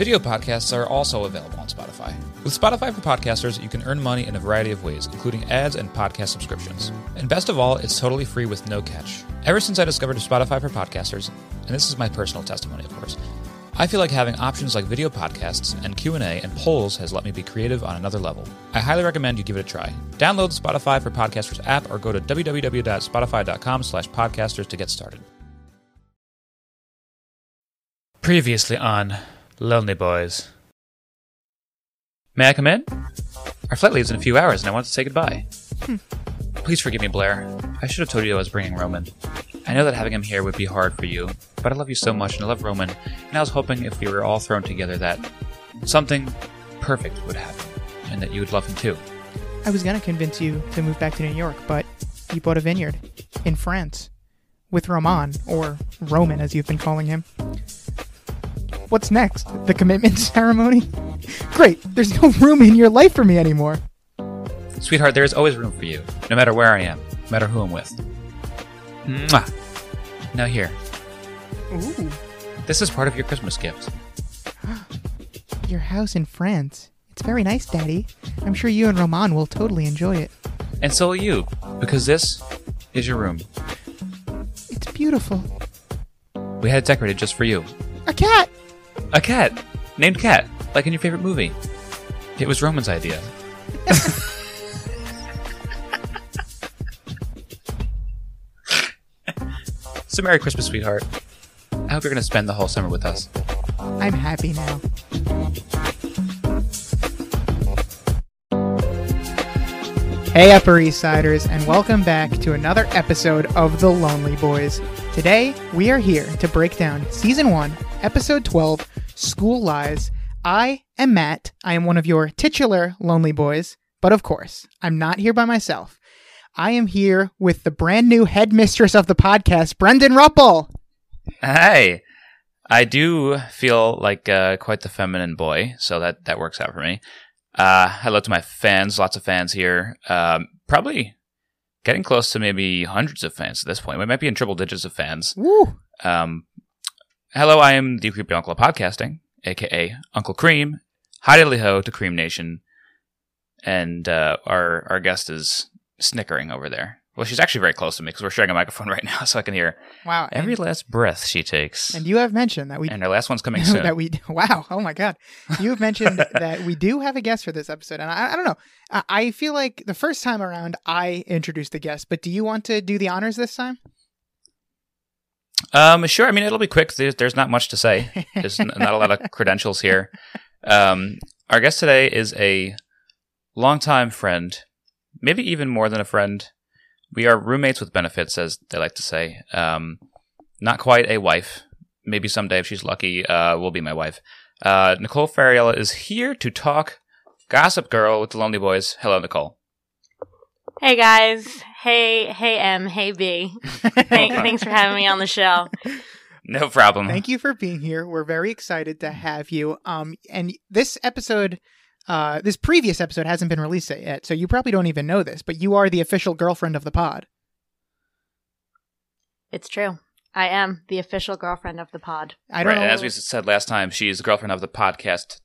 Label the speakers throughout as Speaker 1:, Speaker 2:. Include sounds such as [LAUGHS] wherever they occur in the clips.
Speaker 1: Video podcasts are also available on Spotify. With Spotify for Podcasters, you can earn money in a variety of ways, including ads and podcast subscriptions. And best of all, it's totally free with no catch. Ever since I discovered Spotify for Podcasters, and this is my personal testimony, of course, I feel like having options like video podcasts and Q&A and polls has let me be creative on another level. I highly recommend you give it a try. Download the Spotify for Podcasters app or go to www.spotify.com slash podcasters to get started. Previously on Lonely Boys. May I come in? Our flight leaves in a few hours and I want to say goodbye. Hmm. Please forgive me, Blair. I should have told you I was bringing Roman. I know that having him here would be hard for you, but I love you so much and I love Roman, and I was hoping if we were all thrown together that something perfect would happen, and that you would love him too.
Speaker 2: I was gonna convince you to move back to New York, but you bought a vineyard in France with Roman, or Roman as you've been calling him. What's next? The commitment [LAUGHS] ceremony? Great, there's no room in your life for me anymore.
Speaker 1: Sweetheart, there is always room for you, no matter where I am, no matter who I'm with. Mwah. Now here,
Speaker 2: Ooh,
Speaker 1: this is part of your Christmas gift. [GASPS]
Speaker 2: your house in France. It's very nice, Daddy. I'm sure you and Roman will totally enjoy it.
Speaker 1: And so will you, because this is your room.
Speaker 2: It's beautiful.
Speaker 1: We had it decorated just for you.
Speaker 2: A cat!
Speaker 1: A cat, named Cat, like in your favorite movie. It was Roman's idea. [LAUGHS] so Merry Christmas, sweetheart. I hope you're going to spend the whole summer with us.
Speaker 2: I'm happy now. Hey, Upper East Siders, and welcome back to another episode of The Lonely Boys. Today, we are here to break down Season 1, Episode 12, School Lies. I am Matt. I am one of your titular Lonely Boys, but of course, I'm not here by myself. I am here with the brand new headmistress of the podcast, Brendan Ruppel.
Speaker 1: Hey, I do feel like uh, quite the feminine boy, so that, that works out for me. Uh, hello to my fans, lots of fans here. Um, probably getting close to maybe hundreds of fans at this point. We might be in triple digits of fans.
Speaker 2: Woo!
Speaker 1: Um, hello, I am the creepy uncle of podcasting, aka Uncle Cream. Hi diddly ho to Cream Nation, and uh, our our guest is snickering over there. Well, she's actually very close to me because we're sharing a microphone [LAUGHS] right now, so I can hear
Speaker 2: Wow.
Speaker 1: every
Speaker 2: and,
Speaker 1: last breath she takes.
Speaker 2: and you have mentioned that we
Speaker 1: And her last one's coming [LAUGHS] soon.
Speaker 2: that we wow oh my god you have mentioned [LAUGHS] that we do have a guest for this episode and i, I don't know I, I feel like the first time around i introduced the guest but do you want to do the honors this time
Speaker 1: Um, sure. I mean, it'll be quick. There's, there's not much to say. There's n- not a lot of [LAUGHS] credentials here. Um, our guest today is a longtime friend, maybe even more than a friend. We are roommates with benefits, as they like to say. Um, not quite a wife. Maybe someday, if she's lucky, uh, will be my wife. Uh, Nicole Ferriella is here to talk Gossip Girl with the Lonely Boys. Hello, Nicole.
Speaker 3: Hey guys. Hey, hey M. Hey B. Thank, [LAUGHS] thanks for having me on the show.
Speaker 1: No problem.
Speaker 2: thank you for being here we're very excited to have you um and this episode uh this previous episode hasn't been released yet so you probably don't even know this but you are the official girlfriend of the pod
Speaker 3: It's true. I am the official girlfriend of the pod.
Speaker 2: i don't
Speaker 1: right,
Speaker 2: know
Speaker 1: as we said last time, she's the girlfriend of the podcast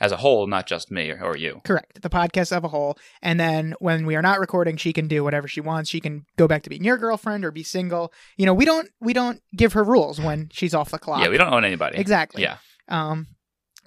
Speaker 1: as a whole, not just me or, or you.
Speaker 2: Correct. The podcast of a whole. And then when we are not recording, she can do whatever she wants. She can go back to being your girlfriend or be single. You know, we don't we don't give her rules when she's off the clock.
Speaker 1: Yeah, we don't own anybody.
Speaker 2: Exactly.
Speaker 1: Yeah.
Speaker 2: Um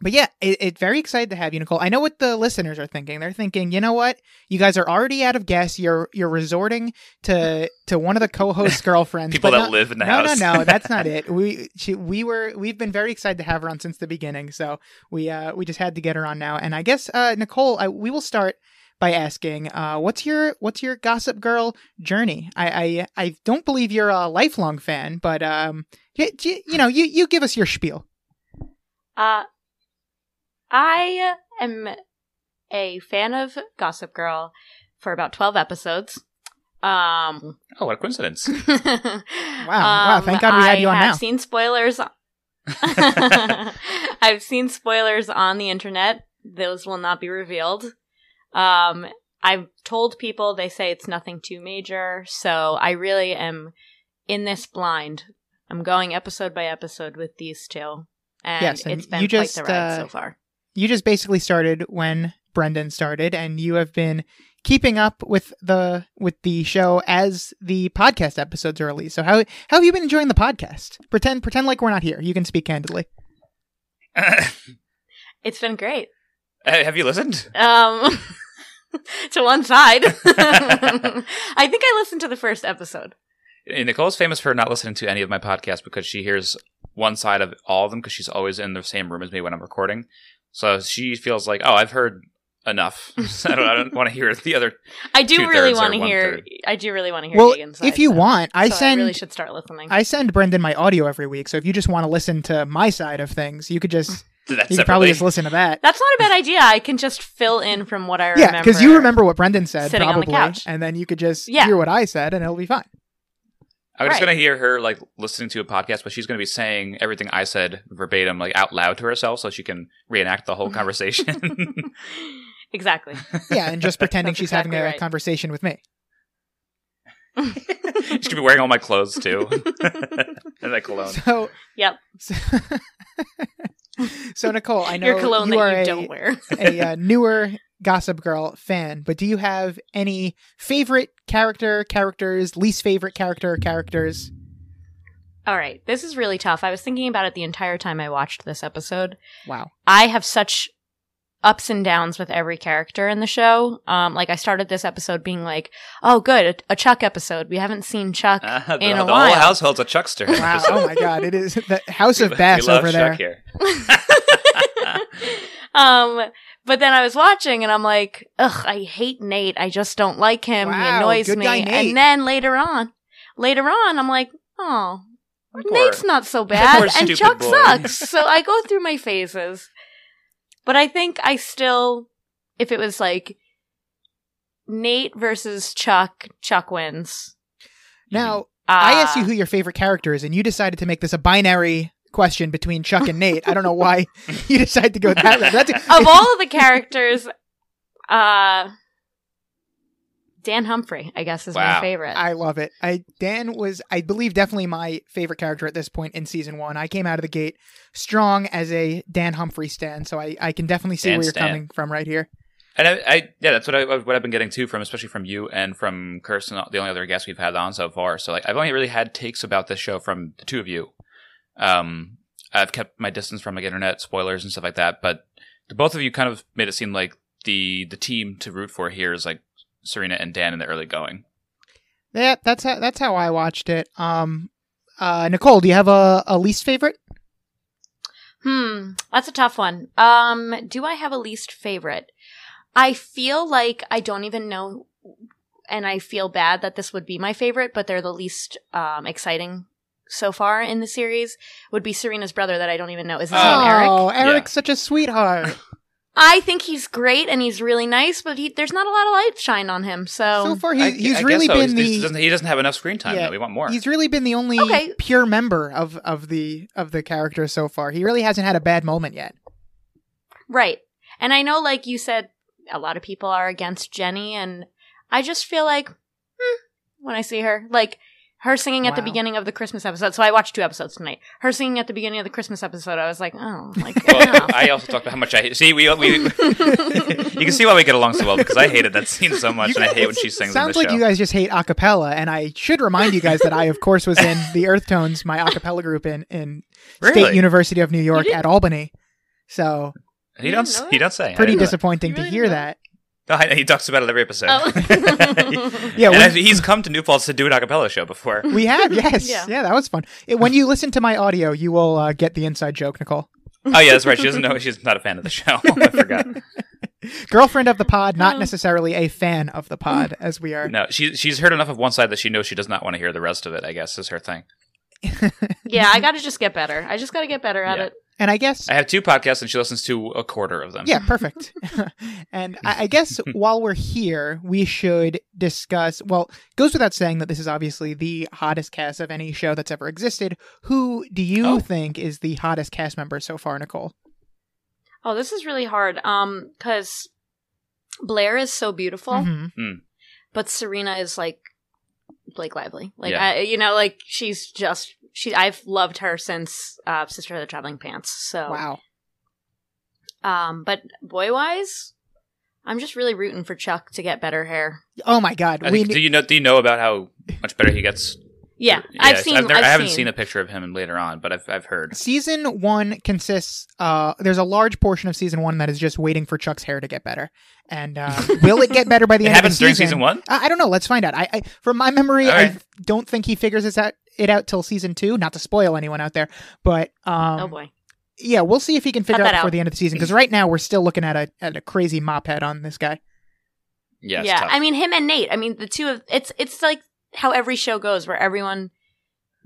Speaker 2: but yeah, it, it's very excited to have you, Nicole. I know what the listeners are thinking. They're thinking, you know what? You guys are already out of gas. You're you're resorting to to one of the co-hosts' [LAUGHS] girlfriends.
Speaker 1: People that
Speaker 2: no-
Speaker 1: live in the
Speaker 2: no,
Speaker 1: house.
Speaker 2: No, no, [LAUGHS] that's not it. We she, we were we've been very excited to have her on since the beginning. So we uh we just had to get her on now. And I guess uh Nicole, I, we will start by asking, uh, what's your what's your Gossip Girl journey? I I, I don't believe you're a lifelong fan, but um, you, you, you know, you you give us your spiel.
Speaker 3: Uh, I am a fan of Gossip Girl for about 12 episodes. Um,
Speaker 1: Oh, what a coincidence. [LAUGHS]
Speaker 2: Wow, wow, thank God we had
Speaker 3: I
Speaker 2: you on now.
Speaker 3: I have seen spoilers. [LAUGHS] [LAUGHS] I've seen spoilers on the internet. Those will not be revealed. Um, I've told people they say it's nothing too major, so I really am in this blind. I'm going episode by episode with these two, and
Speaker 2: Yes, and
Speaker 3: it's been
Speaker 2: you
Speaker 3: quite the ride
Speaker 2: uh,
Speaker 3: so far.
Speaker 2: You just basically started when Brendan started, and you have been keeping up with the with the show as the podcast episodes are released. So how how have you been enjoying the podcast? Pretend pretend like we're not here. You can speak candidly. [LAUGHS]
Speaker 3: It's been great.
Speaker 1: Uh, Have you listened?
Speaker 3: Um, [LAUGHS] to one side. [LAUGHS] I think I listened to the first episode.
Speaker 1: Uh, Nicole's famous for not listening to any of my podcasts because she hears one side of all of them because she's always in the same room as me when I'm recording. So she feels like, oh, I've heard enough. [LAUGHS] I don't, I don't want to hear the other. [LAUGHS]
Speaker 3: I do really want to hear.
Speaker 1: one-third.
Speaker 3: I do really want to hear.
Speaker 2: Well,
Speaker 3: Negan's side,
Speaker 2: if you
Speaker 3: so-
Speaker 2: want, I
Speaker 3: so
Speaker 2: send
Speaker 3: I really should start listening.
Speaker 2: I send Brendan my audio every week. So if you just want to listen to my side of things, you could just [LAUGHS]
Speaker 1: That
Speaker 2: you could probably just listen to that.
Speaker 3: That's not a bad idea. I can just fill in from what I
Speaker 2: Yeah,
Speaker 3: remember.
Speaker 2: because you remember what Brendan said
Speaker 3: sitting on the
Speaker 2: probably,
Speaker 3: couch.
Speaker 2: and then you could just
Speaker 3: Yeah.
Speaker 2: hear what I said, and it'll be fine.
Speaker 1: I'm just gonna hear her like listening to a podcast, but she's gonna be saying everything I said verbatim, like out loud to herself, so she can reenact the whole conversation. [LAUGHS] [LAUGHS]
Speaker 3: exactly.
Speaker 2: Yeah, and just [LAUGHS] pretending
Speaker 3: That's
Speaker 2: she's having a
Speaker 3: right.
Speaker 2: conversation with me.
Speaker 1: she could be wearing all my clothes too, and that cologne.
Speaker 2: So
Speaker 3: Yep.
Speaker 2: So, so Nicole, I know
Speaker 3: Your cologne
Speaker 2: you are
Speaker 3: that you
Speaker 2: a,
Speaker 3: don't wear.
Speaker 2: a uh, newer Gossip Girl fan, but do you have any favorite character, characters, least favorite character, characters?
Speaker 3: All right, this is really tough. I was thinking about it the entire time I watched this episode.
Speaker 2: Wow.
Speaker 3: I have such ups and downs with every character in the show. Um, like I started this episode being like, "Oh, good, a, a Chuck episode. We haven't seen Chuck [LAUGHS]
Speaker 1: Uh, the
Speaker 3: in a
Speaker 1: the
Speaker 3: while."
Speaker 1: whole household's a Chuckster.
Speaker 2: Wow.
Speaker 1: episode.
Speaker 2: Oh my [LAUGHS] God. It is the House of
Speaker 1: We-
Speaker 2: Bass over
Speaker 1: Chuck
Speaker 2: there.
Speaker 1: here. [LAUGHS]
Speaker 3: um, but then I was watching and I'm like, ugh, I hate Nate. I just don't like him. he annoys
Speaker 2: good
Speaker 3: me.
Speaker 2: guy, Nate.
Speaker 3: And then later on, later on, I'm like, oh,
Speaker 1: Poor-
Speaker 3: Nate's not so bad, and Chuck
Speaker 1: boy.
Speaker 3: sucks. [LAUGHS] so I go through my phases, but I think I still, if it was like Nate versus Chuck, Chuck wins.
Speaker 2: Now,
Speaker 3: Uh,
Speaker 2: I asked you who your favorite character is, and you decided to make this a binary question between Chuck and Nate. I don't know why [LAUGHS] you decided to go that route. That's [LAUGHS]
Speaker 3: of all of the characters, uh, Dan Humphrey, I guess, is my favorite.
Speaker 2: I love it. I Dan was, I believe, definitely my favorite character at this point in season one. I came out of the gate strong as a Dan Humphrey stan, so I, I can definitely see
Speaker 1: Dan
Speaker 2: where you're
Speaker 1: stan.
Speaker 2: coming from right here.
Speaker 1: And I, I, yeah, that's what I what I've been getting too from, especially from you and from Kirsten, the only other guests we've had on so far. So like, I've only really had takes about this show from the two of you. Um, I've kept my distance from like internet spoilers and stuff like that, but the both of you kind of made it seem like the the team to root for here is like Serena and Dan in the early going.
Speaker 2: Yeah, that's how that's how I watched it. Um, uh, Nicole, do you have a, a least favorite?
Speaker 3: Hmm, that's a tough one. Um, do I have a least favorite? I feel like I don't even know, and I feel bad that this would be my favorite, but they're the least um, exciting so far in the series. Would be Serena's brother that I don't even know. Is his
Speaker 1: Oh.
Speaker 3: name Eric?
Speaker 2: Oh, Eric's such a sweetheart. [LAUGHS]
Speaker 3: I think he's great and he's really nice, but he, there's not a lot of light shine on him. So,
Speaker 2: so far, he,
Speaker 1: I-
Speaker 2: he's
Speaker 1: I
Speaker 2: really
Speaker 1: so.
Speaker 2: been
Speaker 1: He's- he
Speaker 2: the
Speaker 1: doesn't, he doesn't have enough screen time.
Speaker 2: Yeah,
Speaker 1: though. We want more.
Speaker 2: He's really been the only
Speaker 3: Okay.
Speaker 2: pure member of of the of the character so far. He really hasn't had a bad moment yet.
Speaker 3: right. And I know, like you said, a lot of people are against Jenny, and I just feel like hmm, when I see her, like her singing at the beginning of the Christmas episode. So I watched two episodes tonight. Her singing at the beginning of the Christmas episode, I was like, oh, [LAUGHS] like
Speaker 1: well. I also talked about how much I hate. See, we, we [LAUGHS] [LAUGHS] you can see why we get along so well because I hated that scene so much, and I hate when she sings in
Speaker 2: Sounds
Speaker 1: the
Speaker 2: like
Speaker 1: show.
Speaker 2: you guys just hate acapella, and I should remind you guys that I, of course, was in the Earth Tones, my acapella group in in State University of New York at Albany. So
Speaker 1: He
Speaker 3: You
Speaker 1: don't.
Speaker 3: didn't
Speaker 1: He don't say.
Speaker 2: Pretty disappointing
Speaker 3: You
Speaker 2: to hear
Speaker 3: didn't
Speaker 2: that.
Speaker 1: That. [LAUGHS] No, I- he talks about it every episode.
Speaker 3: Oh. [LAUGHS]
Speaker 2: Yeah, when-
Speaker 1: he's come to New Paltz to do an acapella show before.
Speaker 2: We have, [LAUGHS] yes, yeah,
Speaker 3: Yeah.
Speaker 2: that was fun. It- when you listen to my audio, you will uh, get the inside joke, Nicole.
Speaker 1: Oh yeah, that's right. She doesn't know. She's not a fan of the show. I forgot.
Speaker 2: Girlfriend of the pod, not
Speaker 3: Oh.
Speaker 2: necessarily a fan of the pod, as we are.
Speaker 1: No, she she's heard enough of one side that she knows she does not want to hear the rest of it. I guess is her thing.
Speaker 3: yeah, I got to just get better. I just got to get better at
Speaker 1: Yeah.
Speaker 3: it.
Speaker 2: And I guess
Speaker 1: I have two podcasts, and she listens to a quarter of them.
Speaker 2: Yeah, perfect. [LAUGHS] [LAUGHS] and I, I guess while we're here, we should discuss. Well, goes without saying that this is obviously the hottest cast of any show that's ever existed. Who do you
Speaker 1: Oh.
Speaker 2: think is the hottest cast member so far, Nicole?
Speaker 3: Oh, this is really hard. Um, because Blair is so beautiful,
Speaker 2: Mhm.
Speaker 3: but Serena is like Blake Lively. Like
Speaker 1: Yeah.
Speaker 3: I, you know, like she's just she. I've loved her since uh, Sister of the Traveling Pants. So
Speaker 2: Wow.
Speaker 3: Um, but boy wise, I'm just really rooting for Chuck to get better hair.
Speaker 2: Oh my God.
Speaker 1: I
Speaker 2: We
Speaker 1: think, do you know? Do you know about how much better he gets?
Speaker 3: Yeah,
Speaker 1: Yeah,
Speaker 3: I've seen.
Speaker 1: I've, never,
Speaker 3: I've
Speaker 1: I have not
Speaker 3: seen.
Speaker 1: seen a picture of him later on, but I've I've heard.
Speaker 2: season one consists. Uh, there's a large portion of season one that is just waiting for Chuck's hair to get better. And uh, [LAUGHS] will it get better by the
Speaker 1: It
Speaker 2: end of the
Speaker 1: happens during
Speaker 2: season?
Speaker 1: season one.
Speaker 2: I, I don't know. Let's find out. I, I from my memory,
Speaker 1: All
Speaker 2: I don't think he figures this out it out till season two. Not to spoil anyone out there, but um,
Speaker 3: oh boy.
Speaker 2: yeah, we'll see if he can figure
Speaker 3: Cut
Speaker 2: out
Speaker 3: that
Speaker 2: before the end of the season. Because [LAUGHS] right now we're still looking at a at a crazy mop head on this guy.
Speaker 1: Yeah,
Speaker 3: yeah,
Speaker 1: tough.
Speaker 3: I mean him and Nate. I mean the two of it's it's like how every show goes, where everyone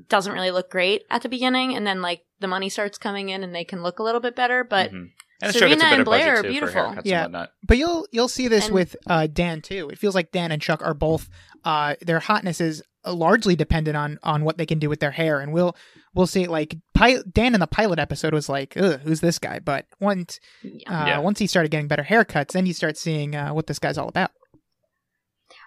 Speaker 3: doesn't really look great at the beginning, and then like the money starts coming in, and they can look a little bit better. But
Speaker 1: Mhm. and the show gets a
Speaker 3: Serena and Blair are beautiful.
Speaker 2: Yeah. But you'll you'll see this
Speaker 3: And-
Speaker 2: with uh, Dan too. It feels like Dan and Chuck are both uh, their hotness is largely dependent on on what they can do with their hair, and we'll we'll see. Like pi- Dan in the pilot episode was like, Ugh, "Who's this guy?" But once uh,
Speaker 1: Yeah.
Speaker 2: once he started getting better haircuts, then you start seeing uh, what this guy's all about.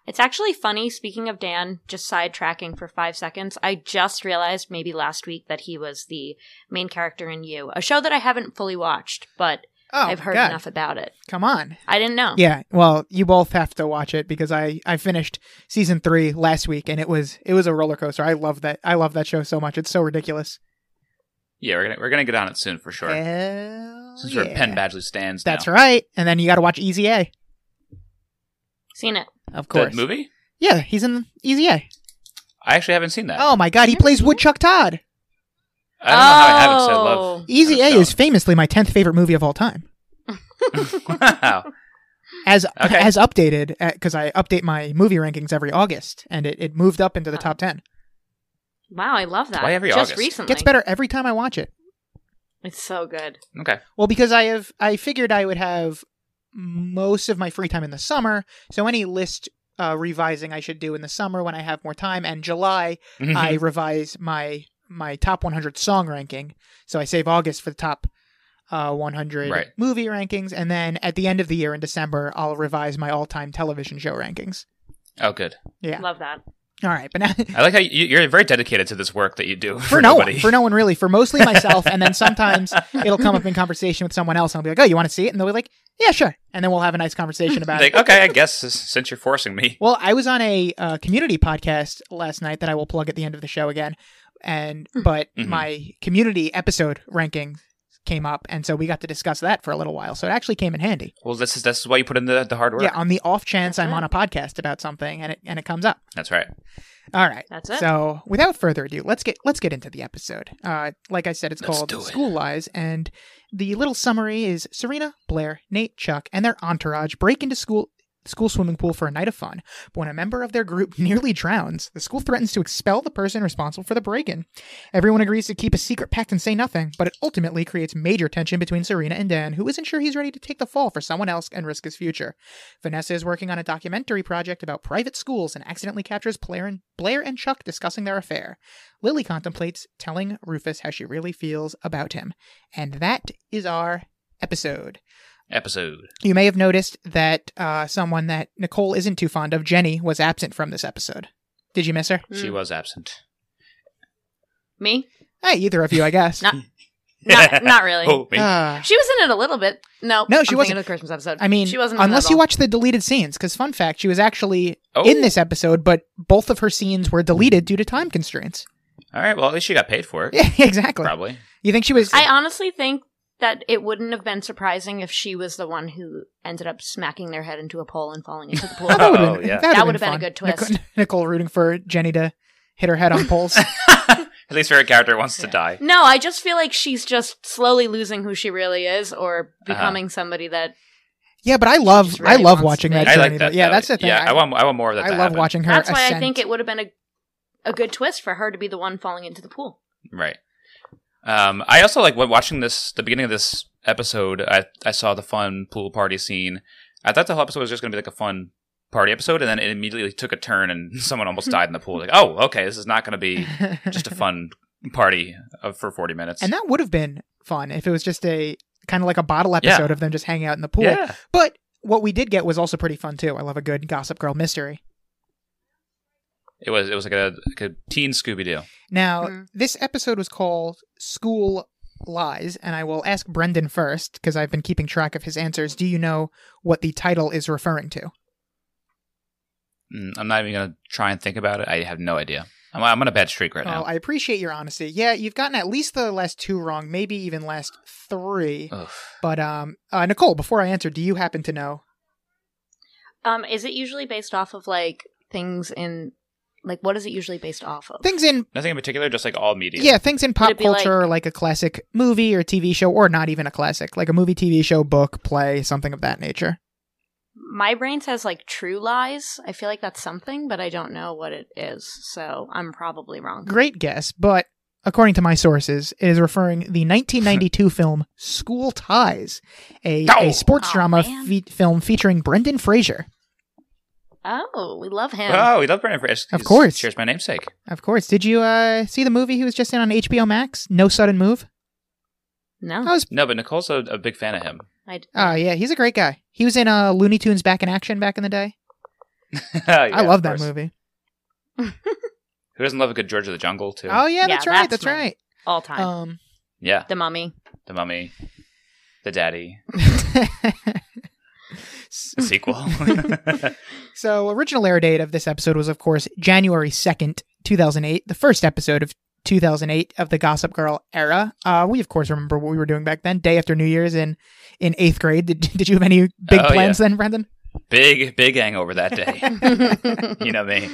Speaker 3: It's actually funny. Speaking of Dan, just sidetracking for five seconds, I just realized maybe last week that he was the main character in You, a show that I haven't fully watched, but
Speaker 2: Oh,
Speaker 3: I've heard
Speaker 2: God.
Speaker 3: enough about it.
Speaker 2: Come on.
Speaker 3: I didn't know.
Speaker 2: Yeah, well, you both have to watch it because I I finished season three last week and it was it was a roller coaster. I love that I love that show so much. It's so ridiculous.
Speaker 1: Yeah, we're gonna we're gonna get on it soon for sure.
Speaker 2: Hell
Speaker 1: Since where
Speaker 2: yeah.
Speaker 1: Penn Badgley stands.
Speaker 2: That's
Speaker 1: now.
Speaker 2: right. And then you got to watch Easy A,
Speaker 3: Seen it.
Speaker 2: of
Speaker 1: The
Speaker 2: course.
Speaker 1: movie?
Speaker 2: Yeah, he's in Easy A.
Speaker 1: I actually haven't seen that.
Speaker 2: Oh my god, he mm-hmm. plays Woodchuck Todd.
Speaker 1: I don't know how I haven't said love.
Speaker 2: Easy A is famously my tenth favorite movie of all time.
Speaker 1: wow.
Speaker 2: As
Speaker 1: Okay.
Speaker 2: as updated because I update my movie rankings every August, and it, it moved up into the
Speaker 3: Oh.
Speaker 2: top ten.
Speaker 3: Wow, I love that.
Speaker 1: Why every
Speaker 3: just
Speaker 1: August?
Speaker 3: recently.
Speaker 2: Gets better every time I watch it.
Speaker 3: It's so good.
Speaker 1: Okay.
Speaker 2: Well, because I have, I figured I would have most of my free time in the summer. So any list uh, revising I should do in the summer when I have more time. And July, I [LAUGHS] revise my my top 100 song ranking. So I save August for the top uh, 100
Speaker 1: Right.
Speaker 2: movie rankings, and then at the end of the year in December, I'll revise my all time television show rankings.
Speaker 1: oh, good.
Speaker 2: Yeah.
Speaker 3: Love that.
Speaker 2: All right, but now. [LAUGHS]
Speaker 1: I like how you, you're very dedicated to this work that you do for,
Speaker 2: For no
Speaker 1: nobody.
Speaker 2: one, for no one really, for mostly myself, and then [LAUGHS] sometimes it'll come up in conversation with someone else, and I'll be like, "Oh, you want to see it?" And they'll be like, "Yeah, sure," and then we'll have a nice conversation about it.
Speaker 1: like, okay, I guess since you're forcing me.
Speaker 2: Well, I was on a uh, community podcast last night that I will plug at the end of the show again, and but
Speaker 1: Mhm.
Speaker 2: my community episode ranking came up, and so we got to discuss that for a little while. So it actually came in handy.
Speaker 1: Well, this is this is why you put in the, the hard work.
Speaker 2: Yeah, on the off chance
Speaker 3: That's
Speaker 2: I'm
Speaker 3: it.
Speaker 2: on a podcast about something and it and it comes up.
Speaker 1: That's right.
Speaker 2: All right.
Speaker 3: That's it.
Speaker 2: So without further ado, let's get let's get into the episode. Uh, like I said, it's
Speaker 1: Let's
Speaker 2: called
Speaker 1: do it.
Speaker 2: School Lies, and the little summary is Serena, Blair, Nate, Chuck, and their entourage break into school school swimming pool for a night of fun. But when a member of their group nearly drowns, the school threatens to expel the person responsible for the break-in. Everyone agrees to keep a secret pact and say nothing, but it ultimately creates major tension between Serena and Dan, who isn't sure he's ready to take the fall for someone else and risk his future. Vanessa is working on a documentary project about private schools and accidentally captures Blair and, Blair and Chuck discussing their affair. Lily contemplates telling Rufus how she really feels about him. And that is our episode.
Speaker 1: Episode.
Speaker 2: You may have noticed that uh, someone that Nicole isn't too fond of, Jenny, was absent from this episode. Did you miss her?
Speaker 1: She
Speaker 3: Mm.
Speaker 1: was absent.
Speaker 3: Me?
Speaker 2: Hey, either of you, I guess.
Speaker 3: Not- Not, [LAUGHS] not really.
Speaker 1: Oh, me.
Speaker 2: Uh,
Speaker 3: She was in it a little bit. No,
Speaker 2: No, she
Speaker 3: I'm
Speaker 2: wasn't.
Speaker 3: Of the Christmas episode.
Speaker 2: I mean,
Speaker 3: she wasn't.
Speaker 2: unless you
Speaker 3: all.
Speaker 2: watch the deleted scenes, because fun fact, she was actually
Speaker 1: Oh.
Speaker 2: in this episode, but both of her scenes were deleted due to time constraints.
Speaker 1: All right. Well, at least she got paid for it. [LAUGHS]
Speaker 2: Yeah, exactly.
Speaker 1: Probably.
Speaker 2: You think she was?
Speaker 3: I honestly think that it wouldn't have been surprising if she was the one who ended up smacking their head into a pole and falling into the pool. [LAUGHS]
Speaker 2: Oh, that would have
Speaker 1: Oh,
Speaker 2: been,
Speaker 1: yeah.
Speaker 2: that'd have been,
Speaker 3: been a good twist.
Speaker 2: Nicole, [LAUGHS] Nicole rooting for Jenny to hit her head on poles. [LAUGHS]
Speaker 1: At least her character wants to die.
Speaker 3: no, I just feel like she's just slowly losing who she really is or
Speaker 1: Uh-huh.
Speaker 3: becoming somebody that
Speaker 2: yeah, but I love
Speaker 3: just
Speaker 2: I love watching that
Speaker 3: be.
Speaker 1: I like that.
Speaker 2: yeah,
Speaker 1: though.
Speaker 2: that's the thing.
Speaker 1: Yeah, I, want I want more of that.
Speaker 2: I
Speaker 1: to
Speaker 2: love
Speaker 1: happen.
Speaker 2: watching her.
Speaker 3: That's why I think it would have been a a good twist for her to be the one falling into the pool.
Speaker 1: Right. Um, I also like when watching this the beginning of this episode. I I saw the fun pool party scene. I thought the whole episode was just going to be like a fun party episode, and then it immediately took a turn, and [LAUGHS] someone almost died in the pool. Like, oh, okay, this is not going to be just a [LAUGHS] fun party of, for forty minutes.
Speaker 2: and that would have been fun if it was just a kind of like a bottle episode of them just hanging out in the pool.
Speaker 1: yeah,
Speaker 2: But what we did get was also pretty fun too. I love a good Gossip Girl mystery.
Speaker 1: It was it was like a, like a teen Scooby Doo.
Speaker 2: Now,
Speaker 3: Mhm.
Speaker 2: this episode was called School Lies, and I will ask Brendan first because I've been keeping track of his answers. Do you know what the title is referring to?
Speaker 1: Mm, I'm not even going to try and think about it. I have no idea. I'm, I'm on a bad streak right
Speaker 2: Oh,
Speaker 1: now.
Speaker 2: I appreciate your honesty. Yeah, you've gotten at least the last two wrong, maybe even last three.
Speaker 1: Ugh.
Speaker 2: But um, uh, Nicole, before I answer, do you happen to know?
Speaker 3: Um, is it usually based off of like things in like what is it usually based off of?
Speaker 2: Things in
Speaker 1: Nothing in particular, just like all media.
Speaker 2: yeah, things in pop culture, like... a classic movie or TV show, or not even a classic, like a movie, TV show, book, play, something of that nature.
Speaker 3: My brain says like True Lies. I feel like that's something, but I don't know what it is, so I'm probably wrong.
Speaker 2: Great guess, but according to my sources, it is referring the 1992 [LAUGHS] film School Ties, a,
Speaker 1: Oh!
Speaker 2: a sports
Speaker 3: Oh,
Speaker 2: drama fe- film featuring Brendan Fraser.
Speaker 3: Oh, we love him.
Speaker 1: Oh, we love Brendan Fraser.
Speaker 2: Of course.
Speaker 1: Cheers, my namesake.
Speaker 2: Of course. Did you uh, see the movie he was just in on HBO Max? No Sudden Move.
Speaker 3: no,
Speaker 2: was
Speaker 1: No, but Nicole's a, a big fan of him.
Speaker 3: I,
Speaker 2: Oh yeah, he's a great guy. He was in uh, Looney Tunes Back in Action back in the day. [LAUGHS]
Speaker 1: Yeah,
Speaker 2: I love that
Speaker 1: course.
Speaker 2: movie.
Speaker 1: Who doesn't love a good George of the Jungle too?
Speaker 2: Oh yeah,
Speaker 3: Yeah,
Speaker 2: that's right.
Speaker 3: that's
Speaker 2: That's, right.
Speaker 3: all time.
Speaker 2: Um,
Speaker 1: yeah,
Speaker 3: the Mummy.
Speaker 1: the Mummy, the Daddy, the [LAUGHS] sequel. [LAUGHS] [LAUGHS]
Speaker 2: so original air date of this episode was of course January second, two thousand eight, the first episode of 2008 of the Gossip Girl era. Uh, we of course remember what we were doing back then, day after New Year's in in eighth grade. Did, [LAUGHS] did you have any big
Speaker 1: Oh,
Speaker 2: plans then, Brendan?
Speaker 1: big, big hangover that day. you know me.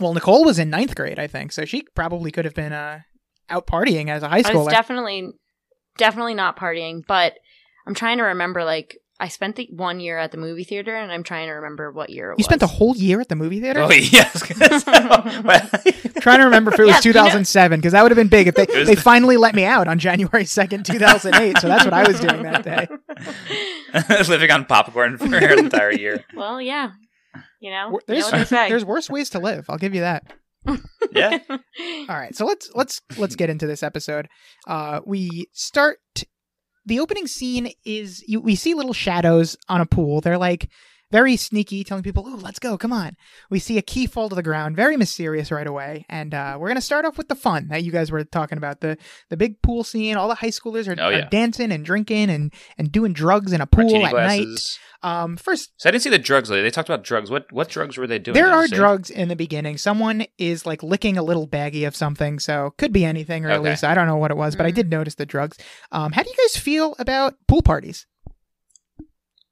Speaker 2: Well, Nicole was in ninth grade, I think, so she probably could have been uh, out partying as a high
Speaker 3: I
Speaker 2: schooler.
Speaker 3: was definitely, definitely not partying, but I'm trying to remember. Like, I spent the one year at the movie theater, and I'm trying to remember what year it
Speaker 2: you
Speaker 3: was.
Speaker 2: spent a whole year at the movie theater.
Speaker 1: Oh [LAUGHS] yes. [LAUGHS]
Speaker 2: trying to remember if it was
Speaker 3: Yeah, you know-
Speaker 2: 2007 because that would have been big if they,
Speaker 1: It was-
Speaker 2: they finally let me out on January 2nd 2008 so that's what i was doing that day [LAUGHS]
Speaker 1: Living on popcorn for an entire year.
Speaker 3: well, yeah, you know,
Speaker 2: Wor-
Speaker 3: you know
Speaker 2: there's,
Speaker 3: what they say.
Speaker 2: there's worse ways to live i'll give you that
Speaker 1: Yeah.
Speaker 2: all right so let's let's let's get into this episode uh we start the opening scene is you, we see little shadows on a pool. They're like very sneaky telling people oh let's go come on we see a key fall to the ground very mysterious right away and uh, we're going to start off with the fun that you guys were talking about the the big pool scene all the high schoolers are,
Speaker 1: Oh, yeah.
Speaker 2: are dancing and drinking and and doing drugs in a pool
Speaker 1: Martini
Speaker 2: at night um first
Speaker 1: So I didn't see the drugs. They talked about drugs. What what drugs were they doing?
Speaker 2: there are drugs in the beginning someone is like licking a little baggie of something so could be anything or at least i don't know what it was but i
Speaker 3: Mhm.
Speaker 2: did notice the drugs um how do you guys feel about pool parties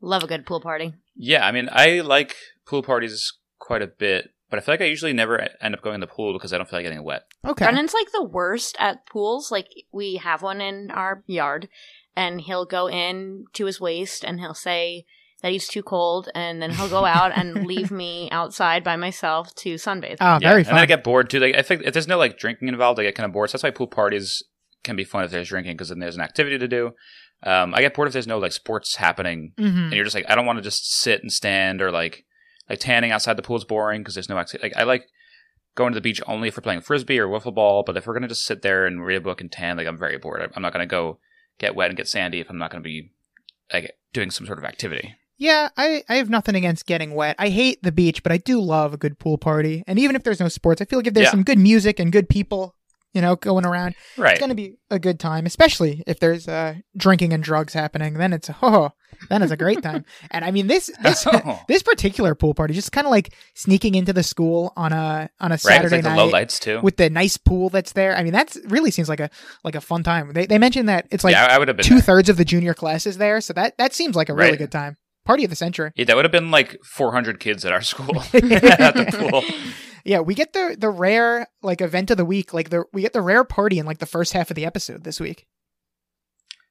Speaker 3: Love a good pool party.
Speaker 1: Yeah, I mean, I like pool parties quite a bit, but I feel like I usually never end up going in the pool because I don't feel like getting wet.
Speaker 2: okay
Speaker 3: Brendan's like the worst at pools. Like we have one in our yard, and he'll go in to his waist, and he'll say that he's too cold, and then he'll go out and [LAUGHS] leave me outside by myself to sunbathe.
Speaker 2: oh
Speaker 1: yeah.
Speaker 2: very
Speaker 1: And then I get bored too. Like I think if there's no like drinking involved, I get kind of bored. So that's why pool parties can be fun if there's drinking because then there's an activity to do. Um, I get bored if there's no like sports happening,
Speaker 2: Mhm.
Speaker 1: and you're just like, I don't want to just sit and stand or like like tanning outside the pool is boring because there's no activity. Like I like going to the beach only if we're playing frisbee or wiffle ball. But if we're gonna just sit there and read a book and tan, like I'm very bored. I'm not gonna go get wet and get sandy if I'm not gonna be like doing some sort of activity.
Speaker 2: Yeah, I, I have nothing against getting wet. I hate the beach, but I do love a good pool party. And even if there's no sports, I feel like if there's
Speaker 1: Yeah.
Speaker 2: some good music and good people, you know, going around.
Speaker 1: Right.
Speaker 2: It's going to be a good time, especially if there's uh, drinking and drugs happening. Then it's [LAUGHS] oh, then it's a great time. and I mean this [LAUGHS] this
Speaker 1: Oh.
Speaker 2: this particular pool party, just kind of like sneaking into the school on a on a
Speaker 1: right.
Speaker 2: Saturday
Speaker 1: like the
Speaker 2: night
Speaker 1: low lights too.
Speaker 2: with the nice pool that's there. I mean, that's really seems like a like a fun time. They they mentioned that it's like
Speaker 1: yeah, I would have been.
Speaker 2: two thirds of the junior classes there, so that that seems like a really
Speaker 1: Right.
Speaker 2: good time. Party of the century.
Speaker 1: Yeah, that would have been like 400 kids at our school [LAUGHS] at the pool.
Speaker 2: Yeah, we get the the rare like event of the week. Like the we get the rare party in like the first half of the episode this week.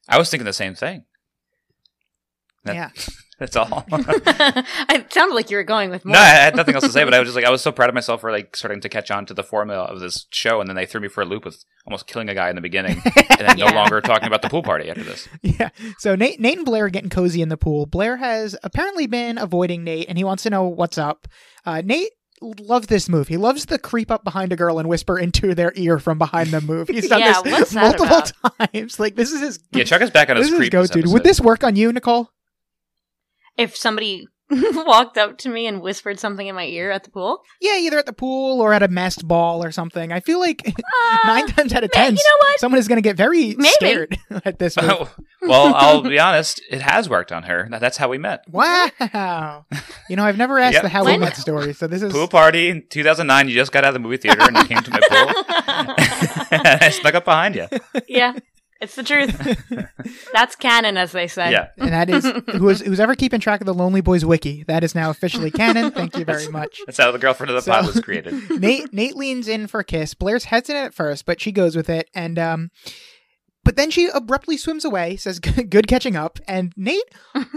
Speaker 1: I was thinking the same thing. That-
Speaker 2: yeah, [LAUGHS]
Speaker 1: That's all. [LAUGHS] [LAUGHS]
Speaker 3: it sounded like you were going with more.
Speaker 1: No, I had nothing else to say, but I was just like, I was so proud of myself for like starting to catch on to the formula of this show, and then they threw me for a loop with almost killing a guy in the beginning, and then
Speaker 3: Yeah.
Speaker 1: no longer talking about the pool party after this.
Speaker 2: yeah. So Nate, Nate and Blair are getting cozy in the pool. Blair has apparently been avoiding Nate, and he wants to know what's up. Uh, Nate loves this move. He loves the creep up behind a girl and whisper into their ear from behind the move. He's done
Speaker 3: Yeah,
Speaker 2: this multiple
Speaker 3: about?
Speaker 2: times. Like this is his.
Speaker 1: Yeah, Chuck is back on his
Speaker 2: this is his
Speaker 1: creep. this
Speaker 2: go-to. Would this work on you, Nicole?
Speaker 3: If somebody [LAUGHS] walked up to me and whispered something in my ear at the pool,
Speaker 2: Yeah, either at the pool or at a masked ball or something. I feel like [LAUGHS]
Speaker 3: uh,
Speaker 2: nine times out of ten,
Speaker 3: you know what?
Speaker 2: someone is going to get very
Speaker 3: Maybe.
Speaker 2: scared [LAUGHS] at this move.
Speaker 1: Oh, well, I'll be honest. It has worked on her. That- That's how we met.
Speaker 2: Wow. You know, I've never asked
Speaker 1: Yep.
Speaker 2: the how we
Speaker 3: When-
Speaker 2: met story, so this is
Speaker 1: Pool party in 2009. You just got out of the movie theater and you came to my pool. I snuck up behind you.
Speaker 3: yeah, it's the truth. [LAUGHS] That's canon, as they say.
Speaker 1: Yeah.
Speaker 2: and that is who's [LAUGHS] who's ever keeping track of the Lonely Boys wiki. That is now officially canon. Thank you very [LAUGHS] much.
Speaker 1: That's how the girlfriend of the
Speaker 2: So-
Speaker 1: pod was created.
Speaker 2: Nate Nate leans in for a kiss. Blair's hesitant at first, but she goes with it, and um, but then she abruptly swims away. Says, "Good catching up." And Nate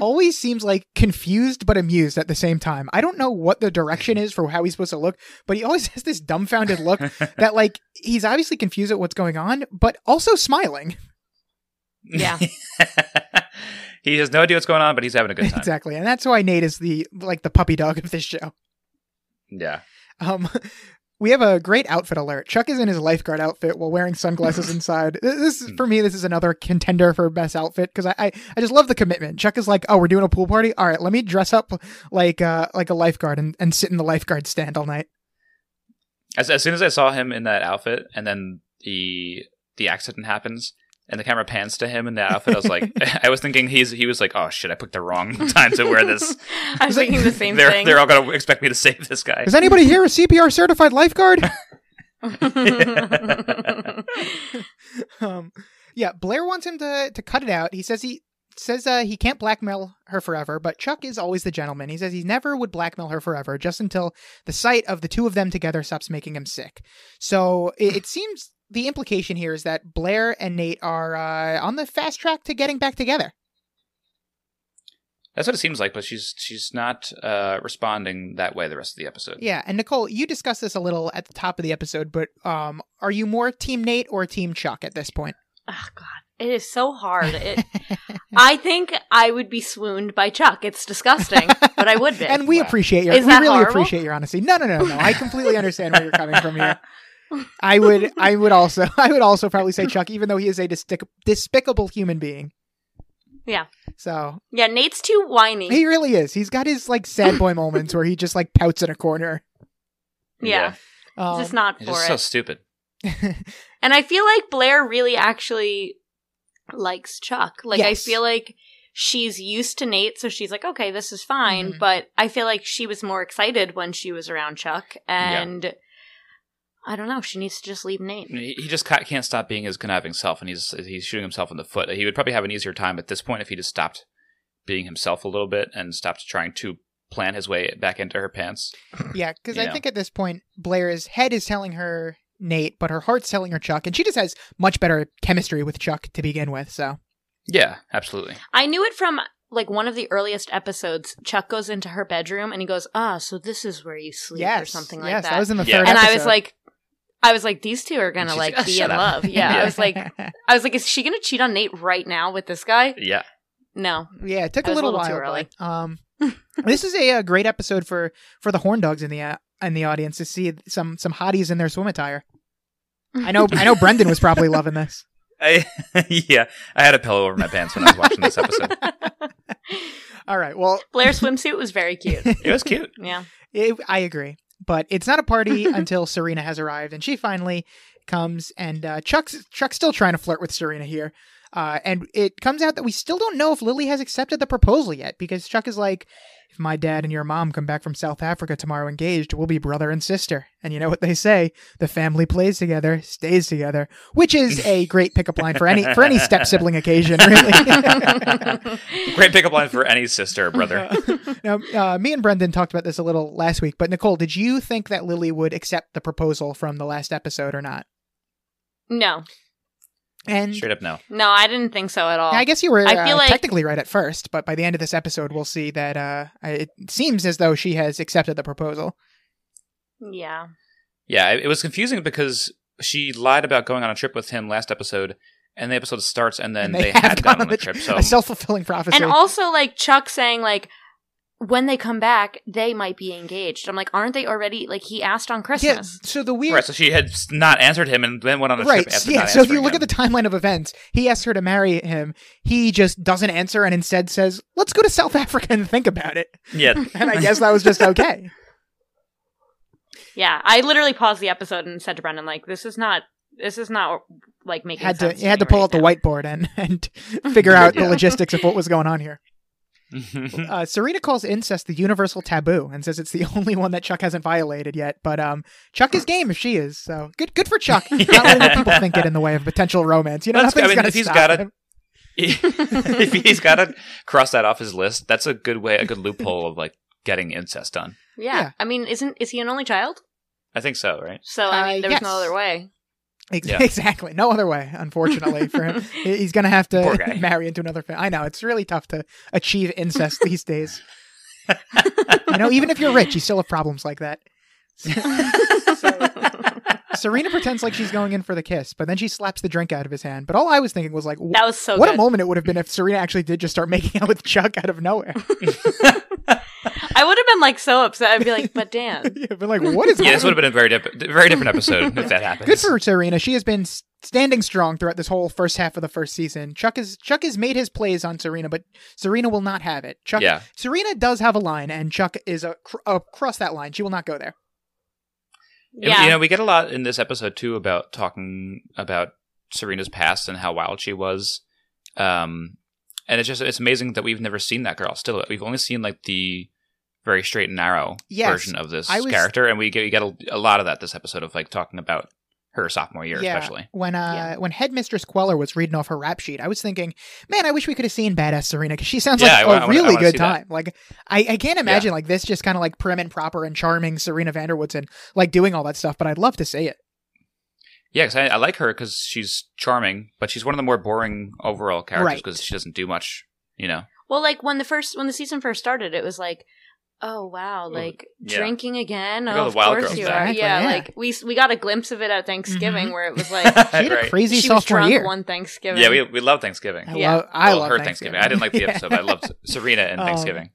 Speaker 2: always seems like confused but amused at the same time. I don't know what the direction is for how he's supposed to look, but he always has this dumbfounded look that like he's obviously confused at what's going on, but also smiling.
Speaker 3: Yeah. [LAUGHS]
Speaker 1: he has no idea what's going on, but he's having a good time.
Speaker 2: exactly, and that's why Nate is the like the puppy dog of this show.
Speaker 1: Yeah.
Speaker 2: Um, we have a great outfit alert. Chuck is in his lifeguard outfit while wearing sunglasses [LAUGHS] inside. This this is for me. This is another contender for best outfit because I, I I just love the commitment. Chuck is like, oh, we're doing a pool party. All right, let me dress up like uh like a lifeguard and, and sit in the lifeguard stand all night.
Speaker 1: As, as soon as I saw him in that outfit, and then the the accident happens, and the camera pans to him in that outfit, I was like, [LAUGHS] [LAUGHS] I was thinking he's he was like, oh shit, I picked the wrong [LAUGHS] time to wear this.
Speaker 3: I was thinking the same
Speaker 1: they're
Speaker 3: thing.
Speaker 1: they're all gonna expect me to save this guy.
Speaker 2: Is anybody here a CPR certified lifeguard? um, yeah, Blair wants him to to cut it out. He says he says uh, he can't blackmail her forever, but Chuck is always the gentleman. He says he never would blackmail her forever, just until the sight of the two of them together stops making him sick. So it, it seems the implication here is that Blair and Nate are uh, on the fast track to getting back together.
Speaker 1: That's what it seems like, but she's she's not uh, responding that way the rest of the episode.
Speaker 2: Yeah, and Nicole, you discussed this a little at the top of the episode, but um, are you more Team Nate or Team Chuck at this point?
Speaker 3: oh God, it is so hard. It, [LAUGHS] I think I would be swooned by Chuck. It's disgusting, but I would be. [LAUGHS]
Speaker 2: and we
Speaker 1: Wow.
Speaker 2: appreciate your
Speaker 3: Is
Speaker 2: we
Speaker 3: that
Speaker 2: really
Speaker 3: horrible?
Speaker 2: appreciate your honesty. No, no, no, no. I completely understand where you're coming from here. [LAUGHS] I would I would also [LAUGHS] I would also probably say Chuck, even though he is a distic- despicable human being.
Speaker 3: Yeah.
Speaker 2: So
Speaker 3: yeah, Nate's too whiny.
Speaker 2: he really is. He's got his like sad boy moments where he just like pouts in a corner.
Speaker 3: yeah,
Speaker 2: Um,
Speaker 3: just not for
Speaker 1: just
Speaker 3: it.
Speaker 1: so stupid. [LAUGHS]
Speaker 3: And I feel like Blair really actually likes Chuck. Like I feel like she's used to Nate, so she's like, okay, this is fine.
Speaker 2: Mhm.
Speaker 3: But I feel like she was more excited when she was around Chuck, and I don't know. She needs to just leave Nate.
Speaker 1: He he just can't stop being his conniving self, and he's he's shooting himself in the foot. He would probably have an easier time at this point if he just stopped being himself a little bit and stopped trying to plan his way back into her pants. [CLEARS THROAT]
Speaker 2: yeah, because I
Speaker 1: Yeah.
Speaker 2: think at this point Blair's head is telling her Nate, but her heart's telling her Chuck, and she just has much better chemistry with Chuck to begin with. So
Speaker 1: Yeah, absolutely.
Speaker 3: I knew it from like one of the earliest episodes. Chuck goes into her bedroom and he goes, "Ah, so this is where you sleep,"
Speaker 2: yes,
Speaker 3: or something like
Speaker 2: yes,
Speaker 3: that.
Speaker 2: that was in the
Speaker 1: Yeah.
Speaker 2: third
Speaker 3: and I was like, I was like, these two are gonna like
Speaker 1: like, "Ah,
Speaker 3: be in
Speaker 1: up."
Speaker 3: love. Yeah, [LAUGHS]
Speaker 1: Yeah.
Speaker 3: I was like, I was like, is she gonna cheat on Nate right now with this guy?
Speaker 1: Yeah.
Speaker 3: No.
Speaker 2: Yeah, it took a
Speaker 3: was a
Speaker 2: little,
Speaker 3: little too
Speaker 2: while.
Speaker 3: early.
Speaker 2: but, um, [LAUGHS] this is a, uh great episode for for the horn dogs in the uh, in the audience to see some some hotties in their swim attire. I know I know Brendan was probably [LAUGHS] loving this.
Speaker 1: I, yeah, I had a pillow over my pants when I was watching this episode.
Speaker 2: All right, well,
Speaker 3: Blair's swimsuit was very cute.
Speaker 1: It was cute.
Speaker 3: Yeah.
Speaker 2: it, I agree. But it's not a party [LAUGHS] until Serena has arrived, and she finally comes. And uh, Chuck's Chuck's still trying to flirt with Serena here. Uh, and it comes out that we still don't know if Lily has accepted the proposal yet because Chuck is like, if my dad and your mom come back from South Africa tomorrow engaged, we'll be brother and sister. And you know what they say: the family plays together, stays together, which is a [LAUGHS] great pickup line for any for any step sibling occasion, really. [LAUGHS]
Speaker 1: Great pickup line for any sister or brother. [LAUGHS]
Speaker 2: now, uh, me and Brendan talked about this a little last week, but Nicole, did you think that Lily would accept the proposal from the last episode or not?
Speaker 3: No,
Speaker 2: And
Speaker 1: Straight up no.
Speaker 3: no, I didn't think so at all.
Speaker 2: I guess you were
Speaker 3: I feel
Speaker 2: uh,
Speaker 3: like-
Speaker 2: technically right at first, but by the end of this episode, we'll see that uh, it seems as though she has accepted the proposal.
Speaker 3: yeah,
Speaker 1: Yeah, it it was confusing because she lied about going on a trip with him last episode, and the episode starts, and then
Speaker 2: And
Speaker 1: they, [LAUGHS]
Speaker 2: have
Speaker 1: had
Speaker 2: gone
Speaker 1: gone on the trip. So
Speaker 2: a self fulfilling prophecy.
Speaker 3: and also like Chuck saying like when they come back they might be engaged. I'm like, aren't they already? Like he asked on
Speaker 2: yeah,
Speaker 3: Christmas.
Speaker 2: so the weird.
Speaker 1: right, so she had not answered him, and then went on a
Speaker 2: Right.
Speaker 1: trip after
Speaker 2: Yeah.
Speaker 1: not
Speaker 2: So if you look
Speaker 1: him.
Speaker 2: at the timeline of events, he asks her to marry him. He just doesn't answer and instead says, "Let's go to South [LAUGHS] Africa and think about it."
Speaker 1: yeah, [LAUGHS]
Speaker 2: And I guess that was just [LAUGHS] okay.
Speaker 3: Yeah, I literally paused the episode and said to Brendan like, this is not. This is not like making
Speaker 2: had to
Speaker 3: sense.
Speaker 2: you had to pull
Speaker 3: right
Speaker 2: out the whiteboard and and figure out the logistics of what was going on here. Uh, Serena calls incest the universal taboo and says it's the [LAUGHS] only one that Chuck hasn't violated yet. But um, Chuck is game if she is. So good, good for Chuck. [LAUGHS] Not letting what people think get in the way of potential romance. You know,
Speaker 1: That's- I
Speaker 2: nothing's
Speaker 1: mean,
Speaker 2: gonna
Speaker 1: if he's
Speaker 2: stop
Speaker 1: got a-
Speaker 2: him. [LAUGHS]
Speaker 1: if he's got to cross that off his list, that's a good way, a good loophole of like getting incest done.
Speaker 3: Yeah.
Speaker 2: Yeah.
Speaker 3: I mean, isn't is he an only child?
Speaker 1: I think so, right?
Speaker 3: So I mean,
Speaker 2: Uh,
Speaker 3: there's no other way.
Speaker 2: Ex-
Speaker 1: Yeah. [LAUGHS]
Speaker 2: Exactly. No other way, unfortunately, for him. [LAUGHS] He's going to have to [LAUGHS] marry into another family. I know. It's really tough to achieve incest these days. you know, even if you're rich, you still have problems like that. Serena pretends like she's going in for the kiss, but then she slaps the drink out of his hand. But all I was thinking was like, wh-
Speaker 3: That was so
Speaker 2: what
Speaker 3: good.
Speaker 2: a moment it would have been if Serena actually did just start making out with Chuck out of nowhere. [LAUGHS]
Speaker 3: I would have been like so upset. I'd be like, but Dan. [LAUGHS]
Speaker 2: You've been like, what is
Speaker 1: Yeah, this would have been a very, diff- very different episode if that happened. [LAUGHS]
Speaker 2: Good for Serena. She has been standing strong throughout this whole first half of the first season. Chuck is Chuck has made his plays on Serena, but Serena will not have it. Chuck,
Speaker 1: Yeah.
Speaker 2: Serena does have a line, and Chuck is a, cr- across that line. She will not go there.
Speaker 1: And,
Speaker 3: Yeah.
Speaker 1: You know, we get a lot in this episode too about talking about Serena's past and how wild she was. Um, and it's just it's amazing that we've never seen that girl. Still, we've only seen like the very straight and narrow
Speaker 2: Yes.
Speaker 1: version of this
Speaker 2: was-
Speaker 1: character, and we get, we get a, a lot of that this episode of like talking about her sophomore year,
Speaker 2: yeah.
Speaker 1: especially.
Speaker 2: When uh
Speaker 3: Yeah.
Speaker 2: when Headmistress Queller was reading off her rap sheet, I was thinking, man, I wish we could have seen badass Serena because she sounds
Speaker 1: Yeah,
Speaker 2: like
Speaker 1: I
Speaker 2: a
Speaker 1: wa- I wanna-
Speaker 2: really good
Speaker 1: see that.
Speaker 2: time. Like I, I can't imagine like this just kind of like prim and proper and charming Serena van der Woodsen like doing all that stuff, but I'd love to see it.
Speaker 1: Yeah, 'cause I, I like her because she's charming, but she's one of the more boring overall characters
Speaker 2: Right.
Speaker 1: because she doesn't do much. You know,
Speaker 3: Well, like when the first when the season first started, it was like, oh wow, like
Speaker 1: yeah.
Speaker 3: drinking again. Oh,
Speaker 1: the
Speaker 3: of course you
Speaker 1: back.
Speaker 3: are. Yeah,
Speaker 2: yeah.
Speaker 3: like we we got a glimpse of it at Thanksgiving
Speaker 2: Mhm.
Speaker 3: where it was [LAUGHS] like
Speaker 2: She had a crazy
Speaker 3: she was
Speaker 2: sophomore
Speaker 3: drunk
Speaker 2: year.
Speaker 3: one Thanksgiving.
Speaker 1: yeah, we we love Thanksgiving.
Speaker 2: I
Speaker 3: Yeah.
Speaker 2: love, I
Speaker 1: well,
Speaker 2: love
Speaker 1: her
Speaker 2: Thanksgiving.
Speaker 1: Thanksgiving. I didn't like the [LAUGHS] episode, but I loved Serena and
Speaker 2: Um,
Speaker 1: Thanksgiving.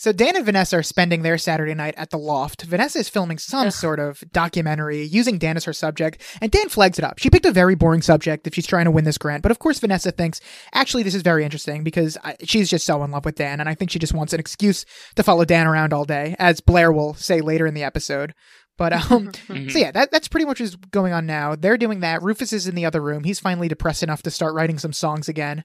Speaker 2: So Dan and Vanessa are spending their Saturday night at the loft. Vanessa is filming some
Speaker 3: Ugh.
Speaker 2: sort of documentary using Dan as her subject, and Dan flags it up. She picked a very boring subject if she's trying to win this grant, but of course Vanessa thinks actually this is very interesting because I, she's just so in love with Dan, and I think she just wants an excuse to follow Dan around all day, as Blair will say later in the episode. But [LAUGHS] um,
Speaker 1: Mhm.
Speaker 2: so yeah, that, that's pretty much what's going on now. They're doing that. Rufus is in the other room. He's finally depressed enough to start writing some songs again,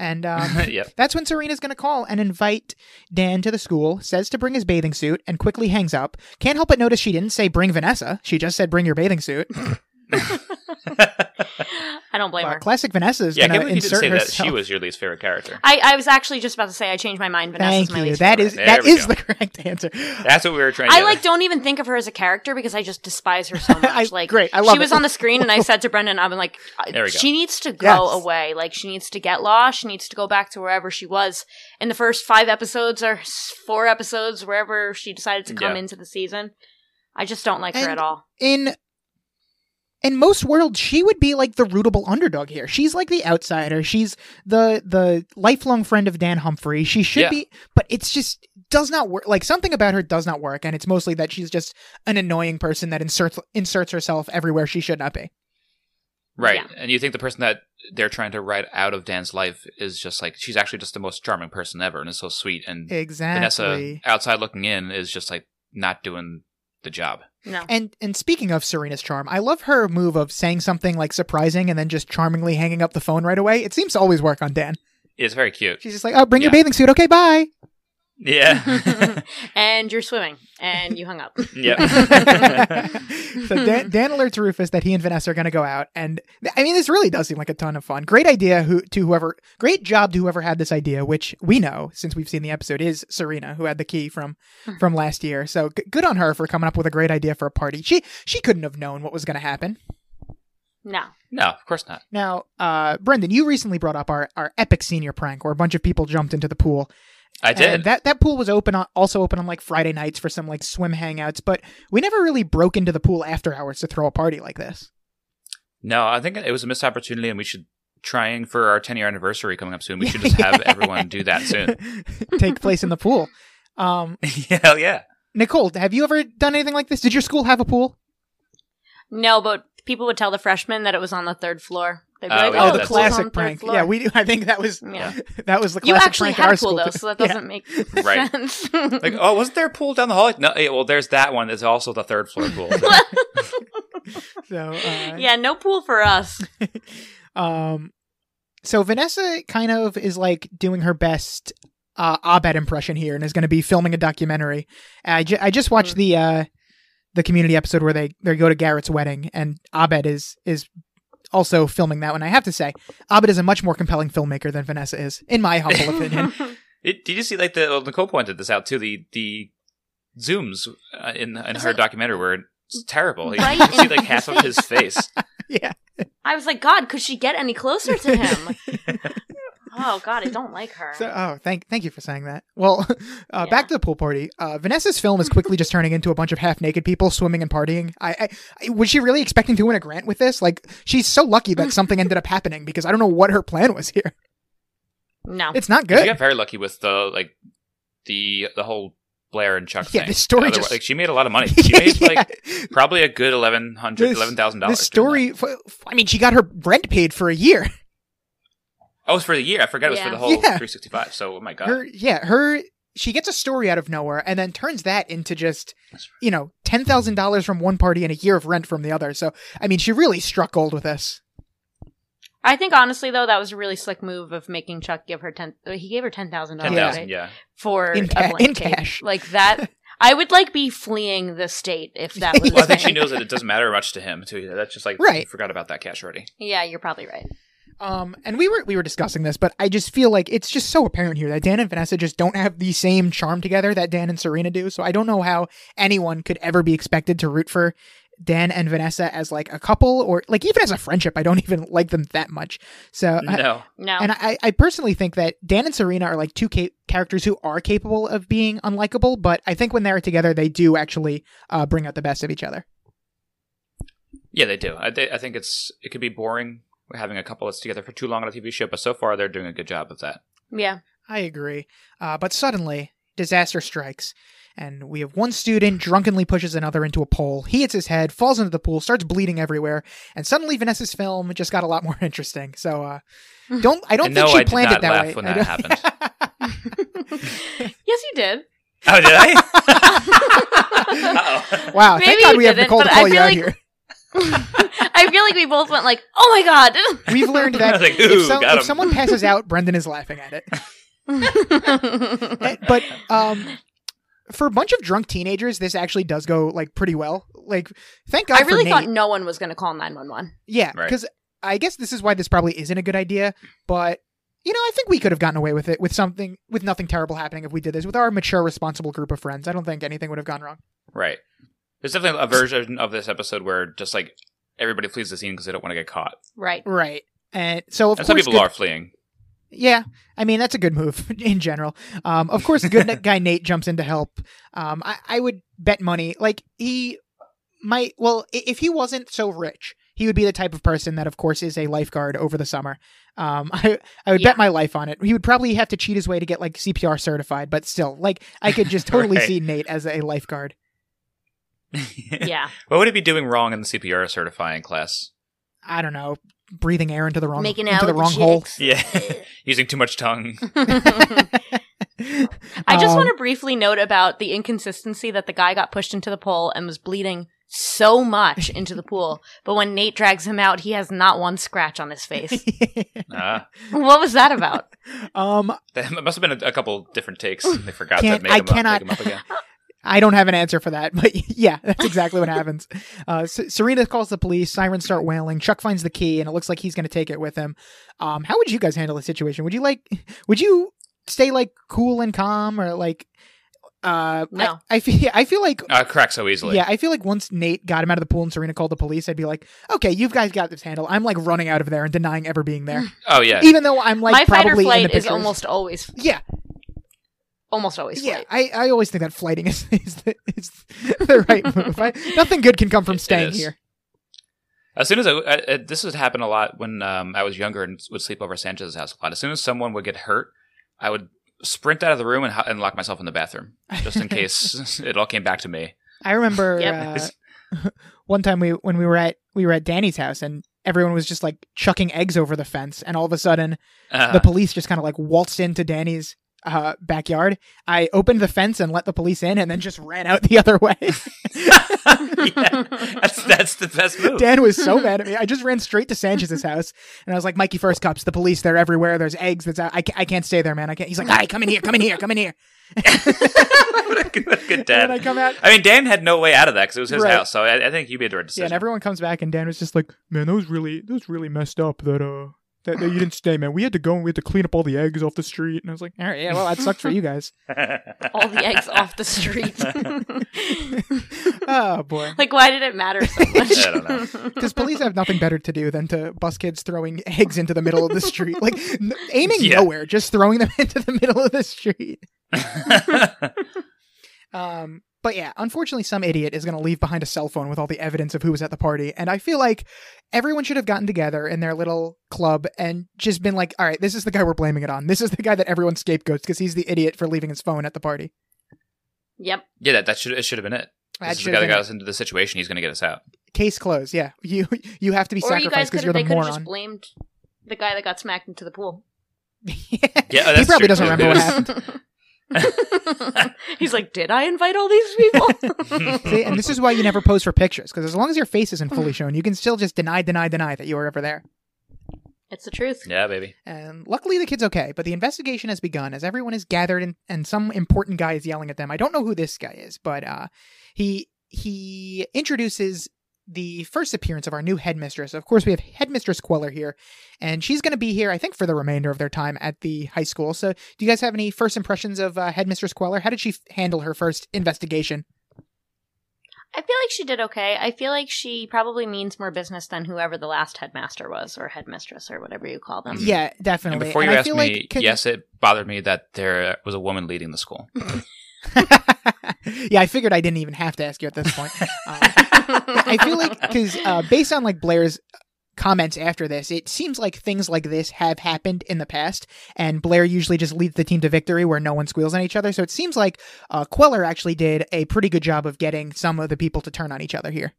Speaker 2: and [LAUGHS] um,
Speaker 1: yep.
Speaker 2: that's when Serena's going to call and invite Dan to the school, says to bring his bathing suit, and quickly hangs up. Can't help but notice she didn't say bring Vanessa. She just said bring your bathing suit. [LAUGHS] [LAUGHS]
Speaker 3: I don't blame her.
Speaker 2: classic Vanessa is
Speaker 1: Yeah, I
Speaker 2: going
Speaker 1: can't
Speaker 2: to
Speaker 1: believe you didn't
Speaker 2: insert
Speaker 1: say that she was your least favorite character.
Speaker 3: I, I was actually just about to say I changed my mind. Vanessa's
Speaker 2: Thank
Speaker 3: my
Speaker 2: you.
Speaker 3: least
Speaker 2: That
Speaker 3: favorite.
Speaker 2: is
Speaker 1: There
Speaker 2: that
Speaker 1: we
Speaker 2: is
Speaker 1: go.
Speaker 2: the correct answer.
Speaker 1: That's what we were trying to
Speaker 3: I
Speaker 1: get
Speaker 3: like don't even think of her as a character because I just despise her so [LAUGHS] much.
Speaker 2: I-
Speaker 3: like
Speaker 2: great. I love
Speaker 3: she was on the screen and I said to Brendan, I'm like, I-
Speaker 1: There we go.
Speaker 3: she needs to go
Speaker 2: Yes.
Speaker 3: away. Like she needs to get lost. She needs to go back to wherever she was in the first five episodes or four episodes, wherever she decided to come
Speaker 1: Yeah.
Speaker 3: into the season. I just don't like her at all.
Speaker 2: In in most worlds, she would be like the rootable underdog here. She's like the outsider. She's the the lifelong friend of Dan Humphrey. She should
Speaker 1: Yeah.
Speaker 2: be, but it's just does not work. Like something about her does not work, and it's mostly that she's just an annoying person that inserts inserts herself everywhere she should not be.
Speaker 1: Right.
Speaker 3: Yeah.
Speaker 1: And you think the person that they're trying to write out of Dan's life is just like she's actually just the most charming person ever and is so sweet and
Speaker 2: Exactly.
Speaker 1: Vanessa outside looking in is just like not doing the job.
Speaker 3: No.
Speaker 2: And and speaking of Serena's charm, I love her move of saying something like surprising and then just charmingly hanging up the phone right away. It seems to always work on Dan.
Speaker 1: It's very cute.
Speaker 2: She's just like, "Oh, bring your bathing suit. Okay, bye."
Speaker 1: Yeah. [LAUGHS]
Speaker 3: and you're swimming, and you hung up.
Speaker 1: yeah. [LAUGHS]
Speaker 2: so Dan, [LAUGHS] Dan alerts Rufus that he and Vanessa are going to go out, and I mean, this really does seem like a ton of fun. Great idea, who to whoever, great job to whoever had this idea, which we know since we've seen the episode is Serena, who had the key from from last year. So g- good on her for coming up with a great idea for a party. She she couldn't have known what was going to happen.
Speaker 3: No.
Speaker 1: no, of course not.
Speaker 2: Now, uh, Brendan, you recently brought up our, our epic senior prank where a bunch of people jumped into the pool.
Speaker 1: I did.
Speaker 2: And that that pool was open on, also open on like Friday nights for some like swim hangouts, but we never really broke into the pool after hours to throw a party like this.
Speaker 1: no, I think it was a missed opportunity, and we should trying for our 10 year anniversary coming up soon. We [LAUGHS] should just have everyone do that soon. [LAUGHS]
Speaker 2: Take place in the pool. Um, [LAUGHS]
Speaker 1: Hell yeah.
Speaker 2: Nicole, have you ever done anything like this? Did your school have a pool?
Speaker 3: No, but people would tell the freshmen that it was on the third floor. They'd be
Speaker 1: Oh,
Speaker 3: like,
Speaker 1: yeah,
Speaker 3: "Oh,
Speaker 2: oh,
Speaker 3: the
Speaker 2: the
Speaker 1: that's-
Speaker 3: pool's on
Speaker 2: classic prank. Yeah, we. Do, I think that was
Speaker 3: Yeah.
Speaker 2: that was the
Speaker 3: You
Speaker 2: classic
Speaker 3: actually
Speaker 2: prank
Speaker 3: had
Speaker 2: at our
Speaker 3: a pool
Speaker 2: school.
Speaker 3: though, so that doesn't make [LAUGHS]
Speaker 1: Right.
Speaker 3: sense.
Speaker 1: Like, oh, wasn't there a pool down the hall? No, yeah, well, there's that one. There's also the third floor pool. [LAUGHS]
Speaker 2: So, uh,
Speaker 3: yeah, no pool for us. [LAUGHS]
Speaker 2: Um, so Vanessa kind of is like doing her best uh, Abed impression here, and is going to be filming a documentary. I, ju- I just watched
Speaker 3: Mm.
Speaker 2: the uh, the community episode where they they go to Garrett's wedding, and Abed is is also filming that one. I have to say, Abed is a much more compelling filmmaker than Vanessa is, in my humble [LAUGHS] opinion. [LAUGHS]
Speaker 1: It, did you see like the well, Nicole pointed this out too? The the zooms uh, in in her
Speaker 3: it-
Speaker 1: documentary were it's terrible. You
Speaker 3: Right
Speaker 1: can see like half of his face. [LAUGHS]
Speaker 2: yeah,
Speaker 3: I was like, God, could she get any closer to him? Oh God, I don't like her.
Speaker 2: So, oh, thank thank you for saying that. Well, [LAUGHS] uh,
Speaker 3: Yeah.
Speaker 2: back to the pool party. Uh, Vanessa's film is quickly just turning into a bunch of half naked people swimming and partying. I, I, I was she really expecting to win a grant with this? Like, she's so lucky that something ended up happening because I don't know what her plan was here.
Speaker 3: no,
Speaker 2: It's not good.
Speaker 1: She got very lucky with the like the the whole Blair and Chuck
Speaker 2: Yeah,
Speaker 1: thing.
Speaker 2: the story
Speaker 1: Otherwise-
Speaker 2: just-
Speaker 1: like she made a lot of money. [LAUGHS] She made
Speaker 2: Yeah.
Speaker 1: like probably a good eleven hundred,
Speaker 2: This-
Speaker 1: eleven thousand
Speaker 2: The
Speaker 1: dollars.
Speaker 2: story. f- f- I mean, she got her rent paid for a year.
Speaker 1: Oh, it was for the year. I forgot it was for the whole
Speaker 2: Yeah.
Speaker 1: 365. So, oh my god.
Speaker 2: Her, yeah, her. She gets a story out of nowhere and then turns that into just, you know, ten thousand dollars from one party and a year of rent from the other. So, I mean, she really struck gold with this.
Speaker 3: I think honestly though that was a really slick move of making Chuck give her ten. He gave her ten thousand
Speaker 1: Ten
Speaker 3: dollars
Speaker 1: thousand, yeah.
Speaker 3: for
Speaker 2: In ca-
Speaker 3: blank
Speaker 2: in cash.
Speaker 3: Like that, [LAUGHS] I would like be fleeing the state if that [LAUGHS] was.
Speaker 1: Well, I think she knows that it doesn't matter much to him too. That's just like
Speaker 2: Right.
Speaker 1: Forgot about that cash already.
Speaker 3: Yeah, you're probably right.
Speaker 2: Um, and we were we were discussing this, but I just feel like it's just so apparent here that Dan and Vanessa just don't have the same charm together that Dan and Serena do. So I don't know how anyone could ever be expected to root for Dan and Vanessa as like a couple or like even as a friendship. I don't [LAUGHS] even like them that much. So I-
Speaker 1: No.
Speaker 3: No,
Speaker 2: and I, I personally think that Dan and Serena are like two ca- characters who are capable of being unlikable, but I think when they're together, they do actually uh, bring out the best of each other.
Speaker 1: Yeah, they do. I, they, I think it's it could be boring having a couple that's together for too long on a TV show, but so far they're doing a good job of that.
Speaker 3: yeah,
Speaker 2: I agree. Uh, but suddenly, disaster strikes, and we have one student drunkenly pushes another into a pole. He hits his head, falls into the pool, starts bleeding everywhere, and suddenly Vanessa's film just got a lot more [LAUGHS] interesting. So, uh, [LAUGHS] don't I don't
Speaker 1: And
Speaker 2: think
Speaker 1: no,
Speaker 2: she
Speaker 1: I did
Speaker 2: planned
Speaker 1: not
Speaker 2: it that
Speaker 1: laugh
Speaker 2: way.
Speaker 1: when
Speaker 2: I
Speaker 1: that
Speaker 2: don't- [LAUGHS]
Speaker 3: yes, you did.
Speaker 1: Oh, did I?
Speaker 2: Wow,
Speaker 3: Maybe
Speaker 2: thank God we have Nicole to call you
Speaker 3: feel
Speaker 2: out
Speaker 3: like-
Speaker 2: here.
Speaker 3: I feel like we both went like, "Oh my god!" [LAUGHS]
Speaker 2: We've learned [LAUGHS] that
Speaker 1: like,
Speaker 2: if,
Speaker 1: "Ooh,
Speaker 2: some-
Speaker 1: got
Speaker 2: if someone passes out, Brendan is laughing at it. [LAUGHS] Eh, but um, for a bunch of drunk teenagers, this actually does go like pretty well. Like, thank God
Speaker 3: I really
Speaker 2: for Nate.
Speaker 3: thought no one was going to call nine one one.
Speaker 2: Yeah,
Speaker 1: Right.
Speaker 2: because I guess this is why this probably isn't a good idea. But you know, I think we could have gotten away with it with something with nothing terrible happening if we did this with our mature, responsible group of friends. I don't think anything would have gone wrong.
Speaker 1: Right. There's definitely a version of this episode where just like everybody flees the scene because they don't want to get caught.
Speaker 3: Right.
Speaker 2: Right. And so of
Speaker 1: and
Speaker 2: course,
Speaker 1: some people
Speaker 2: good-
Speaker 1: are fleeing.
Speaker 2: Yeah, I mean that's a good move [LAUGHS] in general. Um, of course, good guy Nate jumps in to help. Um, I, I would bet money like he might. Well, if he wasn't so rich, he would be the type of person that, of course, is a lifeguard over the summer. Um, [LAUGHS] I I would
Speaker 3: Yeah.
Speaker 2: bet my life on it. He would probably have to cheat his way to get like CPR certified, but still, like I could just totally [LAUGHS]
Speaker 1: Right.
Speaker 2: see Nate as a lifeguard. [LAUGHS]
Speaker 3: Yeah.
Speaker 1: What would it be doing wrong in the CPR certifying class?
Speaker 2: I don't know, breathing air into the wrong
Speaker 3: Making
Speaker 2: into
Speaker 3: out
Speaker 2: the wrong hole.
Speaker 1: Yeah. [LAUGHS] Using too much tongue. [LAUGHS]
Speaker 3: I just
Speaker 2: Um,
Speaker 3: want to briefly note about the inconsistency that the guy got pushed into the pool and was bleeding so much into the pool, but when Nate drags him out, he has not one scratch on his face.
Speaker 1: Uh,
Speaker 3: what was that about?
Speaker 2: um,
Speaker 1: there must have been a, a couple different takes. They forgot
Speaker 2: Can't-
Speaker 1: to make
Speaker 2: I
Speaker 1: him up,
Speaker 2: cannot-
Speaker 1: make him up again.
Speaker 2: I don't have an answer for that, [LAUGHS] but yeah, that's exactly what happens. [LAUGHS] Uh, S- Serena calls the police. Sirens start wailing. Chuck finds the key, and it looks like he's going to take it with him. Um, how would you guys handle the situation? Would you like? Would you stay like cool and calm, or like? Uh,
Speaker 3: No.
Speaker 2: I, I feel. I feel like.
Speaker 1: Uh, crack so easily.
Speaker 2: Yeah, I feel like once Nate got him out of the pool and Serena called the police, I'd be like, "Okay, you guys got this handle." I'm like running out of there and denying ever being there,
Speaker 1: Oh yeah.
Speaker 2: even though I'm like
Speaker 3: My fight or
Speaker 2: probably in
Speaker 3: flight
Speaker 2: the
Speaker 3: is almost always,
Speaker 2: yeah,
Speaker 3: almost always
Speaker 2: Yeah,
Speaker 3: flight.
Speaker 2: I, I always think that flighting [LAUGHS] is, is, the, is the right move. I, nothing good can come from
Speaker 1: It- it
Speaker 2: staying
Speaker 1: is.
Speaker 2: here.
Speaker 1: As soon as I, I, I- this would happen a lot when um, I was younger and would sleep over Sanchez's house a lot. As soon as someone would get hurt, I would sprint out of the room and, and lock myself in the bathroom just in [LAUGHS] case [LAUGHS] it all came back to me.
Speaker 2: I remember
Speaker 3: Yep.
Speaker 2: uh, one time we when we were at we were at Danny's house and everyone was just like chucking eggs over the fence, and all of a sudden
Speaker 1: Uh,
Speaker 2: the police just kind of like waltzed into Danny's uh, backyard. I opened the fence and let the police in, and then just ran out the [LAUGHS] other way.
Speaker 1: yeah, that's that's the best move.
Speaker 2: Dan was so mad at me. I just ran straight to Sanchez's house, and I was like, "Mikey, first cups. The police, they're everywhere. There's eggs. That's out. I, ca- I can't stay there, man. I can't." He's like, "All right, come in here, come in here, come in here." [LAUGHS]
Speaker 1: what, a good, what a good dad.
Speaker 2: I come out.
Speaker 1: I mean, Dan had no way out of that because it was his
Speaker 2: Right.
Speaker 1: house. So I, I think he made the right
Speaker 2: Yeah,
Speaker 1: decision.
Speaker 2: and everyone comes back, and Dan was just like, "Man, that was really that was really messed up. That uh, that, that you didn't stay, man. We had to go and we had to clean up all the eggs off the street." And I was like, "All right, yeah, well, that sucked for you guys." [LAUGHS]
Speaker 3: All the eggs off the street.
Speaker 2: oh [LAUGHS] boy,
Speaker 3: like, why did it matter so [LAUGHS] much?
Speaker 1: I don't know.
Speaker 2: because police have nothing better to do than to bust kids throwing eggs into the middle of the street, like n- aiming
Speaker 1: Yeah.
Speaker 2: nowhere, just throwing them into the middle of the street. Um, but yeah, unfortunately, some idiot is going to leave behind a cell phone with all the evidence of who was at the party. And I feel like everyone should have gotten together in their little club and just been like, all right, this is the guy we're blaming it on. This is the guy that everyone scapegoats because he's the idiot for leaving his phone at the party.
Speaker 3: yep.
Speaker 1: yeah, that, that should it should have been it.
Speaker 2: That
Speaker 1: This is the guy that got
Speaker 2: it.
Speaker 1: us into the situation. He's going to get us out.
Speaker 2: Case closed. Yeah. [LAUGHS] You you have to be
Speaker 3: Or you guys
Speaker 2: sacrificed because you're
Speaker 3: have,
Speaker 2: the
Speaker 3: they could have just
Speaker 2: moron.
Speaker 3: blamed the guy that got smacked into the pool. [LAUGHS]
Speaker 1: Yeah, oh,
Speaker 2: he
Speaker 1: that's
Speaker 2: probably
Speaker 1: true,
Speaker 2: doesn't remember what [LAUGHS] happened. [LAUGHS]
Speaker 3: He's like, did I invite all these people? [LAUGHS]
Speaker 2: See, and this is why you never pose for pictures because as long as your face isn't fully shown, you can still just deny, deny, deny that you were ever there.
Speaker 3: it's the truth.
Speaker 1: Yeah, baby.
Speaker 2: And luckily, the kid's okay, but the investigation has begun as everyone is gathered and, and some important guy is yelling at them. I don't know who this guy is, but uh, he he introduces the first appearance of our new headmistress. Of course, we have Headmistress Queller here, and she's going to be here, I think, for the remainder of their time at the high school. So, do you guys have any first impressions of uh, Headmistress Queller? How did she f- handle her first investigation?
Speaker 3: I feel like she did okay. I feel like she probably means more business than whoever the last headmaster was, or headmistress, or whatever you call them.
Speaker 2: Yeah,
Speaker 1: And
Speaker 2: definitely.
Speaker 1: before you
Speaker 2: And
Speaker 1: ask me,
Speaker 2: like, can-
Speaker 1: yes, it bothered me that there was a woman leading the school. [LAUGHS] [LAUGHS] [LAUGHS]
Speaker 2: yeah, I figured I didn't even have to ask you at this point. Um, I feel like because uh, based on like Blair's comments after this, it seems like things like this have happened in the past, and Blair usually just leads the team to victory where no one squeals on each other. So it seems like uh, Queller actually did a pretty good job of getting some of the people to turn on each other here.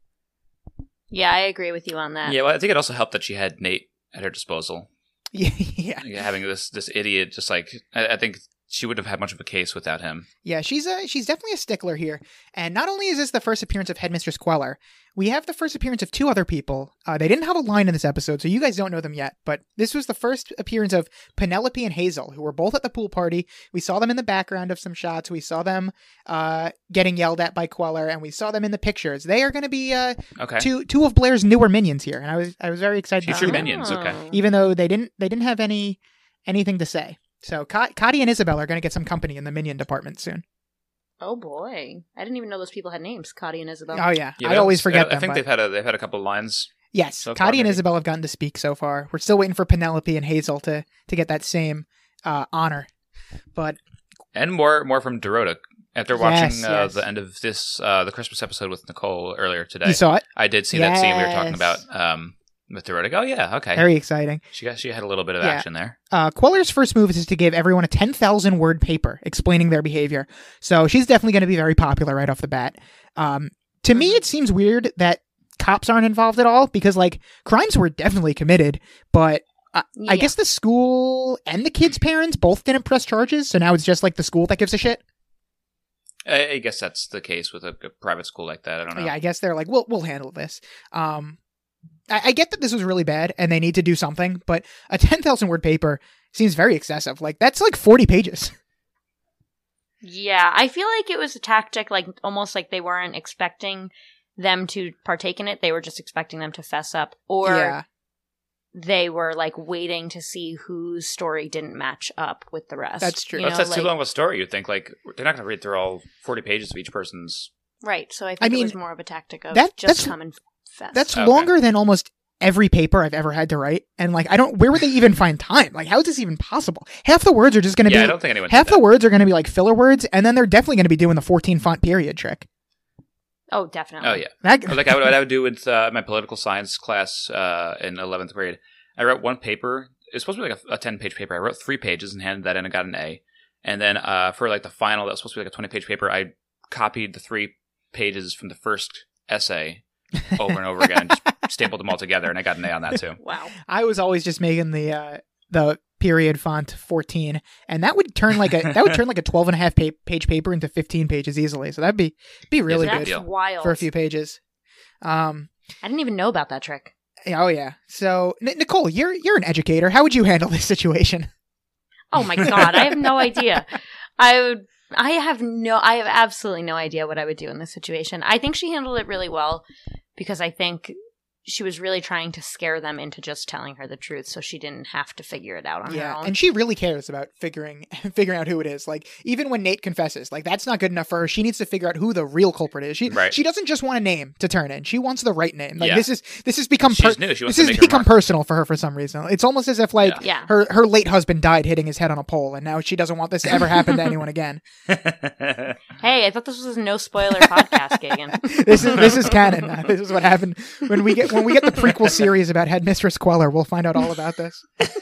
Speaker 3: Yeah, I agree with you on that.
Speaker 1: Yeah, well, I think it also helped that she had Nate at her disposal. [LAUGHS]
Speaker 2: Yeah, yeah,
Speaker 1: having this this idiot, just like I, I think she wouldn't have had much of a case without him.
Speaker 2: yeah. She's a she's definitely a stickler here. And not only is this the first appearance of Headmistress Queller, we have the first appearance of two other people. Uh, they didn't have a line in this episode, so you guys don't know them yet. But this was the first appearance of Penelope and Hazel, who were both at the pool party. We saw them in the background of some shots. We saw them uh, getting yelled at by Queller, and we saw them in the pictures. They are going to be uh,
Speaker 1: Okay,
Speaker 2: two two of Blair's newer minions here, and I was I was very excited to
Speaker 1: Future
Speaker 2: see them,
Speaker 1: minions, okay.
Speaker 3: Oh.
Speaker 2: even though they didn't they didn't have any anything to say. So Ka- Kati and Isabel are going to get some company in the minion department soon.
Speaker 3: Oh boy, I didn't even know those people had names. Kati and Isabel.
Speaker 2: Oh yeah,
Speaker 1: Yeah,
Speaker 2: I always forget
Speaker 1: I,
Speaker 2: them.
Speaker 1: I think
Speaker 2: but-
Speaker 1: they've had a they've had a couple lines.
Speaker 2: Yes,
Speaker 1: so far,
Speaker 2: Kati and. Isabel have gotten to speak so far. We're still waiting for Penelope and Hazel to to get that same uh, honor. But
Speaker 1: and more more from Dorota. After watching
Speaker 2: Yes,
Speaker 1: uh,
Speaker 2: yes.
Speaker 1: the end of this uh, the Christmas episode with Nicole earlier today,
Speaker 2: you saw it.
Speaker 1: I did see that scene we were talking about um, with Dorota. Oh yeah, okay.
Speaker 2: Very exciting.
Speaker 1: She got she had a little bit of
Speaker 2: Yeah.
Speaker 1: action there.
Speaker 2: Uh, Queller's first move is to give everyone a 10,000 word paper explaining their behavior. So she's definitely going to be very popular right off the bat. Um, to me, it seems weird that cops aren't involved at all because, like, crimes were definitely committed, but I
Speaker 3: Yeah.
Speaker 2: guess the school and the kids' parents both didn't press charges, so now it's just like the school that gives a shit.
Speaker 1: I, I guess that's the case with a, a private school like that. I don't know.
Speaker 2: Yeah, I guess they're like, we'll we'll handle this. Um, I, I get that this was really bad and they need to do something, but a [LAUGHS] ten thousand word paper seems very excessive. Like that's like forty pages. [LAUGHS]
Speaker 3: Yeah, I feel like it was a tactic, like almost like they weren't expecting them to partake in it. They were just expecting them to fess up, or
Speaker 2: yeah,
Speaker 3: they were like waiting to see whose story didn't match up with the rest.
Speaker 2: That's true.
Speaker 3: You
Speaker 1: That's,
Speaker 3: know,
Speaker 1: that's too long of a story. You'd think like they're not going to read through all forty pages of each person's.
Speaker 3: right. So I think
Speaker 2: I
Speaker 3: it was more of a tactic of
Speaker 2: that-
Speaker 3: just
Speaker 2: that's-
Speaker 3: come and fess.
Speaker 2: that's
Speaker 1: Okay.
Speaker 2: longer than almost every paper I've ever had to write. And like, I don't. Where would they even find time? Like, how is this even possible? Half the words are just going to
Speaker 1: Yeah, I don't think anyone.
Speaker 2: half the words are going to be like filler words, and then they're definitely going to be doing the fourteen font period trick.
Speaker 3: oh, definitely.
Speaker 1: Oh yeah.
Speaker 2: That,
Speaker 1: like I would, what I would do with uh, my political science class uh, in eleventh grade. I wrote one paper. It was supposed to be like a, a ten page paper. I wrote three pages and handed that in and got an A. And then uh, for like the final, that was supposed to be like a twenty page paper. I copied the three pages from the first essay over and over again, just [LAUGHS] stapled them all together, and I got an A on that too.
Speaker 3: Wow.
Speaker 2: I was always just making the uh, the period font 14 and that would turn like a that would turn like a 12 and a half pa- page paper into 15 pages easily so that'd be be really
Speaker 1: Yes,
Speaker 2: good
Speaker 3: That's wild.
Speaker 2: for a few pages um
Speaker 3: I didn't even know about that trick.
Speaker 2: oh yeah so N- nicole you're you're an educator how would you handle this situation
Speaker 3: Oh my god, I have no idea. I would. I have no. I have absolutely no idea what I would do in this situation. I think she handled it really well because I think she was really trying to scare them into just telling her the truth, so she didn't have to figure it out on her
Speaker 2: yeah
Speaker 3: own.
Speaker 2: and she really cares about figuring [LAUGHS] figuring out who it is like even when nate confesses like that's not good enough for her she needs to figure out who the real culprit is she
Speaker 1: Right.
Speaker 2: she doesn't just want a name to turn in she wants the right name like
Speaker 1: Yeah.
Speaker 2: this is this has become
Speaker 1: She's
Speaker 2: per-
Speaker 1: new. She wants
Speaker 2: this
Speaker 1: to
Speaker 2: has
Speaker 1: make
Speaker 2: become
Speaker 1: mark.
Speaker 2: personal for her for some reason it's almost as if like
Speaker 3: yeah,
Speaker 2: her her late husband died hitting his head on a pole and now she doesn't want this to ever happen to anyone again [LAUGHS] [LAUGHS]
Speaker 3: hey, I thought this was a no spoiler podcast, Gagan.
Speaker 2: this is this is canon now. this is what happened when we get when we get the prequel [LAUGHS] series about headmistress queller we'll find out all about this [LAUGHS]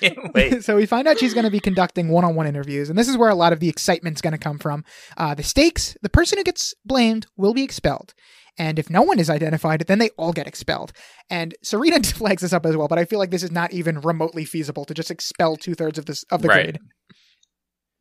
Speaker 1: Can't wait. [LAUGHS]
Speaker 2: so we find out she's going to be conducting one-on-one interviews and this is where a lot of the excitement's going to come from uh, the stakes the person who gets blamed will be expelled and if no one is identified then they all get expelled and serena flags this up as well but i feel like this is not even remotely feasible to just expel two-thirds of this of the
Speaker 1: Right.
Speaker 2: grade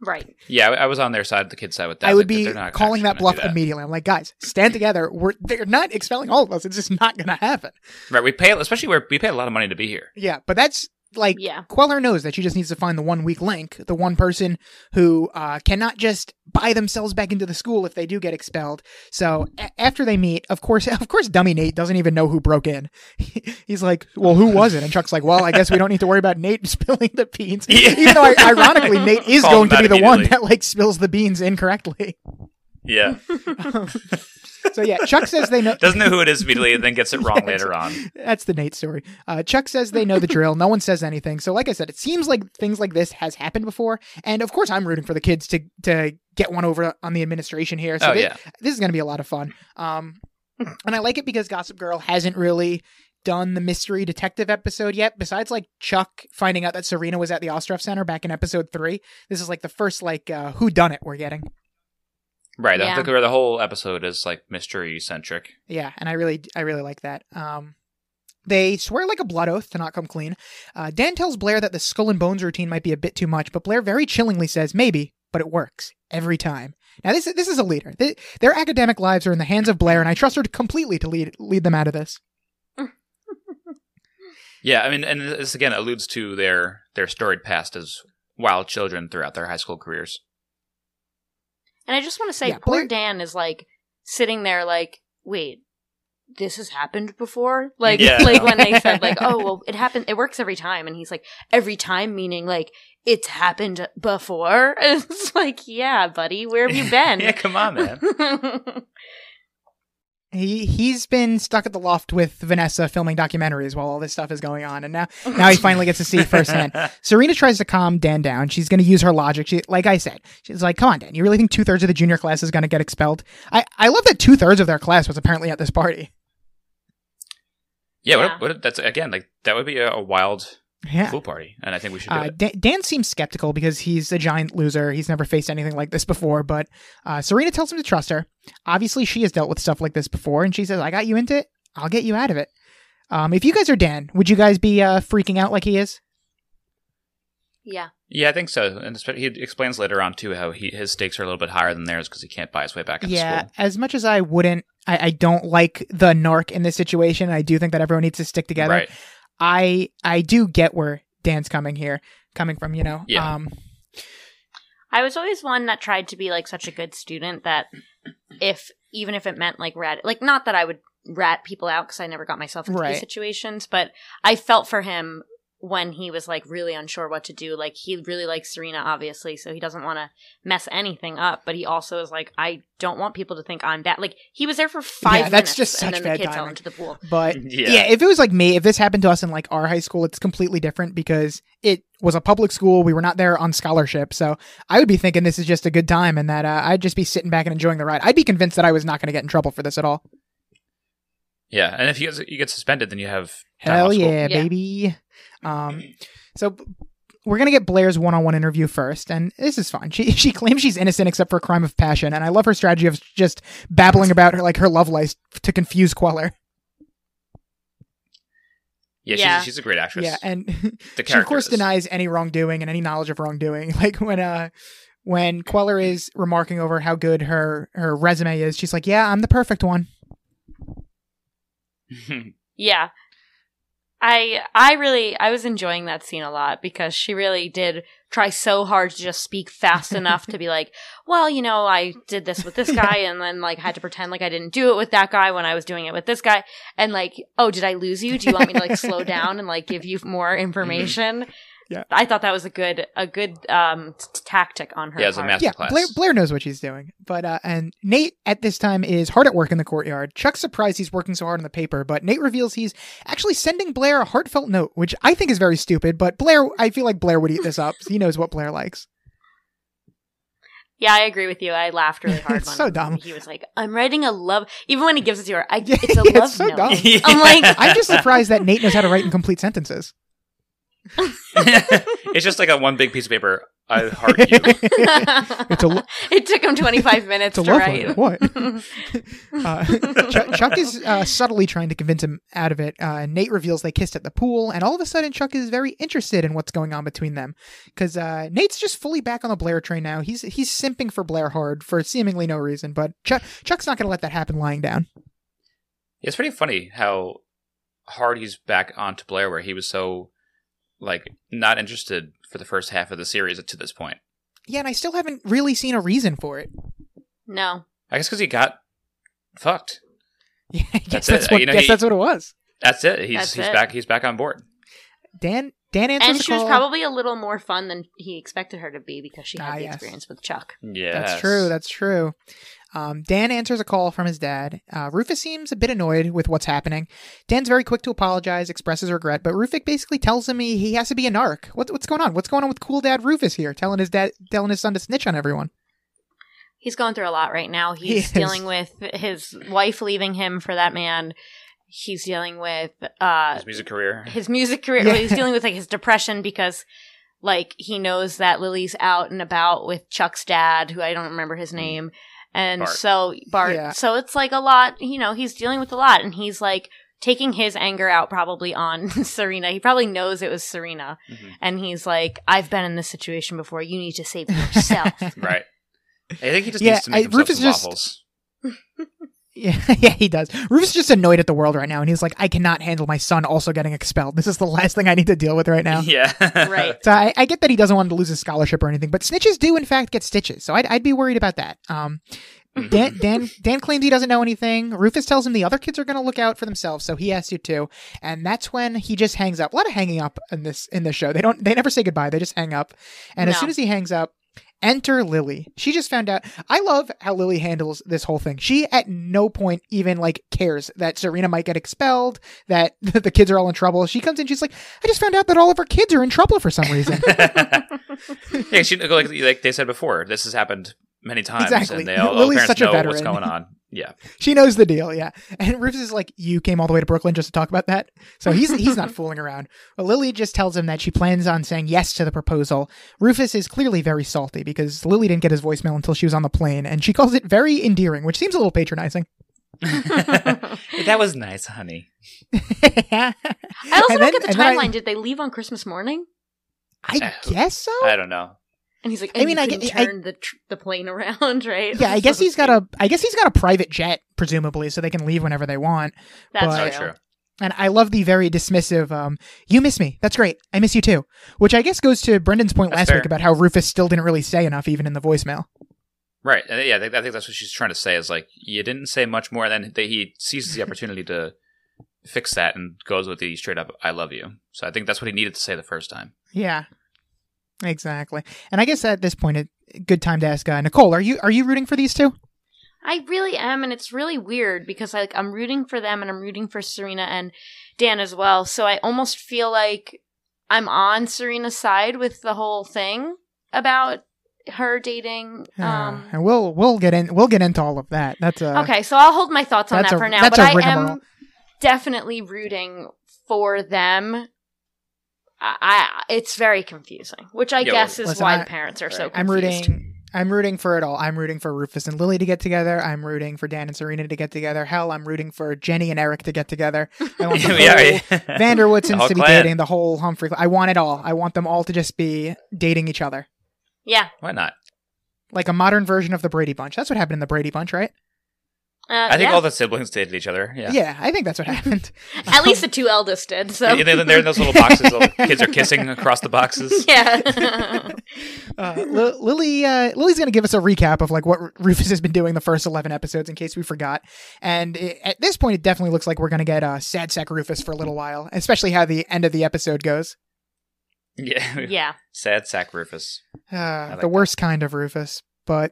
Speaker 3: right.
Speaker 1: Yeah, I I was on their side, the kid's side with that.
Speaker 2: I would
Speaker 1: Like,
Speaker 2: be
Speaker 1: not
Speaker 2: calling that bluff
Speaker 1: do
Speaker 2: immediately. I'm like, guys, stand together. We're they're not expelling all of us. It's just not going to happen.
Speaker 1: Right, we pay, especially where we pay a lot of money to be here.
Speaker 2: Yeah, but that's like
Speaker 3: Yeah.
Speaker 2: Queller knows that she just needs to find the one weak link, the one person who uh, cannot just buy themselves back into the school if they do get expelled. So a- after they meet, of course, [LAUGHS] of course, dummy Nate doesn't even know who broke in. [LAUGHS] He's like, "Well, who was it?" And Chuck's like, "Well, I guess we don't need to worry about Nate [LAUGHS] spilling the beans."
Speaker 1: Yeah.
Speaker 2: Even though, ironically, Nate is
Speaker 1: Call
Speaker 2: going to be the one that like spills the beans incorrectly.
Speaker 1: Yeah, [LAUGHS]
Speaker 2: So yeah, Chuck says they know.
Speaker 1: doesn't know who it is immediately, and then gets it wrong [LAUGHS]
Speaker 2: Yeah,
Speaker 1: later on.
Speaker 2: That's the Nate story. Uh, Chuck says they know the drill. No one says anything. So, like I said, it seems like things like this has happened before. And of course, I'm rooting for the kids to to get one over on the administration here. So
Speaker 1: oh
Speaker 2: thi-
Speaker 1: yeah,
Speaker 2: this is going to be a lot of fun. Um, and I like it because Gossip Girl hasn't really done the mystery detective episode yet. Besides, like Chuck finding out that Serena was at the Ostroff Center back in episode three. This is like the first like uh, who done it we're getting.
Speaker 1: Right.
Speaker 3: Yeah.
Speaker 1: The, the, whole episode is like mystery centric.
Speaker 2: Yeah, and I really, I really like that. Um, they swear like a blood oath to not come clean. Uh, Dan tells Blair that the skull and bones routine might be a bit too much, but Blair very chillingly says maybe, but it works every time. Now this is this is a leader. They, their academic lives are in the hands of Blair, and I trust her completely to lead lead them out of this. [LAUGHS]
Speaker 1: Yeah, I mean, and this again alludes to their their storied past as wild children throughout their high school careers.
Speaker 3: And I just want to say,
Speaker 2: Yeah,
Speaker 3: poor
Speaker 2: Blair-
Speaker 3: Dan is like sitting there, like, wait, this has happened before. Like,
Speaker 1: Yeah.
Speaker 3: like when they said, like, [LAUGHS] oh, well, it happened. It works every time, and he's like, every time, meaning like it's happened before. [LAUGHS] It's like, yeah, buddy, where have you [LAUGHS] been?
Speaker 1: yeah, come on, man.
Speaker 2: He he's been stuck at the loft with Vanessa filming documentaries while all this stuff is going on, and now [LAUGHS] now he finally gets to see it firsthand. [LAUGHS] Serena tries to calm Dan down. She's going to use her logic. She, like I said, she's like, "Come on, Dan. You really think two thirds of the junior class is going to get expelled?" I I love that two thirds of their class was apparently at this party.
Speaker 1: Yeah,
Speaker 3: Yeah.
Speaker 1: What, what, that's again like that would be a, a wild
Speaker 2: Yeah.
Speaker 1: pool party, and I think we should do
Speaker 2: Uh,
Speaker 1: it.
Speaker 2: Dan, Dan seems skeptical because he's a giant loser. He's never faced anything like this before. But uh, Serena tells him to trust her. Obviously, she has dealt with stuff like this before, and she says, "I got you into it. I'll get you out of it." Um, if you guys are Dan, would you guys be uh, freaking out like he is?
Speaker 3: Yeah.
Speaker 1: Yeah, I think so. And he explains later on too how he his stakes are a little bit higher than theirs because he can't buy his way back into
Speaker 2: yeah.
Speaker 1: school.
Speaker 2: As much as I wouldn't, I, I don't like the narc in this situation. I do think that everyone needs to stick together.
Speaker 1: Right.
Speaker 2: I I do get where Dan's coming here, coming from. You know.
Speaker 1: Yeah.
Speaker 2: Um,
Speaker 3: I was always one that tried to be like such a good student that if even if it meant like rat like not that I would rat people out because I never got myself into
Speaker 2: Right.
Speaker 3: these situations, but I felt for him when he was like really unsure what to do. Like he really likes Serena, obviously, so he doesn't want to mess anything up. But he also is like, I don't want people to think I'm bad. Like he was there for five
Speaker 2: Yeah, that's
Speaker 3: minutes,
Speaker 2: just such
Speaker 3: and then
Speaker 2: bad
Speaker 3: the kid fell
Speaker 2: timing.
Speaker 3: into the pool.
Speaker 2: but [LAUGHS]
Speaker 1: Yeah.
Speaker 2: yeah. if it was like me, if this happened to us in like our high school, it's completely different because it was a public school. We were not there on scholarship, so I would be thinking this is just a good time and that uh, I'd just be sitting back and enjoying the ride. I'd be convinced that I was not going to get in trouble for this at all.
Speaker 1: Yeah, and if you get, you get suspended, then you have time
Speaker 2: Hell
Speaker 1: off
Speaker 2: yeah,
Speaker 3: Yeah.
Speaker 2: baby. Um, so we're gonna get Blair's one-on-one interview first, and this is fun. She [LAUGHS] she claims she's innocent except for a crime of passion, and I love her strategy of just babbling about her like her love life to confuse Queller.
Speaker 1: Yeah,
Speaker 3: Yeah.
Speaker 1: She's, she's a great actress.
Speaker 2: Yeah, and [LAUGHS]
Speaker 1: the
Speaker 2: she of course
Speaker 1: is.
Speaker 2: denies any wrongdoing and any knowledge of wrongdoing. [LAUGHS] Like when uh when Queller is remarking over how good her her resume is, she's like, "Yeah, I'm the perfect one."
Speaker 3: Yeah. I I really I was enjoying that scene a lot because she really did try so hard to just speak fast [LAUGHS] enough to be like, well, you know, I did this with this [LAUGHS] guy and then like had to pretend like I didn't do it with that guy when I was doing it with this guy and like, oh, did I lose you? Do you want me to like slow [LAUGHS] down and like give you more information?
Speaker 2: Yeah.
Speaker 3: I thought that was a good a good um t- tactic on her
Speaker 1: Yeah, as a
Speaker 3: part.
Speaker 1: master-
Speaker 2: Yeah,
Speaker 1: class.
Speaker 2: Blair, Blair knows what she's doing. But uh, and Nate at this time is hard at work in the courtyard. Chuck's surprised he's working so hard on the paper, but Nate reveals he's actually sending Blair a heartfelt note, which I think is very stupid. But Blair, I feel like Blair would eat this up. he knows what Blair likes.
Speaker 3: Yeah, I agree with you. I laughed really hard [LAUGHS]
Speaker 2: It's
Speaker 3: when
Speaker 2: so dumb.
Speaker 3: he was like, "I'm writing a love." Even when he gives it to her, I, [LAUGHS]
Speaker 2: Yeah,
Speaker 3: it's a
Speaker 2: it's
Speaker 3: love
Speaker 2: so
Speaker 3: note.
Speaker 2: dumb.
Speaker 3: I'm like, [LAUGHS]
Speaker 2: I'm just surprised that Nate knows how to write in complete sentences. [LAUGHS]
Speaker 1: it's just like a one big piece of paper. I heart you.
Speaker 2: It's a lo- [LAUGHS]
Speaker 3: it took him 25 minutes [LAUGHS]
Speaker 2: it's a
Speaker 3: to write.
Speaker 2: letter. What? Uh, Chuck, Chuck is uh, subtly trying to convince him out of it. Uh, Nate reveals they kissed at the pool, and all of a sudden, Chuck is very interested in what's going on between them because uh, Nate's just fully back on the Blair train now. He's he's simping for Blair hard for seemingly no reason, but Chuck Chuck's not going to let that happen lying down.
Speaker 1: It's pretty funny how hard he's back onto Blair, where he was so like not interested for the first half of the series to this point.
Speaker 2: Yeah, and I still haven't really seen a reason for it.
Speaker 3: no.
Speaker 1: I guess because he got fucked. [LAUGHS]
Speaker 2: Yeah, I guess
Speaker 1: That's
Speaker 2: that's, what
Speaker 1: You know,
Speaker 2: guess
Speaker 1: he-
Speaker 2: that's what it was.
Speaker 1: That's it. He's
Speaker 3: That's
Speaker 1: he's
Speaker 3: it.
Speaker 1: back. He's back on board.
Speaker 2: Dan Dan answers
Speaker 3: And
Speaker 2: the
Speaker 3: she was probably a little more fun than he expected her to be because she had
Speaker 2: Ah,
Speaker 3: the
Speaker 2: yes.
Speaker 3: experience with Chuck.
Speaker 1: Yeah,
Speaker 2: That's true. That's true. Um, Dan answers a call from his dad. Uh, Rufus seems a bit annoyed with what's happening. Dan's very quick to apologize, expresses regret, but Rufus basically tells him he, he has to be a narc. What, what's going on? What's going on with cool dad Rufus here, telling his dad, telling his son to snitch on everyone?
Speaker 3: He's going through a lot right now. [LAUGHS] He's
Speaker 2: is.
Speaker 3: dealing with his wife leaving him for that man. He's dealing with uh
Speaker 1: his music career.
Speaker 3: his music career.
Speaker 2: Yeah.
Speaker 3: He's dealing with like his depression because like he knows that Lily's out and about with Chuck's dad, who I don't remember his name. And
Speaker 1: Bart.
Speaker 3: so Bart
Speaker 2: Yeah.
Speaker 3: so it's like a lot, you know, he's dealing with a lot and he's like taking his anger out probably on [LAUGHS] Serena. He probably knows it was Serena.
Speaker 1: Mhm.
Speaker 3: And he's like, I've been in this situation before. You need to save yourself. [LAUGHS]
Speaker 1: Right. I think he just
Speaker 2: Yeah,
Speaker 1: needs to make
Speaker 2: I-
Speaker 1: himself
Speaker 2: Rufus
Speaker 1: some
Speaker 2: just-
Speaker 1: waffles. [LAUGHS]
Speaker 2: Yeah, [LAUGHS] yeah, he does. Rufus is just annoyed at the world right now, and he's like, I cannot handle my son also getting expelled. This is the last thing I need to deal with right now. [LAUGHS]
Speaker 1: Yeah.
Speaker 3: Right.
Speaker 2: So I, I get that he doesn't want to lose his scholarship or anything, but snitches do in fact get stitches. So I'd, I'd be worried about that. Um, Dan, Dan, Dan claims he doesn't know anything. Rufus tells him the other kids are going to look out for themselves, so he has to too. And that's when he just hangs up. A lot of hanging up in this in this show. They don't. They never say goodbye. They just hang up. And as soon as he hangs up, enter Lily. She just found out. I love how Lily handles this whole thing. She at no point even like cares that Serena might get expelled, that [LAUGHS] the kids are all in trouble. She comes in. She's like, I just found out that all of our kids are in trouble for some reason. [LAUGHS]
Speaker 1: yeah, she, like, like they said before, this has happened many times,
Speaker 2: Exactly.
Speaker 1: and they all, all
Speaker 2: Lily's
Speaker 1: parents
Speaker 2: such a
Speaker 1: know what's going on. [LAUGHS] Yeah,
Speaker 2: She knows the deal, yeah. And Rufus is like, "You came all the way to Brooklyn just to talk about that." So he's he's not [LAUGHS] fooling around. But Lily just tells him that she plans on saying yes to the proposal. Rufus is clearly very salty because Lily didn't get his voicemail until she was on the plane, and she calls it very endearing, which seems a little patronizing. [LAUGHS]
Speaker 1: that was nice, honey.
Speaker 2: I
Speaker 3: I also don't get the timeline. Did they leave on Christmas morning?
Speaker 2: I, uh, guess so.
Speaker 1: I don't know.
Speaker 3: And he's like,
Speaker 2: I
Speaker 3: I
Speaker 2: mean,
Speaker 3: mean,
Speaker 2: I
Speaker 3: I
Speaker 2: get-
Speaker 3: can
Speaker 2: I-
Speaker 3: turn the tr- the plane [LAUGHS] around, right?
Speaker 2: yeah, I guess he's got a. I guess he's got a private jet, presumably, so they can leave whenever they want.
Speaker 3: That's
Speaker 2: but-
Speaker 3: true.
Speaker 1: true.
Speaker 2: And I love the very dismissive. Um, you miss me. That's great. I miss you too. Which I guess goes to Brendan's point
Speaker 1: That's
Speaker 2: last
Speaker 1: fair.
Speaker 2: week about how Rufus still didn't really say enough, even in the voicemail.
Speaker 1: Right. And yeah, I think, I think that's what she's trying to say is like, you didn't say much more. And then they, he seizes the opportunity to fix that and goes with the straight up, I love you. So I think that's what he needed to say the first time.
Speaker 2: Yeah, exactly. And I guess at this point, a good time to ask uh, Nicole: Are you are you rooting for these two?
Speaker 3: I really am, and it's really weird because like I'm rooting for them and I'm rooting for Serena and Dan as well. So I almost feel like I'm on Serena's side with the whole thing about her dating.
Speaker 2: Uh,
Speaker 3: Um,
Speaker 2: and we'll we'll get in we'll get into all of that. That's a
Speaker 3: okay, so I'll hold my thoughts on that
Speaker 2: a-
Speaker 3: for now. But I am definitely rooting for them. I, I it's very confusing, which I
Speaker 1: Yeah,
Speaker 3: guess
Speaker 1: well,
Speaker 3: is
Speaker 2: listen,
Speaker 3: why
Speaker 2: I-
Speaker 3: the parents are so.
Speaker 2: I'm
Speaker 3: confused.
Speaker 2: rooting. I'm rooting for it all. I'm rooting for Rufus and Lily to get together. I'm rooting for Dan and Serena to get together. Hell, I'm rooting for Jenny and Eric to get together. [LAUGHS] I want the [LAUGHS] whole
Speaker 1: yeah.
Speaker 2: van
Speaker 1: der Woodsens
Speaker 2: to be
Speaker 1: clan.
Speaker 2: dating the whole Humphrey. I want it all. I want them all to just be dating each other,
Speaker 3: Yeah,
Speaker 1: Why not?
Speaker 2: like a modern version of the Brady Bunch. That's what happened in the Brady Bunch, right?
Speaker 3: Uh,
Speaker 1: I think
Speaker 3: yeah.
Speaker 1: all the siblings dated each other. Yeah.
Speaker 2: yeah, I think that's what happened.
Speaker 3: At least the two eldest did. So
Speaker 1: And then they're in those little boxes. Little [LAUGHS] kids are kissing across the boxes.
Speaker 3: yeah. [LAUGHS]
Speaker 2: Uh, Li- Lily, uh, Lily's going to give us a recap of like what R- Rufus has been doing the first eleven episodes, in case we forgot. And it, at this point, it definitely looks like we're going to get uh, sad sack Rufus for a little while, especially how the end of the episode goes.
Speaker 1: Yeah.
Speaker 3: yeah. [LAUGHS]
Speaker 1: Sad sack Rufus.
Speaker 2: Uh,
Speaker 1: like
Speaker 2: the worst kind of Rufus, but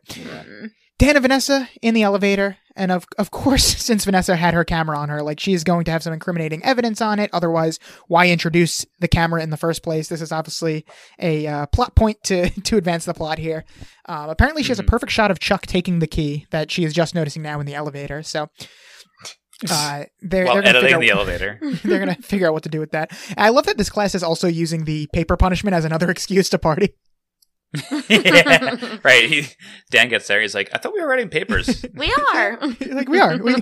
Speaker 2: Dan and Vanessa in the elevator, and of of course, [LAUGHS] since Vanessa had her camera on her, like she's going to have some incriminating evidence on it. Otherwise, why introduce the camera in the first place? This is obviously a uh, plot point to [LAUGHS] to advance the plot here. Um, apparently, she has a
Speaker 1: Mhm.
Speaker 2: perfect shot of Chuck taking the key that she is just noticing now in the elevator. So. [LAUGHS] Uh, they're,
Speaker 1: While
Speaker 2: they're
Speaker 1: editing
Speaker 2: figure
Speaker 1: the elevator.
Speaker 2: they're gonna figure out what to do with that. I love that this class is also using the paper punishment as another excuse to party. [LAUGHS] [LAUGHS]
Speaker 1: yeah. Right. He, Dan gets there. He's like, I thought we were writing papers. [LAUGHS]
Speaker 3: We are.
Speaker 2: like we are. We,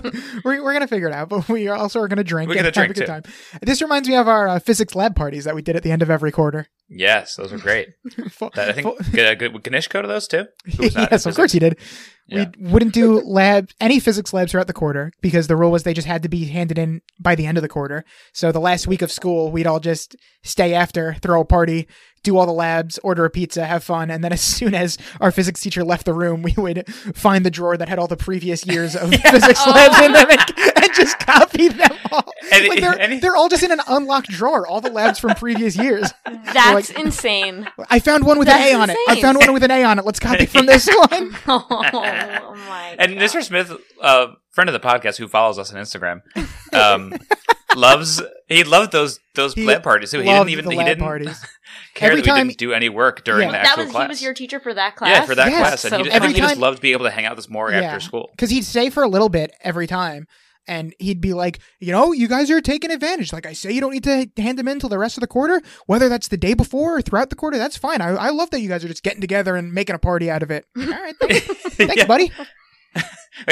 Speaker 2: we're, we're gonna figure it out, but we are also are gonna drink.
Speaker 1: We're
Speaker 2: and
Speaker 1: gonna
Speaker 2: have a
Speaker 1: drink,
Speaker 2: good time. This reminds me of our uh, physics lab parties that we did at the end of every quarter.
Speaker 1: yes, those were great.
Speaker 2: Full-
Speaker 1: That, I think
Speaker 2: full-
Speaker 1: good, good, would Ganesh go to those too? Not
Speaker 2: yes, of course he did.
Speaker 1: Yeah.
Speaker 2: We wouldn't do lab any physics labs throughout the quarter because the rule was they just had to be handed in by the end of the quarter. So the last week of school, we'd all just stay after, throw a party, do all the labs, order a pizza, have fun, and then as soon as our physics teacher left the room, we would find the drawer that had all the previous years of [LAUGHS] physics labs in them and, and just copy them all.
Speaker 1: And-
Speaker 2: like they're,
Speaker 1: and-
Speaker 2: they're all just in an unlocked drawer, all the labs from previous years. [LAUGHS]
Speaker 3: That's insane.
Speaker 2: I found one with an A on it. I found one with an A on it. Let's copy from this [LAUGHS] one.
Speaker 3: Oh my.
Speaker 1: And
Speaker 3: God.
Speaker 1: Mr. Smith, uh, friend of the podcast who follows us on Instagram, um, loves he loved those those
Speaker 2: He
Speaker 1: lab parties too. He didn't even
Speaker 2: the
Speaker 1: he didn't
Speaker 2: parties. [LAUGHS]
Speaker 1: care
Speaker 2: Every
Speaker 1: that we
Speaker 2: time-
Speaker 1: didn't do any work during
Speaker 2: Yeah.
Speaker 1: the
Speaker 3: that
Speaker 1: actual
Speaker 3: was
Speaker 1: class.
Speaker 3: he was your teacher for that class.
Speaker 1: yeah, for that
Speaker 2: Yes.
Speaker 1: class, and
Speaker 3: So
Speaker 1: he, just,
Speaker 2: Every
Speaker 1: he just loved being able to hang out with us more
Speaker 2: Yeah.
Speaker 1: after school.
Speaker 2: because he'd stay for a little bit every time and he'd be like you know you guys are taking advantage like i say you don't need to hand them in till the rest of the quarter whether that's the day before or throughout the quarter that's fine i, I love that you guys are just getting together and making a party out of it [LAUGHS] all right thanks, [LAUGHS] thanks
Speaker 1: Yeah.
Speaker 2: buddy
Speaker 1: Wait,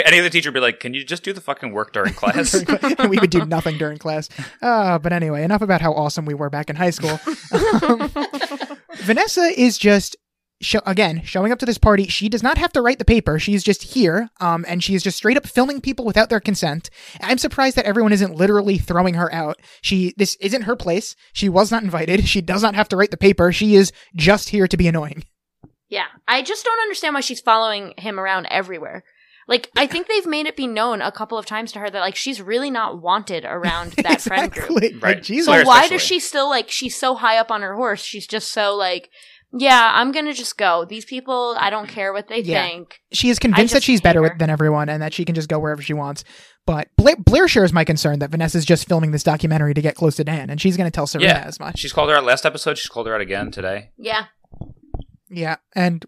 Speaker 1: Any other teacher would be like, "Can you just do the fucking work during [LAUGHS] class?"
Speaker 2: and [LAUGHS] we would do nothing during class. Uh, but anyway enough about how awesome we were back in high school. Um, [LAUGHS] vanessa is just show, again showing up to this party. She does not have to write the paper. She's just here um, and she's just straight up filming people without their consent. I'm surprised that everyone isn't literally throwing her out. She this isn't her place. She was not invited. She does not have to write the paper. She is just here to be annoying.
Speaker 3: Yeah, I just don't understand why she's following him around everywhere. Like, I think they've made it be known a couple of times to her that like she's really not wanted around that friend group. [LAUGHS]
Speaker 1: Right.
Speaker 2: like, Jesus.
Speaker 3: So
Speaker 1: Claire
Speaker 3: why
Speaker 1: especially.
Speaker 3: does she still like she's so high up on her horse? She's just so like, yeah, I'm gonna just go. These people, I don't care what they
Speaker 2: Yeah.
Speaker 3: think.
Speaker 2: she is convinced that she's better
Speaker 3: her.
Speaker 2: with, than everyone and that she can just go wherever she wants. But Blair, Blair shares my concern that Vanessa's just filming this documentary to get close to Dan, and she's going to tell Serena
Speaker 1: Yeah.
Speaker 2: as much.
Speaker 1: She's called her out last episode. She's called her out again today.
Speaker 3: Yeah,
Speaker 2: Yeah, and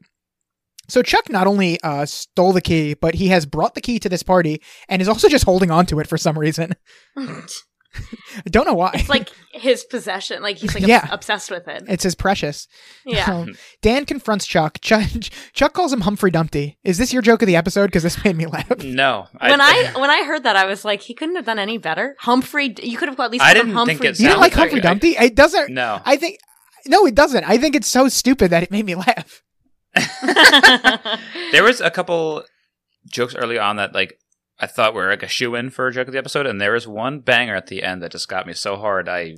Speaker 2: so Chuck not only uh, stole the key, but he has brought the key to this party and is also just holding on to it for some reason. [LAUGHS] I don't know why.
Speaker 3: It's like his possession. Like he's like
Speaker 2: Yeah.
Speaker 3: obs- obsessed with it.
Speaker 2: it's his precious.
Speaker 3: Yeah.
Speaker 2: Um, Dan confronts Chuck. Chuck. [LAUGHS] Chuck calls him Humphrey Dumpty. Is this your joke of the episode? Because this made me laugh.
Speaker 1: No,
Speaker 3: when I [LAUGHS] when I heard that, I was like, he couldn't have done any better. Humphrey, you could have at least
Speaker 1: I
Speaker 3: called
Speaker 1: didn't
Speaker 3: Humphrey.
Speaker 1: think it
Speaker 2: You didn't
Speaker 1: sounds
Speaker 2: like
Speaker 1: like
Speaker 2: Humphrey
Speaker 1: I-
Speaker 2: Dumpty? It doesn't.
Speaker 1: no,
Speaker 2: I think. No, it doesn't. I think it's so stupid that it made me laugh. [LAUGHS]
Speaker 1: there was a couple jokes early on that like I thought were like a shoe in for a joke of the episode, and there was one banger at the end that just got me so hard I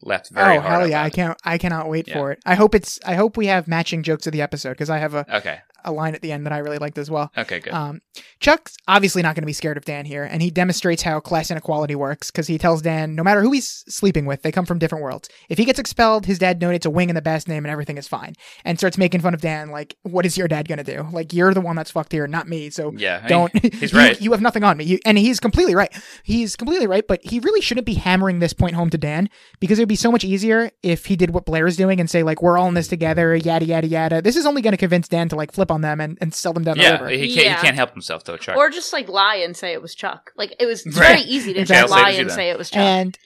Speaker 1: left very
Speaker 2: oh
Speaker 1: hard.
Speaker 2: Oh
Speaker 1: hell
Speaker 2: yeah!
Speaker 1: that.
Speaker 2: I can't. I cannot wait
Speaker 1: Yeah.
Speaker 2: for it. I hope it's. I hope we have matching jokes of the episode because I have a,
Speaker 1: Okay,
Speaker 2: a line at the end that I really liked as well.
Speaker 1: okay, good.
Speaker 2: Um, Chuck's obviously not going to be scared of Dan here, and he demonstrates how class inequality works because he tells Dan no matter who he's sleeping with, they come from different worlds. If he gets expelled, his dad donates a wing in the Bass name, and everything is fine. And starts making fun of Dan, like, "What is your dad going to do? Like, you're the one that's fucked here, not me. So
Speaker 1: yeah, I mean,
Speaker 2: don't. [LAUGHS]
Speaker 1: he's
Speaker 2: you,
Speaker 1: right.
Speaker 2: You have nothing on me. You, and he's completely right. He's completely right. But he really shouldn't be hammering this point home to Dan because it would be so much easier if he did what Blair is doing and say like, "We're all in this together." Yada yada yada. This is only going to convince Dan to like flip on them and, and sell them down the river.
Speaker 1: he can't.
Speaker 3: Yeah.
Speaker 1: He can't help himself though, Chuck.
Speaker 3: or just like lie and say it was Chuck. Like it was [LAUGHS]
Speaker 1: Right.
Speaker 3: very easy to
Speaker 2: Exactly.
Speaker 3: just lie and say it was Chuck.
Speaker 2: And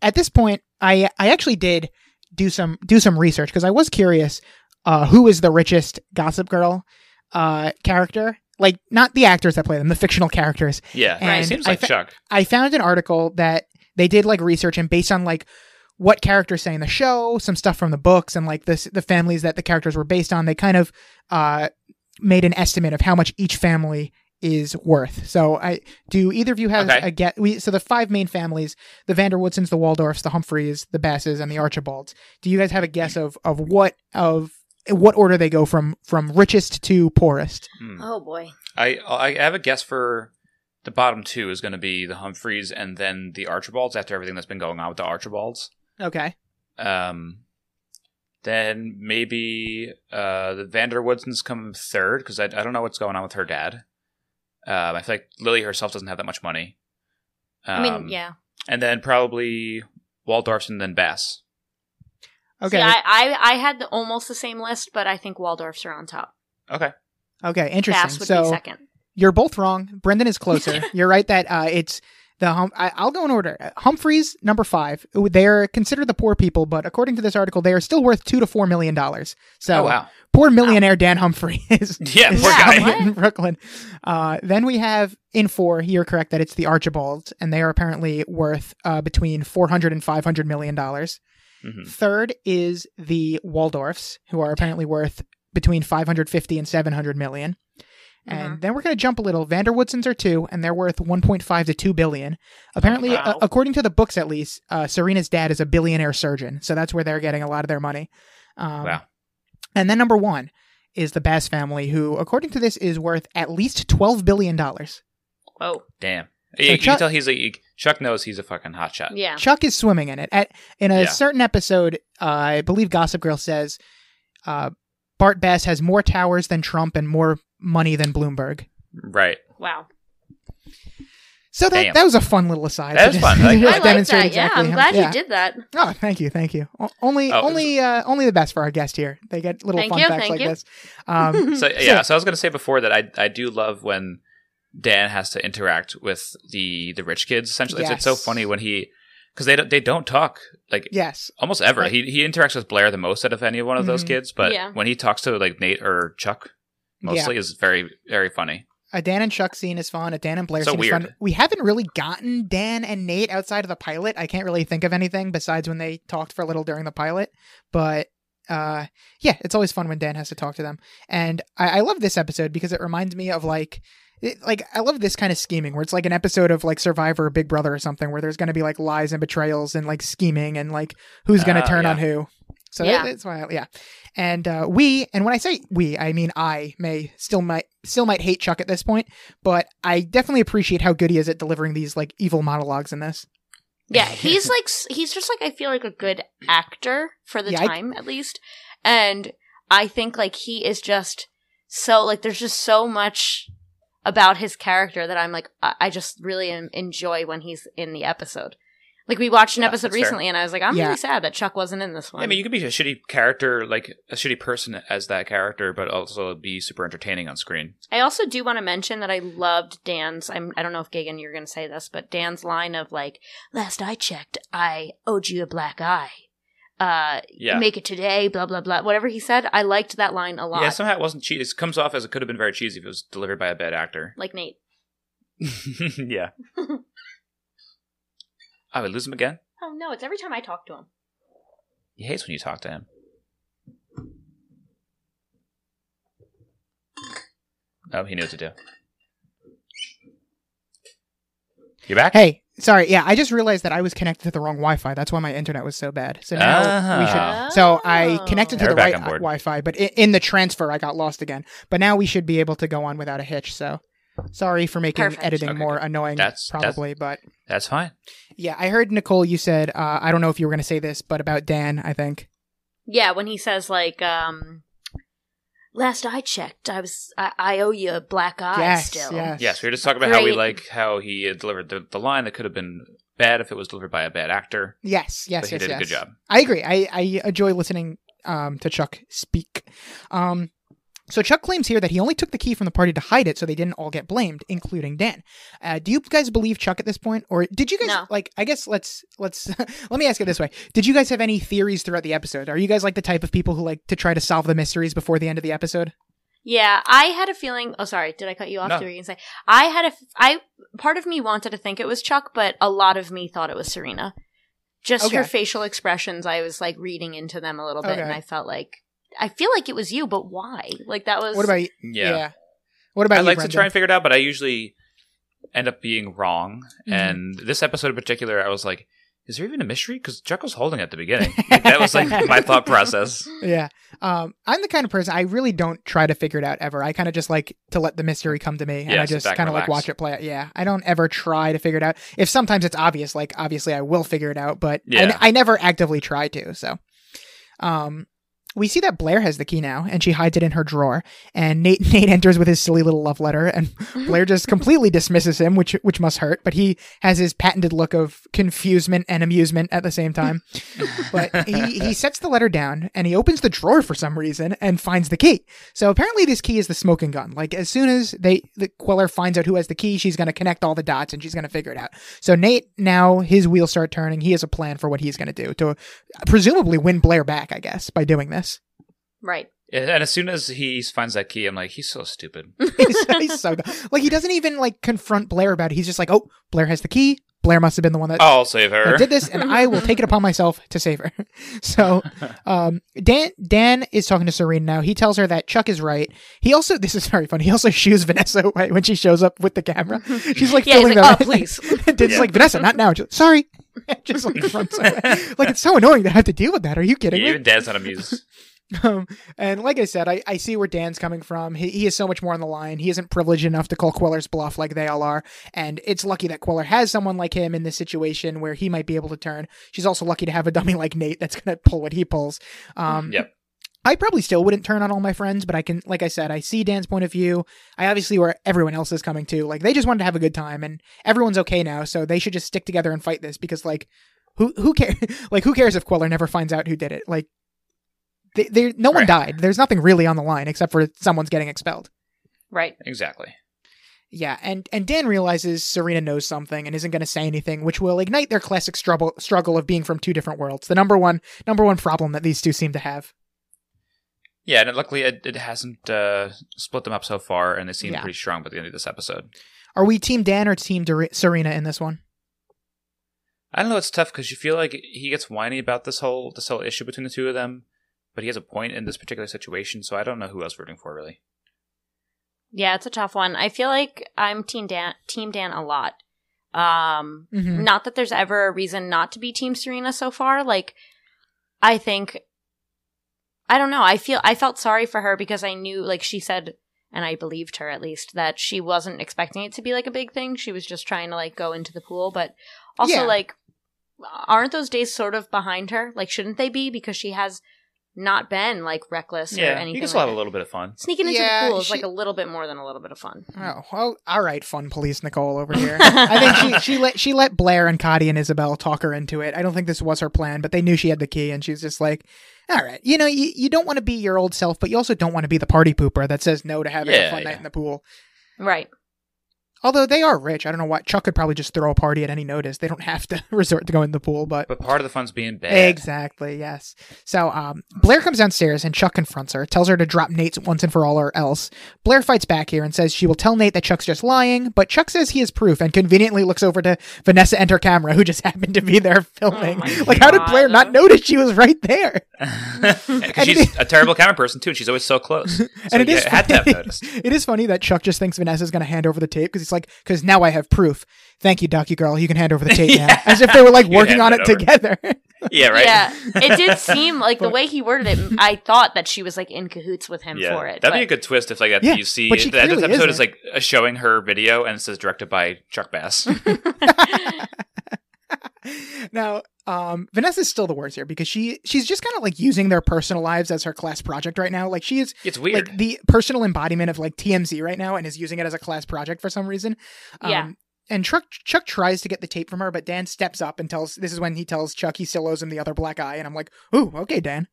Speaker 2: at this point, I I actually did do some do some research because I was curious uh, who is the richest Gossip Girl uh, character. Like not the actors that play them, the fictional characters.
Speaker 1: yeah,
Speaker 2: and
Speaker 1: it seems
Speaker 2: I
Speaker 1: like
Speaker 2: fa-
Speaker 1: Chuck.
Speaker 2: I found an article that they did like research and based on like what characters say in the show, some stuff from the books, and like this the families that the characters were based on. They kind of uh, made an estimate of how much each family is worth. So I do either of you have
Speaker 1: Okay.
Speaker 2: a get we so the five main families, the van der Woodsens, the Waldorfs, the Humphreys, the Basses, and the Archibalds. Do you guys have a guess of of what of what order they go from from richest to poorest?
Speaker 1: Hmm.
Speaker 3: oh boy.
Speaker 1: I I have a guess for the bottom two is going to be the Humphreys and then the Archibalds after everything that's been going on with the Archibalds.
Speaker 2: Okay.
Speaker 1: Um, then maybe uh, the van der Woodsens come third because I, I don't know what's going on with her dad. Um, I feel like Lily herself doesn't have that much money. Um,
Speaker 3: I mean, yeah.
Speaker 1: And then probably Waldorfs and then Bass.
Speaker 2: Okay.
Speaker 3: See, I, I I had the, almost the same list, but I think Waldorfs are on top.
Speaker 1: Okay.
Speaker 2: okay. Interesting.
Speaker 3: Bass would
Speaker 2: so
Speaker 3: be second.
Speaker 2: You're both wrong. Brendan is closer. [LAUGHS] You're right that uh, it's the hum- I, I'll go in order. Humphreys number five. They are considered the poor people, but according to this article, they are still worth two to four million dollars. So
Speaker 1: oh wow.
Speaker 2: poor millionaire Dan Humphrey [LAUGHS] [LAUGHS] is,
Speaker 1: Yeah,
Speaker 2: is
Speaker 1: poor
Speaker 3: guy. [LAUGHS]
Speaker 2: in Brooklyn. Uh, then we have in four. You're correct that it's the Archibalds, and they are apparently worth uh, between 400 and 500 million dollars.
Speaker 1: Mhm.
Speaker 2: Third is the Waldorfs, who are apparently worth between 550 and 700 million. And then we're going to jump a little. van der Woodsens are two, and they're worth 1.5 to 2 billion. Apparently,
Speaker 1: wow.
Speaker 2: uh, according to the books at least, uh, Serena's dad is a billionaire surgeon, so that's where they're getting a lot of their money. Um,
Speaker 1: Wow.
Speaker 2: And then number one is the Bass family, who, according to this, is worth at least 12 billion dollars.
Speaker 3: Whoa.
Speaker 1: Damn. You, you
Speaker 2: Chuck-
Speaker 1: can tell he's a Chuck knows he's a fucking hotshot.
Speaker 3: Yeah.
Speaker 2: Chuck is swimming in it. At in a
Speaker 1: Yeah.
Speaker 2: certain episode, uh, I believe Gossip Girl says uh, Bart Bass has more towers than Trump and more money than Bloomberg.
Speaker 1: Right.
Speaker 3: Wow.
Speaker 2: So that,
Speaker 1: Damn.
Speaker 2: that was a fun little aside.
Speaker 1: That was fun. I [LAUGHS] like that.
Speaker 3: I like
Speaker 2: demonstrate
Speaker 3: that. Yeah,
Speaker 2: exactly
Speaker 3: I'm
Speaker 2: how-
Speaker 3: glad
Speaker 2: yeah.
Speaker 3: you did that.
Speaker 2: Oh, thank you, thank you. O- only,
Speaker 1: Oh,
Speaker 2: only, uh, only the best for our guest here. They get little
Speaker 3: Thank
Speaker 2: fun
Speaker 3: you,
Speaker 2: facts like
Speaker 3: you.
Speaker 2: this. Um, [LAUGHS]
Speaker 1: So yeah, so I was gonna say before that I I do love when Dan has to interact with the the rich kids. Essentially, it's, it's so funny when he because they don't they don't talk like
Speaker 2: yes,
Speaker 1: almost ever.
Speaker 2: Right.
Speaker 1: He he interacts with Blair the most out of any one of those
Speaker 2: Mhm.
Speaker 1: kids, but
Speaker 3: Yeah.
Speaker 1: when he talks to like Nate or Chuck, mostly is very very funny.
Speaker 2: a Dan and Chuck scene is fun. A Dan and Blair
Speaker 1: So
Speaker 2: scene
Speaker 1: weird.
Speaker 2: is fun. We haven't really gotten Dan and Nate outside of the pilot. I can't really think of anything besides when they talked for a little during the pilot. But uh, yeah, it's always fun when Dan has to talk to them. And I, I love this episode because it reminds me of like. It, like I love this kind of scheming where it's like an episode of like Survivor or Big Brother or something where there's going to be like lies and betrayals and like scheming and like who's going to
Speaker 1: Ah,
Speaker 2: turn
Speaker 1: yeah.
Speaker 2: on who. So
Speaker 3: Yeah.
Speaker 2: that's why, I, yeah. And uh, we, and when I say we, I mean I may still might still might hate Chuck at this point, but I definitely appreciate how good he is at delivering these like evil monologues in this.
Speaker 3: Yeah, he's like he's just like I feel like a good actor for the
Speaker 2: Yeah, I-
Speaker 3: time at least, and I think like he is just so like there's just so much about his character that I'm like I, I just really en- enjoy when he's in the episode. Like we watched an
Speaker 1: Yeah,
Speaker 3: episode
Speaker 1: that's fair.
Speaker 3: recently, and I was like, I'm
Speaker 2: Yeah.
Speaker 3: really sad that Chuck wasn't in this one.
Speaker 1: I mean, you could be a shitty character, like a shitty person as that character, but also be super entertaining on screen.
Speaker 3: I also do want to mention that I loved Dan's. I'm, I don't know if Gagan you're going to say this, but Dan's line of like, "Last I checked, I owed you a black eye. Uh,
Speaker 1: Yeah.
Speaker 3: make it today." Blah blah blah. Whatever he said, I liked that line a lot.
Speaker 1: Yeah, somehow it wasn't cheesy. It comes off as it could have been very cheesy if it was delivered by a bad actor.
Speaker 3: like Nate. [LAUGHS]
Speaker 1: yeah. [LAUGHS] I would lose him again.
Speaker 3: Oh no, it's every time I talk to him.
Speaker 1: He hates when you talk to him. Oh, he knew what to do. You back?
Speaker 2: Hey, sorry. Yeah, I just realized that I was connected to the wrong Wi-Fi. That's why my internet was so bad. So now we
Speaker 1: Ah.
Speaker 2: should. So I connected to
Speaker 1: Now
Speaker 2: the
Speaker 1: we're back
Speaker 2: right. Wi-Fi, but in, in the transfer, I got lost again. But now we should be able to go on without a hitch. So sorry for making
Speaker 3: Perfect.
Speaker 2: editing
Speaker 1: Okay,
Speaker 2: more
Speaker 1: good.
Speaker 2: annoying,
Speaker 1: That's- that's-
Speaker 2: probably. But
Speaker 1: That's fine.
Speaker 2: yeah, I heard Nicole. You said uh, I don't know if you were going to say this, but about Dan, I think.
Speaker 3: Yeah, when he says like, um, "Last I checked, I was I, I owe you a black eye
Speaker 2: yes,
Speaker 3: still."
Speaker 2: yes,
Speaker 1: Yes, we were just talking about how we like how he had delivered the, the line that could have been bad if it was delivered by a bad actor.
Speaker 2: yes, yes,
Speaker 1: but he
Speaker 2: yes,
Speaker 1: did
Speaker 2: yes.
Speaker 1: a good job.
Speaker 2: I agree. I, I enjoy listening um, to Chuck speak. Um, so Chuck claims here that he only took the key from the party to hide it, so they didn't all get blamed, including Dan. Uh, do you guys believe Chuck at this point, or did you guys
Speaker 3: No.
Speaker 2: like? I guess let's let's [LAUGHS] let me ask it this way: Did you guys have any theories throughout the episode? Are you guys like the type of people who like to try to solve the mysteries before the end of the episode?
Speaker 3: Yeah, I had a feeling. Oh, sorry, did I cut you off?
Speaker 1: No.
Speaker 3: Do you gonna say? I had a? I part of me wanted to think it was Chuck, but a lot of me thought it was Serena. Just her facial expressions, I was like reading into them a little bit, and I felt like I feel like it was you, but why? Like that was.
Speaker 2: What about you?
Speaker 1: Yeah.
Speaker 2: What about
Speaker 1: I
Speaker 2: you,
Speaker 1: like to try and figure it out, but I usually end up being wrong.
Speaker 2: Mhm.
Speaker 1: And this episode in particular, I was like, is there even a mystery? Because Chuck was holding at the beginning. [LAUGHS] Like, that was like my thought process.
Speaker 2: Yeah. Um, I'm the kind of person I really don't try to figure it out ever. I kind of just like to let the mystery come to me, and
Speaker 1: Yeah,
Speaker 2: I just kind of like watch it play out. Yeah, I don't ever try to figure it out. If sometimes it's obvious, like obviously I will figure it out, but
Speaker 1: Yeah.
Speaker 2: I never actively try to. So, um, we see that Blair has the key now, and she hides it in her drawer. And Nate [LAUGHS] Nate enters with his silly little love letter, and [LAUGHS] Blair just completely dismisses him, which which must hurt. But he has his patented look of confusement and amusement at the same time. [LAUGHS] but he he sets the letter down and he opens the drawer for some reason and finds the key. So apparently this key is the smoking gun. Like as soon as they the Queller finds out who has the key, she's going to connect all the dots and she's going to figure it out. So Nate now his wheels start turning. He has a plan for what he's going to do to presumably win Blair back, I guess, by doing this.
Speaker 3: Right?
Speaker 1: And as soon as he finds that key, I'm like, he's so stupid. [LAUGHS]
Speaker 2: he's, he's so good. Like he doesn't even like confront Blair about it. He's just like, "Oh, Blair has the key. Blair must have been the one that
Speaker 1: I'll save her.
Speaker 2: I did this, and I will take it upon myself to save her. [LAUGHS] So, um, Dan Dan is talking to Serena now. He tells her that Chuck is right. He also this is very funny. He also shoos Vanessa [LAUGHS] away when she shows up with the camera. She's like
Speaker 3: Yeah, he's
Speaker 2: filming
Speaker 3: like,
Speaker 2: them.
Speaker 3: "Oh, please."
Speaker 2: Dan's
Speaker 1: Yeah.
Speaker 2: like Vanessa, not now. She's like, Sorry, just like runs away. Like it's so annoying to have to deal with that. Are you kidding
Speaker 1: Yeah,
Speaker 2: me?
Speaker 1: even Dad's not amused.
Speaker 2: Um, and like I said, I, I see where Dan's coming from. He, he is so much more on the line. He isn't privileged enough to call Queller's bluff like they all are. And it's lucky that Queller has someone like him in this situation where he might be able to turn. She's also lucky to have a dummy like Nate that's going to pull what he pulls. Um,
Speaker 1: Yep.
Speaker 2: I probably still wouldn't turn on all my friends, but I can, like I said, I see Dan's point of view. I obviously where everyone else is coming to. Like they just wanted to have a good time, and everyone's okay now, so they should just stick together and fight this because, like, who who cares? [LAUGHS] like, who cares if Queller never finds out who did it? Like, they, they no one
Speaker 1: Right.
Speaker 2: died. There's nothing really on the line except for someone's getting expelled.
Speaker 3: Right.
Speaker 1: Exactly.
Speaker 2: Yeah, and and Dan realizes Serena knows something and isn't going to say anything, which will ignite their classic struggle struggle of being from two different worlds. The number one number one problem that these two seem to have.
Speaker 1: Yeah, and luckily it, it hasn't uh, split them up so far, and they seem
Speaker 2: Yeah.
Speaker 1: pretty strong by the end of this episode.
Speaker 2: Are we Team Dan or Team Dor- Serena in this one?
Speaker 1: I don't know. It's tough because you feel like he gets whiny about this whole this whole issue between the two of them, but he has a point in this particular situation. So I don't know who else rooting for really.
Speaker 3: Yeah, it's a tough one. I feel like I'm Team Dan, Team Dan a lot. Um,
Speaker 2: Mhm.
Speaker 3: not that there's ever a reason not to be Team Serena so far. Like, I think, I don't know. I feel I felt sorry for her because I knew, like she said, and I believed her at least that she wasn't expecting it to be like a big thing. She was just trying to like go into the pool, but also
Speaker 2: Yeah.
Speaker 3: like, aren't those days sort of behind her? Like, shouldn't they be because she has not been like reckless or
Speaker 1: Yeah,
Speaker 3: anything.
Speaker 1: you can still
Speaker 3: like
Speaker 1: have a little bit of fun.
Speaker 3: Sneaking into
Speaker 2: Yeah,
Speaker 3: the pool is
Speaker 2: she-
Speaker 3: like a little bit more than a little bit of fun.
Speaker 2: Oh, well, all right, fun police Nicole over here. [LAUGHS] I think she, she let she let Blair and Kati and Isabel talk her into it. I don't think this was her plan, but they knew she had the key, and she was just like, "All right, you know, you, you don't want to be your old self, but you also don't want to be the party pooper that says no to having a
Speaker 1: Yeah,
Speaker 2: fun night in the pool."
Speaker 3: Right.
Speaker 2: Although they are rich, I don't know why Chuck could probably just throw a party at any notice. They don't have to [LAUGHS] resort to going in the pool, but
Speaker 1: But part of the fun's being bad.
Speaker 2: Exactly, yes. So um, Blair comes downstairs and Chuck confronts her, tells her to drop Nate once and for all or else. Blair fights back here and says she will tell Nate that Chuck's just lying, but Chuck says he has proof and conveniently looks over to Vanessa and her camera, who just [LAUGHS] happened to be there filming.
Speaker 3: Oh my
Speaker 2: like, how did Blair not notice she was right there? [LAUGHS]
Speaker 1: Because
Speaker 2: And
Speaker 1: she's
Speaker 2: it-
Speaker 1: a terrible camera person too, and she's always so close. So
Speaker 2: and it
Speaker 1: you
Speaker 2: is
Speaker 1: had to have noticed.
Speaker 2: it is funny that Chuck just thinks Vanessa's going to hand over the tape because he's like, because now I have proof. Thank you, Ducky Girl. You can hand over the [LAUGHS] tape now. As if they were like working on it
Speaker 1: it over.
Speaker 2: together. [LAUGHS]
Speaker 1: Yeah, right.
Speaker 3: Yeah, it did [LAUGHS] seem like the way he worded it. I thought that she was like in cahoots with him
Speaker 1: Yeah,
Speaker 3: for it.
Speaker 1: that'd be a good twist if like that
Speaker 2: Yeah,
Speaker 1: you see
Speaker 2: but she
Speaker 1: the end of episode is
Speaker 2: isn't.
Speaker 1: like uh, showing her video and it says directed by Chuck Bass. [LAUGHS]
Speaker 2: now, um, Vanessa's still the worst here because she she's just kind of like using their personal lives as her class project right now. Like she is
Speaker 1: it's weird.
Speaker 2: like the personal embodiment of like TMZ right now and is using it as a class project for some reason. Um,
Speaker 3: Yeah.
Speaker 2: And Chuck Chuck tries to get the tape from her, but Dan steps up and tells. This is when he tells Chuck he still owes him the other black eye, and I'm like, "Ooh, okay, Dan.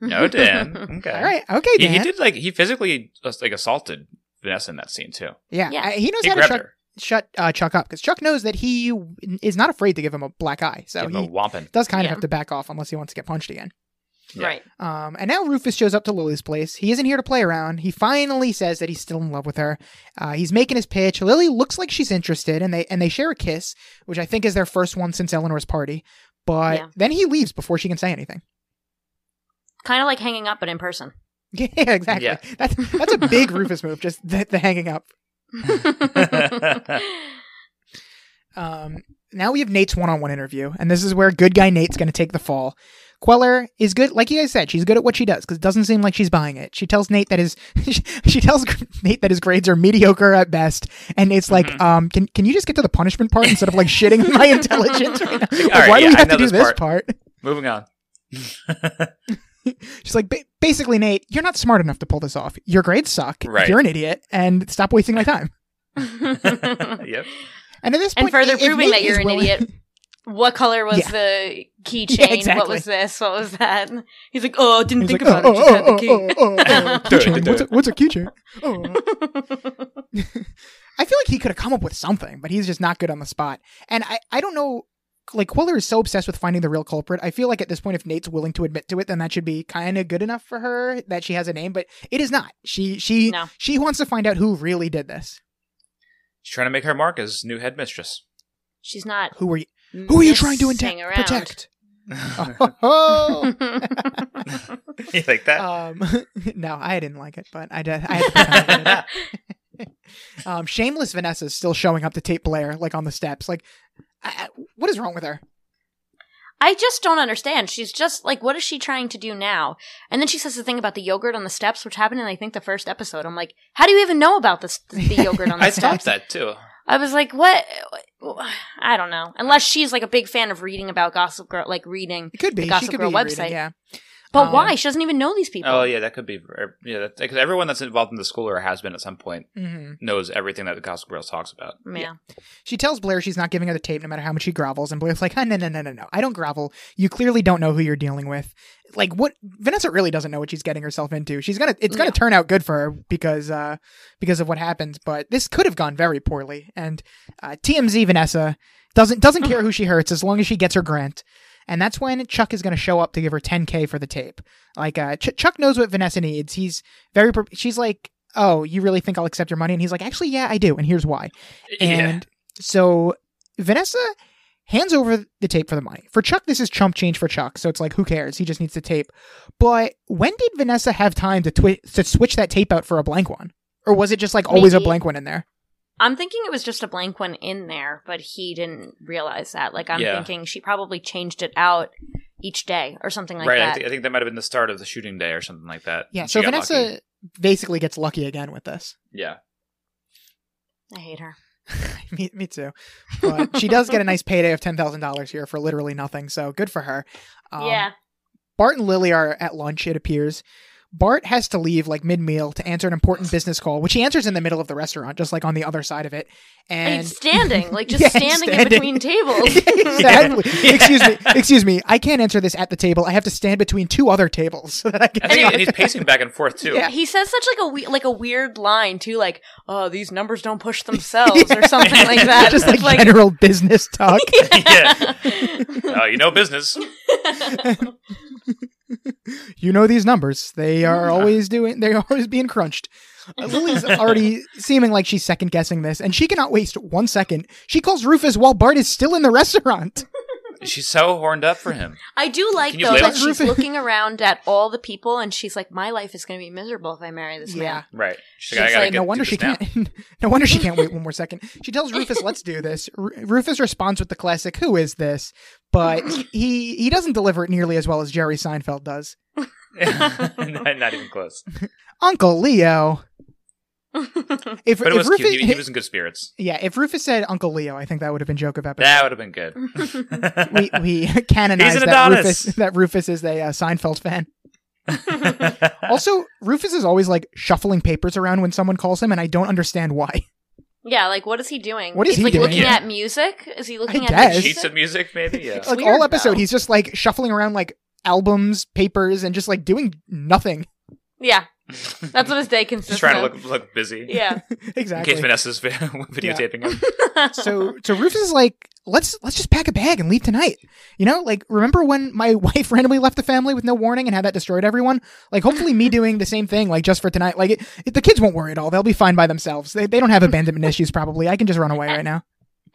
Speaker 1: no, Dan. [LAUGHS] Okay.
Speaker 2: All right, okay,
Speaker 1: He,
Speaker 2: Dan.
Speaker 1: he did like he physically uh, like assaulted Vanessa in that scene too.
Speaker 2: yeah,
Speaker 3: Yeah.
Speaker 2: I- he knows
Speaker 1: He
Speaker 2: how to
Speaker 1: grabbed her,
Speaker 2: shut uh, Chuck up because Chuck knows that he is not afraid to give him a black eye, so
Speaker 1: gave him a
Speaker 2: he does kind of
Speaker 3: Yeah.
Speaker 2: have to back off unless he wants to get punched again.
Speaker 1: Yeah.
Speaker 3: Right.
Speaker 2: Um, and now Rufus shows up to Lily's place. He isn't here to play around. He finally says that he's still in love with her. Uh, he's making his pitch. Lily looks like she's interested, and they and they share a kiss, which I think is their first one since Eleanor's party. But
Speaker 3: Yeah.
Speaker 2: then he leaves before she can say anything.
Speaker 3: Kind of like hanging up, but in person. [LAUGHS]
Speaker 2: Yeah, exactly.
Speaker 1: Yeah.
Speaker 2: That's that's a big Rufus move. Just the, the hanging up. [LAUGHS] Um, now we have Nate's one-on-one interview, and this is where good guy Nate's going to take the fall. Queller is good, like you guys said. She's good at what she does because it doesn't seem like she's buying it. She tells Nate that his [LAUGHS] she tells Nate that his grades are mediocre at best, and Nate's like,
Speaker 1: Mhm.
Speaker 2: um, can can you just get to the punishment part instead of like shitting [LAUGHS] my intelligence right now? Like,
Speaker 1: All right,
Speaker 2: why do we
Speaker 1: I
Speaker 2: have to do
Speaker 1: this
Speaker 2: this
Speaker 1: part.
Speaker 2: part?
Speaker 1: Moving on. [LAUGHS]
Speaker 2: She's like, ba- basically, Nate, you're not smart enough to pull this off. Your grades suck.
Speaker 1: Right.
Speaker 2: You're an idiot, and stop wasting my time. [LAUGHS]
Speaker 1: yep.
Speaker 2: And at this point,
Speaker 3: and further proving
Speaker 2: Nate
Speaker 3: that you're an
Speaker 2: willing-
Speaker 3: idiot. [LAUGHS] What color was
Speaker 2: Yeah.
Speaker 3: the keychain?
Speaker 2: Yeah,
Speaker 3: What was this? What was that? He's like, oh, didn't
Speaker 2: He's
Speaker 3: think
Speaker 2: like,
Speaker 3: about it. Oh, just had the oh, key.
Speaker 2: oh, oh, oh, oh keychain. What's a, what's a keychain? Oh. I feel like he could have come up with something, but he's just not good on the spot. And I, I don't know. Like Queller is so obsessed with finding the real culprit. I feel like at this point, if Nate's willing to admit to it, then that should be kind of good enough for her that she has a name. But it is not. She she
Speaker 3: No.
Speaker 2: she wants to find out who really did this.
Speaker 1: She's trying to make her mark as new headmistress.
Speaker 3: She's not.
Speaker 2: Who were you? Who are you trying to
Speaker 3: messing
Speaker 2: inte- protect? Oh, [LAUGHS] [LAUGHS]
Speaker 1: you like that?
Speaker 2: um, [LAUGHS] no, I didn't like it, but I did. I had to put that in. um, shameless Vanessa is still showing up to tape Blair like on the steps. Like, I, I- what is wrong with her?
Speaker 3: I just don't understand. She's just like, what is she trying to do now? And then she says the thing about the yogurt on the steps, which happened in I think the first episode. I'm like, how do you even know about this the [LAUGHS] yogurt on the steps?
Speaker 1: I
Speaker 3: steps?
Speaker 1: thought that too.
Speaker 3: I was like, what? I don't know. Unless she's like a big fan of reading about Gossip Girl, like reading.
Speaker 2: It could be.
Speaker 3: The
Speaker 2: she
Speaker 3: Gossip
Speaker 2: could
Speaker 3: Girl
Speaker 2: be reading,
Speaker 3: website.
Speaker 2: yeah.
Speaker 3: But
Speaker 2: Um,
Speaker 3: why? She doesn't even know these people.
Speaker 1: Oh yeah, that could be. Yeah, because everyone that's involved in the school or has been at some point
Speaker 2: hmm
Speaker 1: knows everything that the Gossip Girl talks about.
Speaker 3: yeah.
Speaker 2: She tells Blair she's not giving her the tape no matter how much she grovels, and Blair's like, "Ah, "No, no, no, no, no! I don't grovel. You clearly don't know who you're dealing with. Like, what? Vanessa really doesn't know what she's getting herself into. She's gonna, it's gonna
Speaker 3: Yeah.
Speaker 2: turn out good for her because, uh, because of what happens. But this could have gone very poorly. And uh, TMZ Vanessa doesn't doesn't [LAUGHS] care who she hurts as long as she gets her grant. And that's when Chuck is going to show up to give her 10k for the tape. Like, uh, Ch- Chuck knows what Vanessa needs. He's very. She's like, "Oh, you really think I'll accept your money?" And he's like, "Actually, yeah, I do. And here's why." [LAUGHS] And so Vanessa hands over the tape for the money. For Chuck, this is chump change for Chuck. So it's like, who cares? He just needs the tape. But when did Vanessa have time to, twi- to switch that tape out for a blank one? Or was it just like always a blank one in there?
Speaker 3: I'm thinking it was just a blank one in there, but he didn't realize that. Like, I'm
Speaker 1: Yeah.
Speaker 3: thinking she probably changed it out each day or something like
Speaker 1: right, I,
Speaker 3: that.
Speaker 1: think I think that might have been the start of the shooting day or something like that.
Speaker 2: Yeah. So
Speaker 1: she got
Speaker 2: Vanessa
Speaker 1: lucky.
Speaker 2: basically gets lucky again with this.
Speaker 1: Yeah,
Speaker 3: I hate her. [LAUGHS]
Speaker 2: me, me too. But she does get a nice payday of $10,000 here for literally nothing. So good for her. Um,
Speaker 3: yeah.
Speaker 2: Bart and Lily are at lunch, it appears. Bart has to leave like mid meal to answer an important business call, which he answers in the middle of the restaurant, just like on the other side of it.
Speaker 3: And
Speaker 2: And [LAUGHS]
Speaker 3: he's standing, like just
Speaker 2: Yeah,
Speaker 3: standing, in between tables. [LAUGHS]
Speaker 2: exactly. [LAUGHS] Excuse me. Excuse me. I can't answer this at the table. I have to stand between two other tables so that I can.
Speaker 1: I think, and he's pacing back and forth too.
Speaker 2: Yeah.
Speaker 3: He says such like a we- like a weird line too, like "Oh, these numbers don't push themselves" or something like that.
Speaker 2: Just like,
Speaker 3: It's
Speaker 2: general business talk.
Speaker 1: yeah. Oh, you know business. [LAUGHS]
Speaker 2: you know these numbers. They are always doing. They're always being crunched. Uh, [LAUGHS] Lily's already seeming like she's second guessing this, and she cannot waste one second. She calls Rufus while Bart is still in the restaurant. [LAUGHS]
Speaker 1: She's so horned up for him. [LAUGHS]
Speaker 3: I do like though that she's looking around at all the people and she's like, "My life is going to be miserable if I marry this
Speaker 2: Yeah.
Speaker 3: man."
Speaker 1: Right. She's
Speaker 2: She's
Speaker 1: I gotta
Speaker 2: like, no wonder she can't. [LAUGHS] no wonder she can't wait one more second. She tells Rufus, "Let's do this." R- Rufus responds with the classic, "Who is this?" But [LAUGHS] he he doesn't deliver it nearly as well as Jerry Seinfeld does.
Speaker 1: not, not even close.
Speaker 2: Uncle Leo. [LAUGHS] If,
Speaker 1: But it
Speaker 2: if
Speaker 1: was
Speaker 2: Rufus,
Speaker 1: cute. He, he was in good spirits.
Speaker 2: yeah, if Rufus said Uncle Leo, I think that would have been joke of episode.
Speaker 1: That would have been good. [LAUGHS] [LAUGHS]
Speaker 2: we we canonized that Rufus that Rufus is a uh, Seinfeld fan. Also, Rufus is always like shuffling papers around when someone calls him, and I don't understand why.
Speaker 3: yeah, like what is he doing?
Speaker 2: What is
Speaker 3: He's
Speaker 2: he
Speaker 3: like
Speaker 2: doing?
Speaker 3: looking
Speaker 1: Yeah.
Speaker 3: at music. Is he looking
Speaker 2: I
Speaker 3: at
Speaker 2: guess.
Speaker 3: music?
Speaker 1: Sheets of music, maybe. Yeah.
Speaker 2: like
Speaker 3: weird,
Speaker 2: all episode,
Speaker 3: though.
Speaker 2: he's just like shuffling around like albums, papers, and just like doing nothing.
Speaker 3: Yeah, that's what his day consists
Speaker 1: Just trying to look look busy. [LAUGHS]
Speaker 3: Yeah. [LAUGHS]
Speaker 2: Exactly.
Speaker 1: In case Vanessa's vi- [LAUGHS] videotaping him.
Speaker 2: so so Rufus is like, let's let's just pack a bag and leave tonight. You know, like remember when my wife randomly left the family with no warning and had that destroyed everyone? Like hopefully me doing the same thing, like just for tonight. Like it, it- the kids won't worry at all. They'll be fine by themselves. They they don't have abandonment issues probably. I can just run away right now.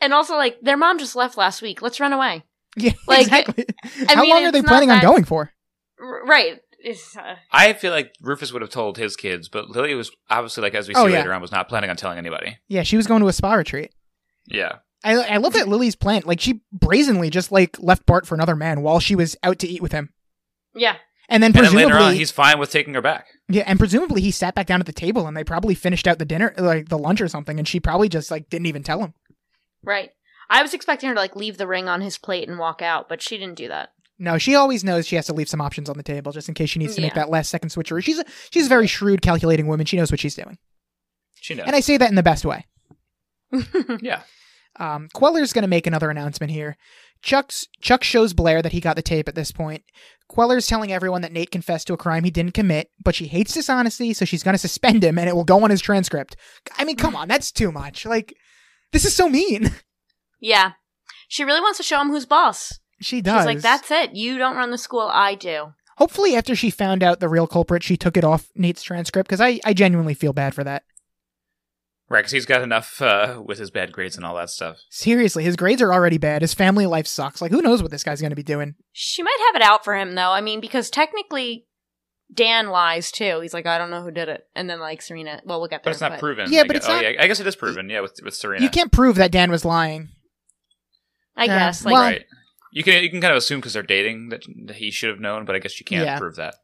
Speaker 3: and also, like their mom just left last week. Let's run away.
Speaker 2: Yeah,
Speaker 3: Like,
Speaker 2: exactly.
Speaker 3: I
Speaker 2: How
Speaker 3: mean,
Speaker 2: long are they
Speaker 3: not
Speaker 2: planning on going for?
Speaker 3: R- right. It's, uh,
Speaker 1: I feel like Rufus would have told his kids, but Lily was obviously like as we see
Speaker 2: Oh, yeah.
Speaker 1: later on was not planning on telling anybody.
Speaker 2: Yeah, she was going to a spa retreat.
Speaker 1: Yeah.
Speaker 2: I I love that Lily's plan. Like she brazenly just like left Bart for another man while she was out to eat with him.
Speaker 3: yeah.
Speaker 2: And then
Speaker 1: And then
Speaker 2: presumably
Speaker 1: later on, he's fine with taking her back.
Speaker 2: Yeah, and presumably he sat back down at the table and they probably finished out the dinner, like the lunch or something, and she probably just like didn't even tell him.
Speaker 3: Right. I was expecting her to like leave the ring on his plate and walk out, but she didn't do that.
Speaker 2: No, she always knows she has to leave some options on the table just in case she needs to make that last second switcheroo. She's a, she's a very shrewd, calculating woman. She knows what she's doing,
Speaker 1: She knows.
Speaker 2: and I say that in the best way. [LAUGHS]
Speaker 1: yeah.
Speaker 2: Um, Queller's going to make another announcement here. Chuck's Chuck shows Blair that he got the tape at this point. Queller's telling everyone that Nate confessed to a crime he didn't commit, but she hates dishonesty, so she's going to suspend him, and it will go on his transcript. I mean, come on, that's too much. Like, this is so mean. [LAUGHS]
Speaker 3: yeah. She really wants to show him who's boss.
Speaker 2: She does.
Speaker 3: She's like, that's it. You don't run the school, I do.
Speaker 2: Hopefully, after she found out the real culprit, she took it off Nate's transcript because I, I genuinely feel bad for that.
Speaker 1: Right, because he's got enough uh, with his bad grades and all that stuff.
Speaker 2: Seriously, his grades are already bad. His family life sucks. Like, who knows what this guy's going to be doing?
Speaker 3: She might have it out for him though. I mean, because technically Dan lies too. He's like, I don't know who did it. And then like Serena, well, we'll get there.
Speaker 1: But it's not proven.
Speaker 2: Yeah,
Speaker 1: I
Speaker 2: but
Speaker 1: guess.
Speaker 2: it's not-
Speaker 1: Oh, yeah, I guess it is proven. Yeah, with with Serena.
Speaker 2: You can't prove that Dan was lying.
Speaker 3: I
Speaker 2: Yeah.
Speaker 3: guess. Like,
Speaker 2: Well-
Speaker 1: right. You can you can kind of assume because they're dating that, that he should have known, but I guess you can't
Speaker 2: Yeah.
Speaker 1: prove that.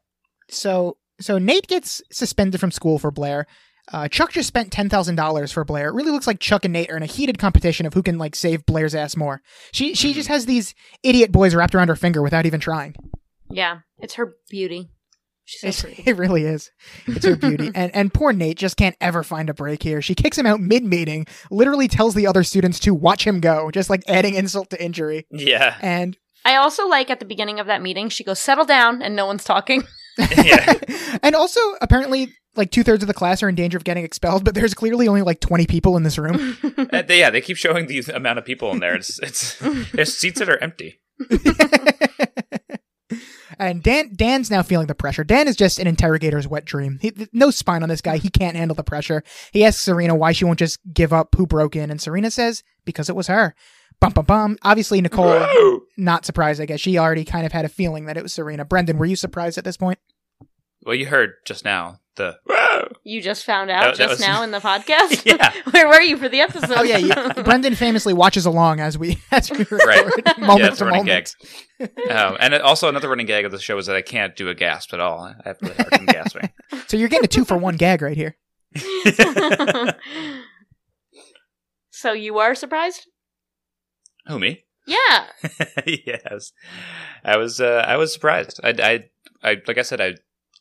Speaker 2: So, so Nate gets suspended from school for Blair. Uh, Chuck just spent ten thousand dollars for Blair. It really looks like Chuck and Nate are in a heated competition of who can like save Blair's ass more. She she just has these idiot boys wrapped around her finger without even trying.
Speaker 3: yeah, it's her beauty. She's so pretty.
Speaker 2: it really is. It's her beauty. [LAUGHS] and and poor Nate just can't ever find a break here. She kicks him out mid meeting, literally tells the other students to watch him go, just like adding insult to injury.
Speaker 1: Yeah.
Speaker 2: And
Speaker 3: I also like at the beginning of that meeting, she goes, "Settle down," and no one's talking. [LAUGHS]
Speaker 1: yeah. [LAUGHS]
Speaker 2: and also apparently like two thirds of the class are in danger of getting expelled, but there's clearly only like twenty people in this room.
Speaker 1: Uh, they, yeah, they keep showing the amount of people in there. It's it's there's seats that are empty.
Speaker 2: And Dan Dan's now feeling the pressure. Dan is just an interrogator's wet dream. He, no spine on this guy. He can't handle the pressure. He asks Serena why she won't just give up who broke in, and Serena says because it was her. Bum bum bum. Obviously Nicole not surprised. I guess she already kind of had a feeling that it was Serena. Brendan, were you surprised at this point?
Speaker 1: Well, you heard just now the [LAUGHS]
Speaker 3: You just found out
Speaker 1: That- that
Speaker 3: just
Speaker 1: was-
Speaker 3: now in the podcast. [LAUGHS]
Speaker 1: Yeah. [LAUGHS]
Speaker 3: Where were you for the episode?
Speaker 2: Oh yeah, you, Brendan famously watches along as we as we record
Speaker 1: Right.
Speaker 2: moment
Speaker 1: yeah,
Speaker 2: to
Speaker 1: a running gag.
Speaker 2: moment.
Speaker 1: Um, and it- also another running gag of the show is that I can't do a gasp at all. I have really hard time gasping.
Speaker 2: So you're getting a two for one gag right here.
Speaker 3: so you are surprised?
Speaker 1: Who me?
Speaker 3: Yeah.
Speaker 1: yes, I was, I was, uh, I was surprised. I, I, I, like I said, I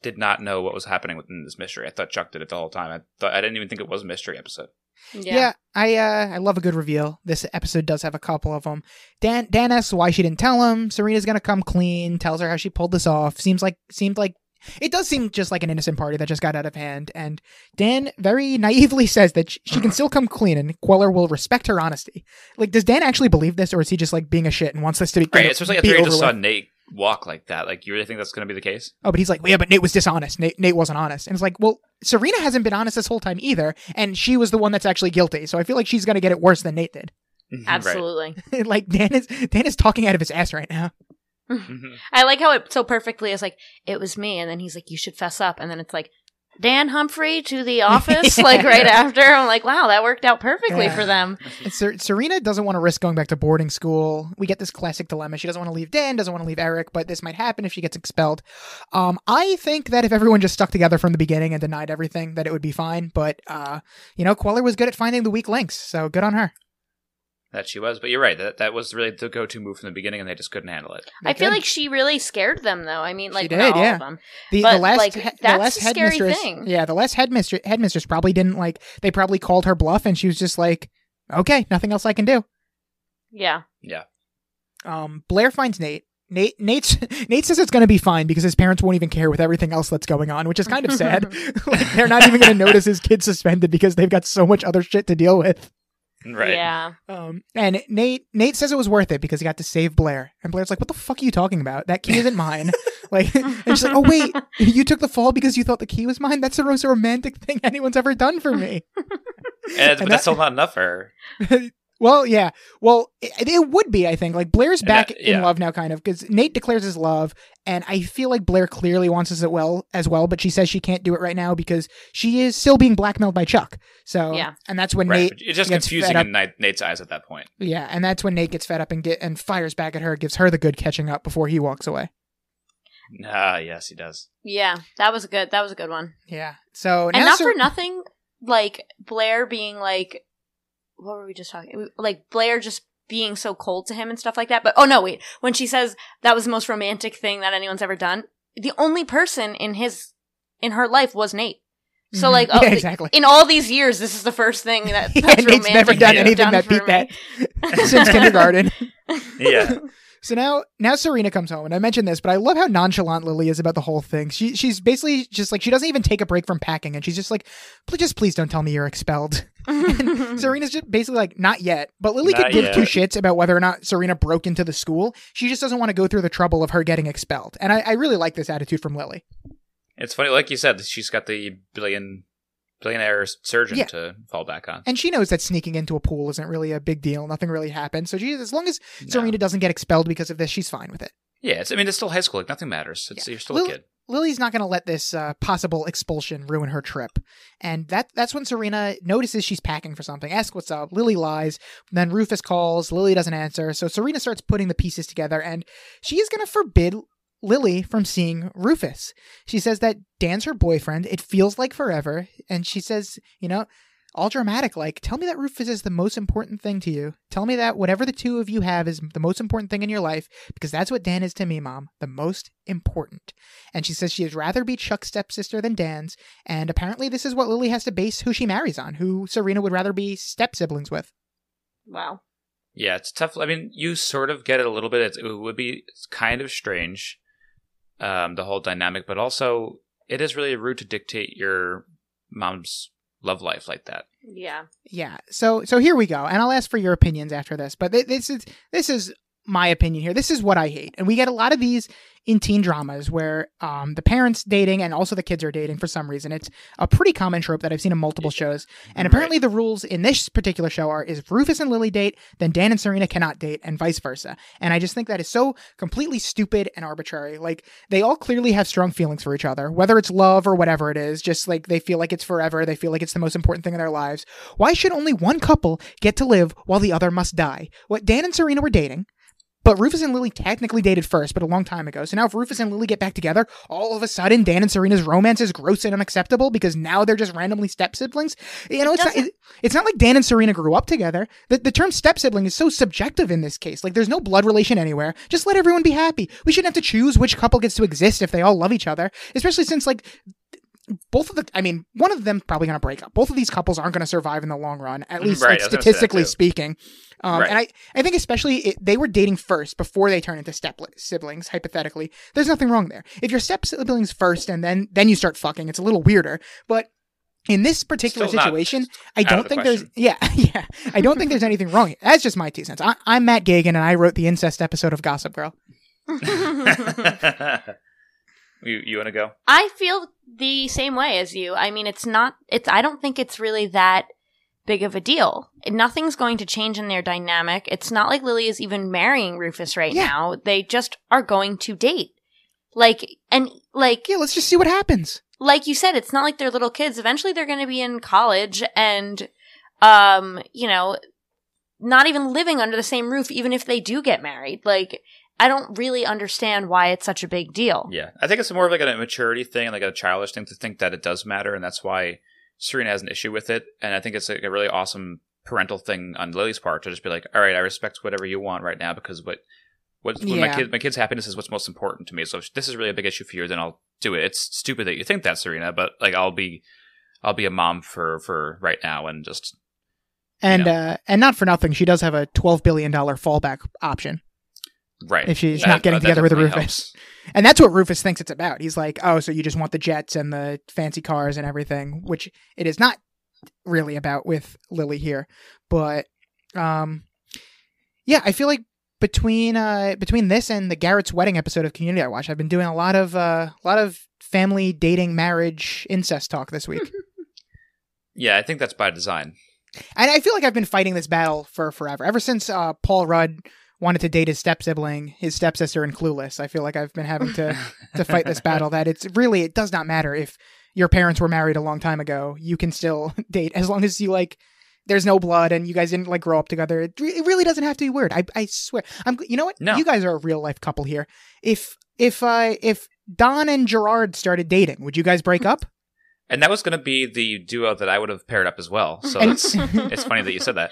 Speaker 1: did not know what was happening within this mystery. I thought Chuck did it the whole time. I thought I didn't even think it was a mystery episode.
Speaker 2: Yeah, I uh, I love a good reveal. This episode does have a couple of them. Dan Dan asks why she didn't tell him. Serena's gonna come clean. Tells her how she pulled this off. Seems like seemed like it does seem just like an innocent party that just got out of hand. And Dan very naively [LAUGHS] says that sh- she can still come clean and Queller will respect her honesty. Like, does Dan actually believe this, or is he just like being a shit and wants this to be?
Speaker 1: Right, especially after
Speaker 2: be
Speaker 1: you
Speaker 2: over
Speaker 1: just saw
Speaker 2: with?
Speaker 1: Nate walk like that. Like, you really think that's going to be the case?
Speaker 2: Oh, but he's like, well, yeah, but Nate was dishonest. Nate, Nate wasn't honest. And it's like, well, Serena hasn't been honest this whole time either, and she was the one that's actually guilty. So I feel like she's gonna get it worse than Nate did. [LAUGHS]
Speaker 1: Right.
Speaker 3: Absolutely. [LAUGHS]
Speaker 2: like Dan is Dan is talking out of his ass right now. [LAUGHS]
Speaker 1: Mhm.
Speaker 3: I like how it so perfectly is like, it was me. And then he's like, you should fess up. And then it's like, Dan Humphrey to the [LAUGHS] office, like right after. I'm like, wow, that worked out perfectly
Speaker 2: Yeah.
Speaker 3: for them.
Speaker 2: Ser- Serena doesn't want to risk going back to boarding school. We get this classic dilemma. She doesn't want to leave Dan, doesn't want to leave Eric, but this might happen if she gets expelled. Um, I think that if everyone just stuck together from the beginning and denied everything, that it would be fine. But uh, you know, Queller was good at finding the weak links, so good on her.
Speaker 1: That she was, but you're right. That that was really the go-to move from the beginning, and they just couldn't handle it.
Speaker 2: They
Speaker 3: I feel
Speaker 2: could.
Speaker 3: like she really scared them, though. I mean, like
Speaker 2: did,
Speaker 3: not all
Speaker 2: yeah.
Speaker 3: of them.
Speaker 2: The,
Speaker 3: But,
Speaker 2: the last,
Speaker 3: like,
Speaker 2: he- the
Speaker 3: that's
Speaker 2: last
Speaker 3: a scary
Speaker 2: headmistress,
Speaker 3: thing.
Speaker 2: yeah, the last headmistress, headmistress probably didn't like. They probably called her bluff, and she was just like, "Okay, nothing else I can do."
Speaker 3: Yeah.
Speaker 1: Yeah.
Speaker 2: Um, Blair finds Nate. Nate Nate's, [LAUGHS] Nate says it's going to be fine because his parents won't even care with everything else that's going on, which is kind of sad. [LAUGHS] [LAUGHS] like they're not even going to notice his kid suspended because they've got so much other shit to deal with.
Speaker 1: Right.
Speaker 3: Yeah.
Speaker 2: Um, and Nate Nate says it was worth it because he got to save Blair. And Blair's like, "What the fuck are you talking about? That key isn't mine." [LAUGHS] like, and she's like, "Oh wait, you took the fall because you thought the key was mine? That's the most romantic thing [LAUGHS] anyone's ever done for me." [LAUGHS]
Speaker 1: And, but
Speaker 2: that-
Speaker 1: that's still not enough for her.
Speaker 2: Well, yeah. Well, it, it would be, I think. Like Blair's
Speaker 1: And
Speaker 2: back
Speaker 1: that-
Speaker 2: in love now, kind of, because Nate declares his love, and I feel like Blair clearly wants us as well as well, but she says she can't do it right now because she is still being blackmailed by Chuck. So,
Speaker 3: Yeah.
Speaker 2: and that's when
Speaker 1: Right.
Speaker 2: Nate,
Speaker 1: but It's just
Speaker 2: gets
Speaker 1: confusing
Speaker 2: fed up.
Speaker 1: in Nate's eyes at that point.
Speaker 2: yeah, and that's when Nate gets fed up and get and fires back at her, gives her the good catching up before he walks away.
Speaker 1: Ah, yes, he does.
Speaker 3: Yeah. That was a good. That was a good one.
Speaker 2: Yeah. So
Speaker 3: and
Speaker 2: now
Speaker 3: not
Speaker 2: Ser-
Speaker 3: for nothing, like Blair being like, what were we just talking? Like Blair just being so cold to him and stuff like that. But oh no, wait. When she says that was the most romantic thing that anyone's ever done, the only person in his in her life was Nate. So
Speaker 2: Mhm.
Speaker 3: like, oh, [LAUGHS]
Speaker 2: yeah, exactly.
Speaker 3: in all these years, this is the first thing that [LAUGHS]
Speaker 2: Yeah,
Speaker 3: that's
Speaker 2: Nate's never done
Speaker 3: you've
Speaker 2: anything that
Speaker 3: for
Speaker 2: beat
Speaker 3: me.
Speaker 2: that [LAUGHS] since kindergarten.
Speaker 1: Yeah.
Speaker 2: So now, now Serena comes home, and I mentioned this, but I love how nonchalant Lily is about the whole thing. She, she's basically just like she doesn't even take a break from packing, and she's just like, "Please, just please don't tell me you're expelled." [LAUGHS] And [LAUGHS] Serena's just basically like, "Not yet," but Lily could give
Speaker 1: yet.
Speaker 2: two shits about whether or not Serena broke into the school. She just doesn't want to go through the trouble of her getting expelled, and I, I really like this attitude from Lily.
Speaker 1: It's funny, like you said, she's got the billion billionaire surgeon
Speaker 2: Yeah.
Speaker 1: to fall back on.
Speaker 2: And she knows that sneaking into a pool isn't really a big deal. Nothing really happens. So she, as long as
Speaker 1: No.
Speaker 2: Serena doesn't get expelled because of this, she's fine with it.
Speaker 1: Yeah, it's, I mean, it's still high school. Like nothing matters. It's,
Speaker 2: Yeah.
Speaker 1: You're still
Speaker 2: Lil-
Speaker 1: a kid.
Speaker 2: Lily's not going to let this uh, possible expulsion ruin her trip, and that that's when Serena notices she's packing for something. Asks what's up. Lily lies. Then Rufus calls. Lily doesn't answer. So Serena starts putting the pieces together, and she is going to forbid Lily from seeing Rufus. She says that Dan's her boyfriend. It feels like forever, and she says, you know. All dramatic, like, tell me that Rufus is the most important thing to you. Tell me that whatever the two of you have is the most important thing in your life, because that's what Dan is to me, Mom. The most important and she says she'd rather be Chuck's stepsister than Dan's, and apparently this is what Lily has to base who she marries on, who Serena would rather be step siblings with.
Speaker 3: wow.
Speaker 1: Yeah, it's tough. I mean, you sort of get it a little bit. It's, it would be kind of strange, um, the whole dynamic, but also it is really rude to dictate your mom's love life like that.
Speaker 3: Yeah.
Speaker 2: Yeah. So so here we go, and I'll ask for your opinions after this. But th- this is this is my opinion here. This is what I hate, and we get a lot of these in teen dramas where um, the parents dating and also the kids are dating for some reason. It's a pretty common trope that I've seen in multiple shows. And apparently, the rules in this particular show are: is if Rufus and Lily date, then Dan and Serena cannot date, and vice versa. And I just think that is so completely stupid and arbitrary. Like they all clearly have strong feelings for each other, whether it's love or whatever it is. Just like they feel like it's forever, they feel like it's the most important thing in their lives. Why should only one couple get to live while the other must die? What Dan and Serena were dating. But Rufus and Lily technically dated first, but a long time ago. So now if Rufus and Lily get back together, all of a sudden Dan and Serena's romance is gross and unacceptable because now they're just randomly step siblings. You know, it's not, it- it's not like Dan and Serena grew up together. The, the term step sibling is so subjective in this case. Like there's no blood relation anywhere. Just let everyone be happy. We shouldn't have to choose which couple gets to exist if they all love each other, especially since like both of the I mean, one of them probably going to break up. Both of these couples aren't going to survive in the long run, at least
Speaker 1: Right,
Speaker 2: like,
Speaker 1: I was gonna say that
Speaker 2: statistically speaking. Um,
Speaker 1: Right.
Speaker 2: And I, I think especially it, they were dating first before they turn into step siblings. Hypothetically, there's nothing wrong there. If you're step siblings first and then then you start fucking, it's a little weirder. But in this particular
Speaker 1: Still
Speaker 2: situation, I don't
Speaker 1: the
Speaker 2: think there's yeah [LAUGHS] yeah I don't think there's anything wrong. here. That's just my two cents. I, I'm Matt Gagan and I wrote the incest episode of Gossip Girl. [LAUGHS] [LAUGHS]
Speaker 1: you you want to go?
Speaker 3: I feel the same way as you. I mean, it's not, it's, I don't think it's really that big of a deal. Nothing's going to change in their dynamic. It's not like Lily is even marrying Rufus right
Speaker 2: Yeah.
Speaker 3: now. They just are going to date. Like, and like,
Speaker 2: Yeah, let's just see what happens.
Speaker 3: like you said, it's not like they're little kids. Eventually they're going to be in college and, um, you know, not even living under the same roof, even if they do get married. Like, I don't really understand why it's such a big deal.
Speaker 1: Yeah, I think it's more of like a maturity thing, like a childish thing to think that it does matter, and that's why Serena has an issue with it. And I think it's like a really awesome parental thing on Lily's part to just be like, "All right, I respect whatever you want right now because what, what, when my
Speaker 2: Yeah.
Speaker 1: kid, my kid's happiness is what's most important to me. So if this is really a big issue for you, then I'll do it. It's stupid that you think that, Serena, but like I'll be, I'll be a mom for for right now and just
Speaker 2: And
Speaker 1: know.
Speaker 2: uh, and not for nothing, she does have a twelve billion dollar fallback option
Speaker 1: right
Speaker 2: if she's
Speaker 1: That-
Speaker 2: not getting
Speaker 1: that
Speaker 2: together with
Speaker 1: definitely
Speaker 2: Rufus.
Speaker 1: helps.
Speaker 2: And that's what Rufus thinks it's about. He's like, oh, so you just want the jets and the fancy cars and everything, which it is not really about with Lily here. But um, yeah, I feel like between uh between this and the Garrett's wedding episode of Community I watch, I've been doing a lot of uh, a lot of family dating, marriage, incest talk this week. [LAUGHS]
Speaker 1: Yeah, I think that's by design.
Speaker 2: And I feel like I've been fighting this battle for forever. Ever since uh, Paul Rudd wanted to date his step sibling, his stepsister in Clueless, I feel like I've been having to to fight this battle. That it's really it does not matter if your parents were married a long time ago. You can still [LAUGHS] date as long as you like. There's no blood, and you guys didn't like grow up together. It, re- it really doesn't have to be weird. I I swear. I'm. You know what?
Speaker 1: No.
Speaker 2: You guys are a real life couple here. If if uh if Don and Gerard started dating, would you guys break up?
Speaker 1: And that was going to be the duo that I would have paired up as well. So it's, [LAUGHS] it's funny that you said that.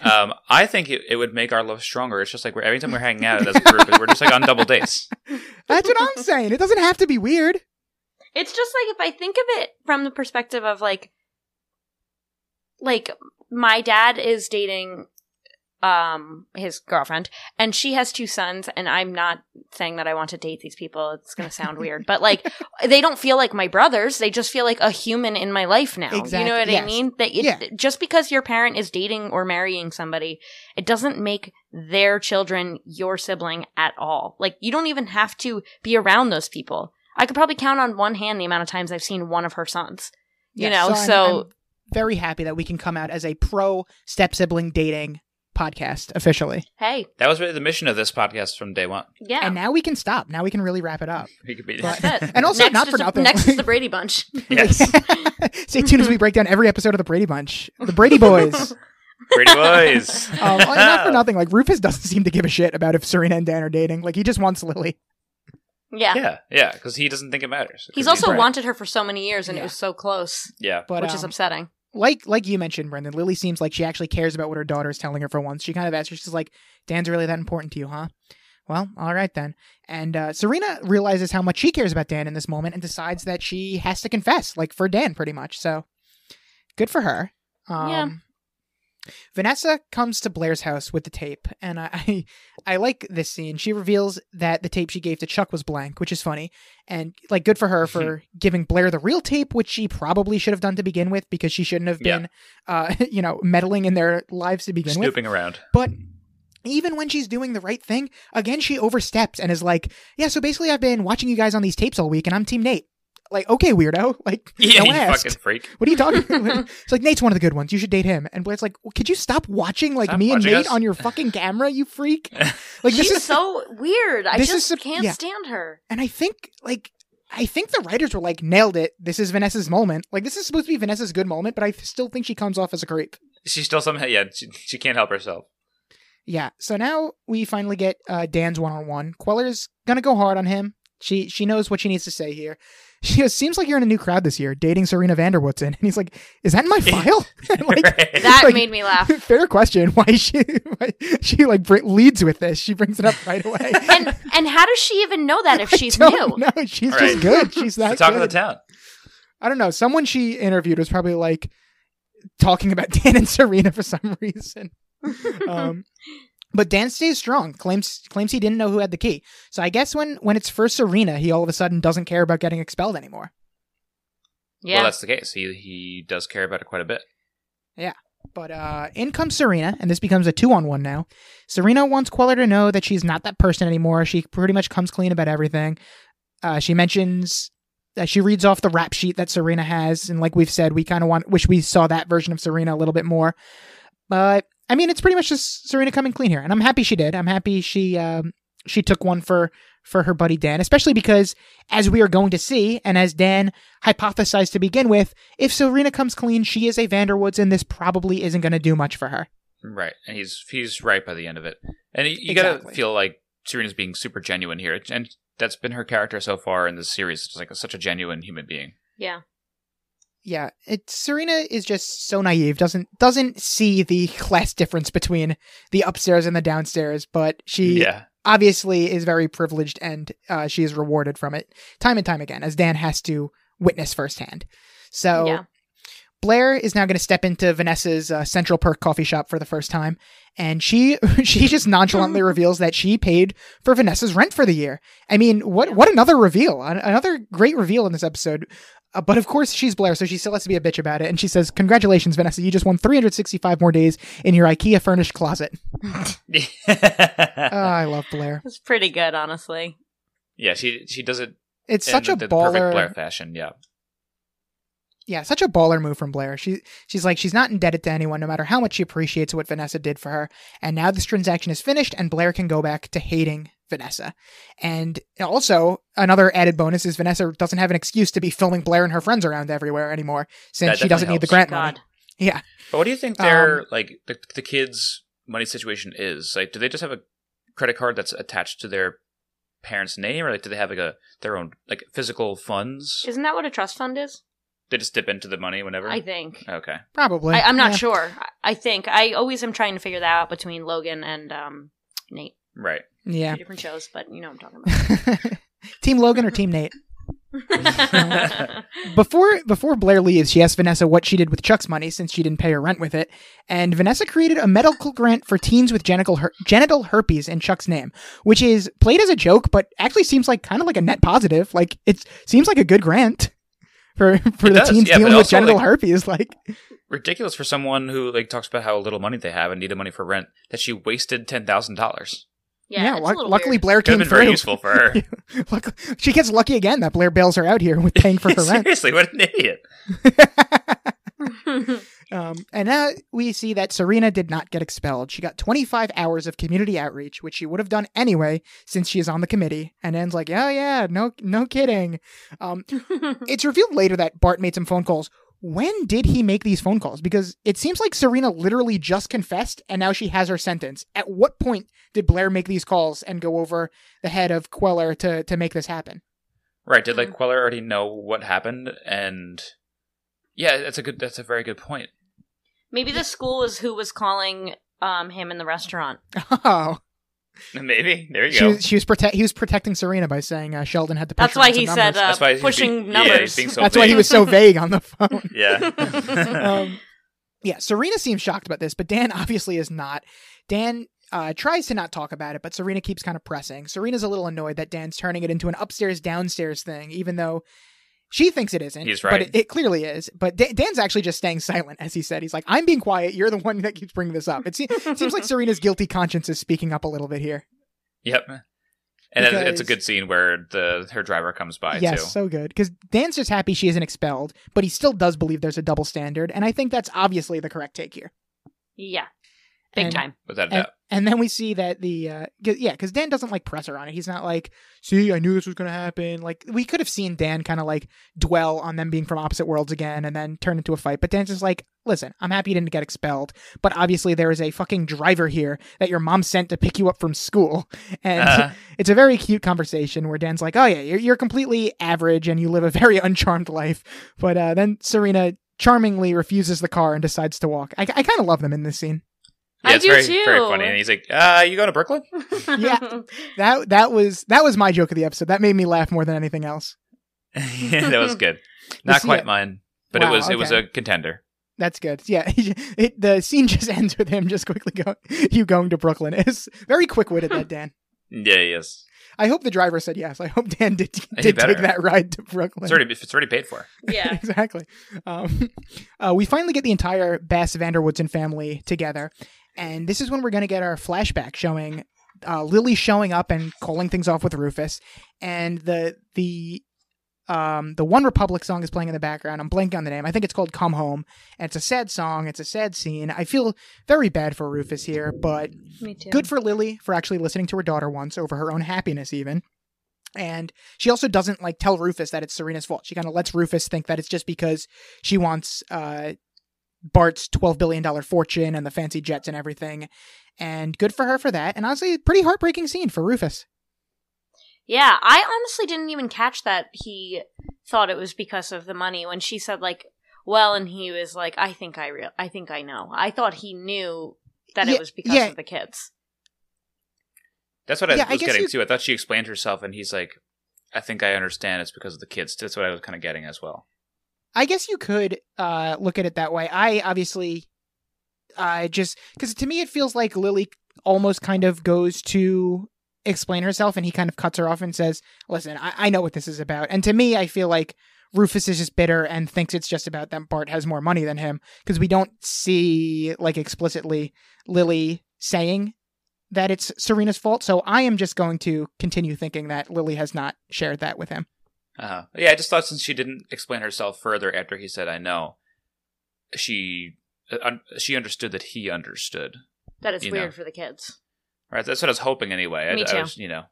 Speaker 1: Um, I think it, it would make our love stronger. It's just like we're, every time we're hanging out as a group, we're just like on double dates.
Speaker 2: That's what I'm saying. It doesn't have to be weird.
Speaker 3: It's just like if I think of it from the perspective of like like my dad is dating um his girlfriend and she has two sons and I'm not saying that I want to date these people. It's going to sound weird, but like [LAUGHS] they don't feel like my brothers. They just feel like a human in my life now.
Speaker 2: Exactly,
Speaker 3: You know what
Speaker 2: yes.
Speaker 3: I mean? That it,
Speaker 2: Yeah.
Speaker 3: just because your parent is dating or marrying somebody, it doesn't make their children your sibling at all. Like you don't even have to be around those people. I could probably count on one hand the amount of times I've seen one of her sons. You
Speaker 2: Yes,
Speaker 3: know,
Speaker 2: I'm-
Speaker 3: so,
Speaker 2: I'm very happy that we can come out as a pro step sibling dating podcast officially.
Speaker 3: hey,
Speaker 1: That was really the mission of this podcast from day one.
Speaker 3: yeah.
Speaker 2: And now we can stop. Now we can really wrap it up.
Speaker 1: We could be [LAUGHS]
Speaker 3: that's it.
Speaker 2: And also,
Speaker 3: next
Speaker 2: not for
Speaker 3: the-
Speaker 2: nothing.
Speaker 3: Next is the [LAUGHS] Brady Bunch.
Speaker 1: yes, [LAUGHS]
Speaker 2: Stay tuned as we break down every episode of the Brady Bunch, the Brady Boys.
Speaker 1: Brady Boys.
Speaker 2: Um, not for nothing, like Rufus doesn't seem to give a shit about if Serena and Dan are dating. Like he just wants Lily.
Speaker 3: Yeah.
Speaker 1: Yeah, yeah, because he doesn't think it matters.
Speaker 3: He's also
Speaker 2: Right.
Speaker 3: wanted her for so many years and
Speaker 2: Yeah.
Speaker 3: it was so close,
Speaker 1: yeah.
Speaker 2: But
Speaker 3: which is
Speaker 2: um,
Speaker 3: upsetting.
Speaker 2: Like like you mentioned, Brendan, Lily seems like she actually cares about what her daughter is telling her for once. She kind of asks her, she's like, "Dan's really that important to you, huh?" Well, all right then. And uh, Serena realizes how much she cares about Dan in this moment and decides that she has to confess, like for Dan, pretty much. So good for her. Um,
Speaker 3: Yeah.
Speaker 2: Vanessa comes to Blair's house with the tape, and I, I like this scene. She reveals that the tape she gave to Chuck was blank, which is funny, and like good for her for giving Blair the real tape, which she probably should have done to begin with because she shouldn't have
Speaker 1: Yeah.
Speaker 2: been, uh, [LAUGHS] you know, meddling in their lives to begin with.
Speaker 1: Snooping around.
Speaker 2: But even when she's doing the right thing, again she oversteps and is like, "Yeah, so basically I've been watching you guys on these tapes all week, and I'm Team Nate." Like, okay, weirdo. [LAUGHS] Like, [LAUGHS]
Speaker 1: Yeah,
Speaker 2: no
Speaker 1: you
Speaker 2: asked.
Speaker 1: fucking freak. [LAUGHS]
Speaker 2: What are you talking? About? it's like Nate's one of the good ones. You should date him. And Blair's like, well, could you stop watching like
Speaker 1: Stop
Speaker 2: me and Nate
Speaker 1: us."
Speaker 2: on your fucking camera, you freak? Like this
Speaker 3: She's
Speaker 2: is
Speaker 3: so weird. I
Speaker 2: this is
Speaker 3: just can't
Speaker 2: yeah.
Speaker 3: stand her.
Speaker 2: and I think like I think the writers were like nailed it. This is Vanessa's moment. Like this is supposed to be Vanessa's good moment, but I still think she comes off as a creep.
Speaker 1: She still somehow, yeah, she, she can't help herself.
Speaker 2: Yeah. So now we finally get uh, Dan's one on one. Queller's gonna go hard on him. She she knows what she needs to say here. She goes, "Seems like you're in a new crowd this year, dating Serena van der Woodsen." [LAUGHS] And he's like, "Is that in my file?" [LAUGHS] like, [LAUGHS]
Speaker 3: That
Speaker 2: like-
Speaker 3: made me laugh.
Speaker 2: fair question. Why she why, she like br- leads with this? She brings it up right away.
Speaker 3: And and how does she even know that if she's
Speaker 2: I
Speaker 3: new?
Speaker 2: don't know. She's
Speaker 1: Right.
Speaker 2: just good. She's that
Speaker 1: the talk of the town.
Speaker 2: I don't know. Someone she interviewed was probably like talking about Dan and Serena for some reason. Um, but Dan stays strong. Claims claims he didn't know who had the key. So I guess when when it's for Serena, he all of a sudden doesn't care about getting expelled anymore.
Speaker 3: yeah.
Speaker 1: Well, that's the case. He he does care about it quite a bit. Yeah.
Speaker 2: But uh, in comes Serena, and this becomes a two on one now. Serena wants Queller to know that she's not that person anymore. She pretty much comes clean about everything. Uh, she mentions that she reads off the rap sheet that Serena has, and like we've said, we kind of want wish we saw that version of Serena a little bit more. But I mean, it's pretty much just Serena coming clean here, and I'm happy she did. I'm happy she um, she took one for for her buddy Dan, especially because as we are going to see, and as Dan hypothesized to begin with, if Serena comes clean, she is a van der Woodsen, and this probably isn't going to do much for her.
Speaker 1: Right, and he's he's right by the end of it. And you, you
Speaker 2: Exactly.
Speaker 1: gotta feel like Serena's being super genuine here, and that's been her character so far in this series. It's like such a genuine human being.
Speaker 3: yeah.
Speaker 2: Yeah, it Serena is just so naive, doesn't doesn't see the class difference between the upstairs and the downstairs, but she
Speaker 1: yeah,
Speaker 2: obviously is very privileged and uh, she is rewarded from it time and time again, as Dan has to witness firsthand. So
Speaker 3: Yeah.
Speaker 2: Blair is now going to step into Vanessa's uh, Central Perk coffee shop for the first time, and she [LAUGHS] she just nonchalantly [LAUGHS] reveals that she paid for Vanessa's rent for the year. I mean, what what another reveal? Another great reveal in this episode. Uh, but of course, she's Blair, so she still has to be a bitch about it. And she says, "Congratulations, Vanessa! You just won 365 more days in your IKEA furnished closet." Oh, [LAUGHS] I love Blair.
Speaker 3: It's pretty good, honestly.
Speaker 1: yeah. She she does it
Speaker 2: It's
Speaker 1: in
Speaker 2: such a
Speaker 1: the perfect
Speaker 2: baller.
Speaker 1: Blair fashion. Yeah,
Speaker 2: Yeah, such a baller move from Blair. She she's like she's not indebted to anyone, no matter how much she appreciates what Vanessa did for her. And now this transaction is finished, and Blair can go back to hating Vanessa. And also another added bonus is Vanessa doesn't have an excuse to be filming Blair and her friends around everywhere anymore, since she doesn't
Speaker 1: definitely
Speaker 2: need the
Speaker 1: helps.
Speaker 2: grant money. Yeah,
Speaker 1: but what do you think their
Speaker 2: Um,
Speaker 1: like the, the kids' money situation is? Like, do they just have a credit card that's attached to their parents' name, or like do they have like a their own like physical funds?
Speaker 3: Isn't that what a trust fund is?
Speaker 1: They just dip into the money whenever.
Speaker 3: I think.
Speaker 1: okay.
Speaker 2: probably.
Speaker 3: I, I'm not
Speaker 2: Yeah.
Speaker 3: sure. I- I think. I always am trying to figure that out between Logan and um, Nate.
Speaker 1: Right.
Speaker 2: Yeah.
Speaker 3: Two different shows, but you know what I'm talking about. [LAUGHS]
Speaker 2: Team Logan or Team Nate? [LAUGHS] Before before Blair leaves, she asks Vanessa what she did with Chuck's money since she didn't pay her rent with it, and Vanessa created a medical grant for teens with genital her- genital herpes in Chuck's name, which is played as a joke, but actually seems like kind of like a net positive. Like it seems like a good grant for [LAUGHS] for
Speaker 1: It
Speaker 2: the
Speaker 1: does,
Speaker 2: teens
Speaker 1: yeah,
Speaker 2: dealing with
Speaker 1: also,
Speaker 2: genital
Speaker 1: like-
Speaker 2: herpes. Like
Speaker 1: Ridiculous for someone who like talks about how little money they have and needed money for rent that she wasted ten thousand dollars.
Speaker 3: yeah, it's a
Speaker 2: luck-
Speaker 3: little
Speaker 2: luckily
Speaker 3: weird.
Speaker 2: Blair
Speaker 1: Could have
Speaker 2: came
Speaker 1: been very useful for her. [LAUGHS]
Speaker 2: Luck- she gets lucky again that Blair bails her out here with paying for [LAUGHS] her rent.
Speaker 1: Seriously, what an idiot!
Speaker 2: Um, and now we see that Serena did not get expelled. She got 25 hours of community outreach, which she would have done anyway since she is on the committee. And Anne's like, "Oh yeah, no, no kidding." Um, [LAUGHS] it's revealed later that Bart made some phone calls. When did he make these phone calls? Because it seems like Serena literally just confessed, and now she has her sentence. At what point did Blair make these calls and go over the head of Queller to to make this happen?
Speaker 1: Right? Did like Queller already know what happened? And yeah, that's a good. That's a very good point.
Speaker 3: Maybe the school was who was calling um, him in the restaurant.
Speaker 2: Oh,
Speaker 1: Maybe there you
Speaker 2: she
Speaker 1: go.
Speaker 2: was, she was protect. He was protecting Serena by saying uh, Sheldon had to. Push
Speaker 3: That's why he said uh,
Speaker 1: That's why he's
Speaker 3: pushing
Speaker 1: being- yeah,
Speaker 3: numbers.
Speaker 1: he's being so
Speaker 2: That's why he was so vague on the phone. [LAUGHS]
Speaker 1: yeah. [LAUGHS]
Speaker 2: um, yeah, Serena seems shocked about this, but Dan obviously is not. Dan uh, tries to not talk about it, but Serena keeps kind of pressing. Serena's a little annoyed that Dan's turning it into an upstairs downstairs thing, even though she thinks it isn't.
Speaker 1: He's
Speaker 2: But
Speaker 1: right.
Speaker 2: it, it clearly is. But Da- Dan's actually just staying silent, as he said. He's like, I'm being quiet. You're the one that keeps bringing this up. It, se- it seems like [LAUGHS] Serena's guilty conscience is speaking up a little bit here.
Speaker 1: yep. And it- it's a good scene where the her driver comes by
Speaker 2: yes,
Speaker 1: too.
Speaker 2: so good. Because Dan's just happy she isn't expelled, but he still does believe there's a double standard. And I think that's obviously the correct take here.
Speaker 3: yeah. Big
Speaker 2: And-
Speaker 3: time.
Speaker 1: Without a
Speaker 2: And,
Speaker 1: doubt.
Speaker 2: and then we see that the uh 'cause- yeah, because Dan doesn't like press her on it. He's not like, "See, I knew this was going to happen." Like we could have seen Dan kind of like dwell on them being from opposite worlds again, and then turn into a fight. But Dan's just like, "Listen, I'm happy you didn't get expelled, but obviously there is a fucking driver here that your mom sent to pick you up from school." [LAUGHS] And
Speaker 1: Uh-huh.
Speaker 2: it's a very cute conversation where Dan's like, "Oh yeah, you're you're completely average and you live a very [LAUGHS] uncharmed life," but uh, then Serena charmingly refuses the car and decides to walk. I, I kind of love them in this scene.
Speaker 1: Yeah,
Speaker 3: I
Speaker 1: it's
Speaker 3: do
Speaker 1: very,
Speaker 3: too.
Speaker 1: very funny. And he's like, uh, you going to Brooklyn? [LAUGHS]
Speaker 2: Yeah. That that was that was my joke of the episode. That made me laugh more than anything else. [LAUGHS]
Speaker 1: yeah, that was good. [LAUGHS] Not quite
Speaker 2: it.
Speaker 1: mine, but
Speaker 2: Wow,
Speaker 1: it was it was a contender.
Speaker 2: That's good. Yeah, it, the scene just ends with him just quickly going, "You going to Brooklyn?" It's very quick witted. That Dan.
Speaker 1: Yeah, yes.
Speaker 2: I hope the driver said yes. I hope Dan did did take that ride to Brooklyn.
Speaker 1: It's already it's already paid for.
Speaker 3: yeah.
Speaker 2: exactly. Um, uh, we finally get the entire Bass van der Woodsen family together, and this is when we're going to get our flashback showing uh, Lily showing up and calling things off with Rufus, and the the um, the OneRepublic song is playing in the background. I'm blanking on the name. I think it's called "Come Home." And it's a sad song. It's a sad scene. I feel very bad for Rufus here, but good for Lily for actually listening to her daughter once over her own happiness, even. And she also doesn't like tell Rufus that it's Serena's fault. She kind of lets Rufus think that it's just because she wants uh, Bart's twelve billion dollar fortune and the fancy jets and everything. And good for her for that. And honestly, pretty heartbreaking scene for Rufus.
Speaker 3: Yeah, I honestly didn't even catch that he thought it was because of the money when she said like, well, and he was like, I think I real, I think I know. I thought he knew that
Speaker 2: Yeah,
Speaker 3: it was because
Speaker 2: yeah.
Speaker 3: of the kids.
Speaker 1: That's what I
Speaker 2: Yeah,
Speaker 1: was
Speaker 2: guess
Speaker 1: getting
Speaker 2: you-
Speaker 1: to. I thought she explained herself, and he's like, "I think I understand. It's because of the kids." That's what I was kind of getting as well.
Speaker 2: I guess you could uh, look at it that way. I obviously, I just because to me it feels like Lily almost kind of goes to explain herself, and he kind of cuts her off and says, "Listen, I, I know what this is about." And to me, I feel like Rufus is just bitter and thinks it's just about that Bart has more money than him because we don't see like explicitly Lily saying that it's Serena's fault. So I am just going to continue thinking that Lily has not shared that with him.
Speaker 1: Uh-huh. Yeah, I just thought since she didn't explain herself further after he said, "I know," she uh, she understood that he understood.
Speaker 3: That is weird
Speaker 1: know.
Speaker 3: for the kids.
Speaker 1: Right? That's what I was hoping anyway. I,
Speaker 3: Me
Speaker 1: I
Speaker 3: too.
Speaker 1: was, you know,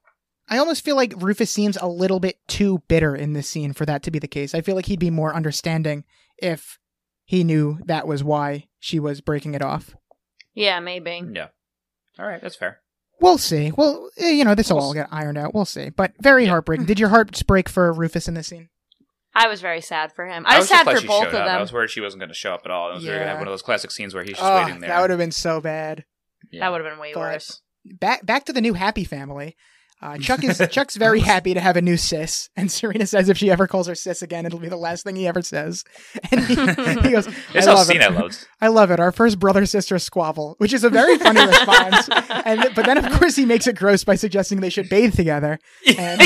Speaker 2: I almost feel like Rufus seems a little bit too bitter in this scene for that to be the case. I feel like he'd be more understanding if he knew that was why she was breaking it off.
Speaker 3: Yeah, maybe.
Speaker 1: yeah. All right, that's fair.
Speaker 2: We'll see. Well, eh, you know, this will
Speaker 1: We'll
Speaker 2: all get ironed out. We'll see. But very
Speaker 1: Yeah.
Speaker 2: heartbreaking. [LAUGHS] Did your heart break for Rufus in this scene?
Speaker 3: I was very sad for him. I was, sad for both
Speaker 1: showed
Speaker 3: of
Speaker 1: up. I was worried she wasn't going to show up at all. It was going to
Speaker 2: Yeah.
Speaker 1: have one of those classic scenes where he's just
Speaker 2: Oh,
Speaker 1: waiting there.
Speaker 2: that would have been so bad.
Speaker 1: Yeah.
Speaker 3: That would have been way
Speaker 2: But-
Speaker 3: worse.
Speaker 2: Back back to the new happy family. Uh, Chuck is [LAUGHS] Chuck's very happy to have a new sis, and Serena says if she ever calls her sis again, it'll be the last thing he ever says. [LAUGHS] And he, he goes, [LAUGHS]
Speaker 1: It's
Speaker 2: "I love it.
Speaker 1: I.
Speaker 2: I love it. Our first brother sister squabble, which is a very funny response. And but then of course he makes it gross by suggesting they should bathe together. And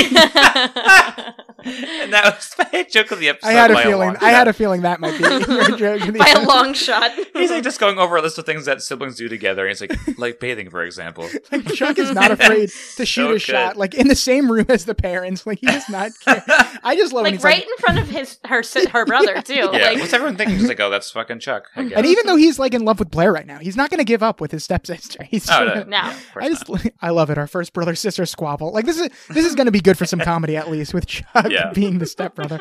Speaker 1: and that was my joke of the episode.
Speaker 2: I had a feeling.
Speaker 1: long
Speaker 2: I had a feeling that might be your joke. of the
Speaker 3: By a long shot.
Speaker 1: He's like just going over a list of things that siblings do together. And he's like, like bathing, for example.
Speaker 2: Like, Chuck is not afraid to shoot
Speaker 1: So
Speaker 2: a
Speaker 1: good.
Speaker 2: shot, like in the same room as the parents. Like he does not [LAUGHS] care. I just love when
Speaker 3: like
Speaker 2: he's
Speaker 3: right
Speaker 2: like,
Speaker 3: in front of his her her brother [LAUGHS] too.
Speaker 1: Yeah.
Speaker 3: Like
Speaker 1: What's everyone thinking? He's like, oh, that's fucking Chuck. I guess.
Speaker 2: and even though he's like in love with Blair right now, he's not going to give up with his stepsister. He's
Speaker 1: Oh,
Speaker 2: gonna-
Speaker 1: no.
Speaker 3: No.
Speaker 1: Yeah, of course
Speaker 2: I just, [LAUGHS] I love it. Our first brother sister squabble. Like this is this is going to be good for some comedy at least with Chuck
Speaker 1: Yeah.
Speaker 2: being the stepbrother.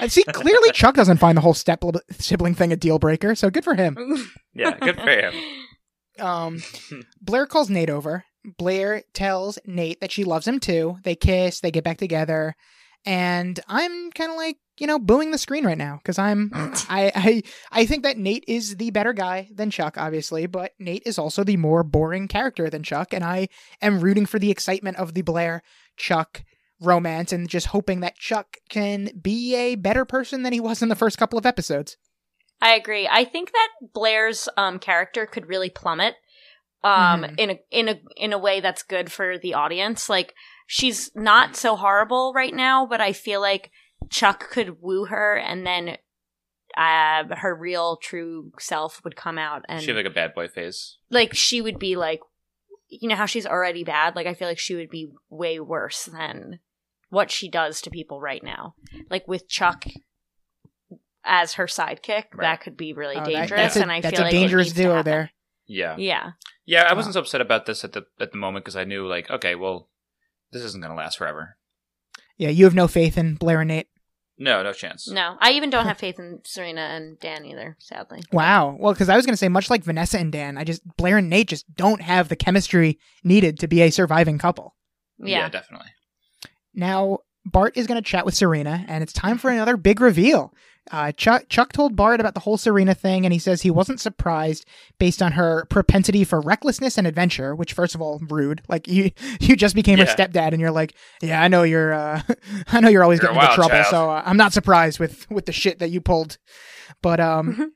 Speaker 2: I see. Clearly, Chuck doesn't find the whole step sibling thing a deal breaker. So good for him.
Speaker 1: Yeah, good for him.
Speaker 2: Um, Blair calls Nate over. Blair tells Nate that she loves him too. They kiss. They get back together, and I'm kind of like you know booing the screen right now because I'm [LAUGHS] I I I think that Nate is the better guy than Chuck, obviously, but Nate is also the more boring character than Chuck, and I am rooting for the excitement of the Blair Chuck romance and just hoping that Chuck can be a better person than he was in the first couple of episodes.
Speaker 3: I agree. I think that Blair's um, character could really plummet um,
Speaker 2: Mhm.
Speaker 3: in a in a in a way that's good for the audience. Like she's not so horrible right now, but I feel like Chuck could woo her, and then uh, her real true self would come out, and
Speaker 1: She had like a bad boy phase.
Speaker 3: like she would be like, you know how she's already bad. Like I feel like she would be way worse than what she does to people right now. Like with Chuck as her sidekick,
Speaker 1: Right.
Speaker 3: that could be really
Speaker 2: Oh, that-
Speaker 3: dangerous.
Speaker 2: that's
Speaker 3: and I feel
Speaker 2: a
Speaker 3: like it
Speaker 2: dangerous duo there.
Speaker 1: Yeah.
Speaker 3: Yeah,
Speaker 1: Yeah, I wasn't so upset about this at the at the moment because I knew like, okay, well, this isn't going to last forever.
Speaker 2: Yeah, you have no faith in Blair and Nate.
Speaker 1: No, no chance.
Speaker 3: No, I even don't have faith in Serena and Dan either. Sadly.
Speaker 2: Wow. Well, because I was going to say, much like Vanessa and Dan, I just Blair and Nate just don't have the chemistry needed to be a surviving couple.
Speaker 3: Yeah.
Speaker 1: definitely.
Speaker 2: Now, Bart is going to chat with Serena, and it's time for another big reveal. Uh, Chuck, Chuck told Bart about the whole Serena thing, and he says he wasn't surprised based on her propensity for recklessness and adventure. Which, first of all, rude. Like you, [LAUGHS] you just became her stepdad, and you're like, yeah, I know you're, uh, [LAUGHS] I know you're always
Speaker 1: You're
Speaker 2: getting into trouble,
Speaker 1: child.
Speaker 2: so uh, I'm not surprised with with the shit that you pulled. But um,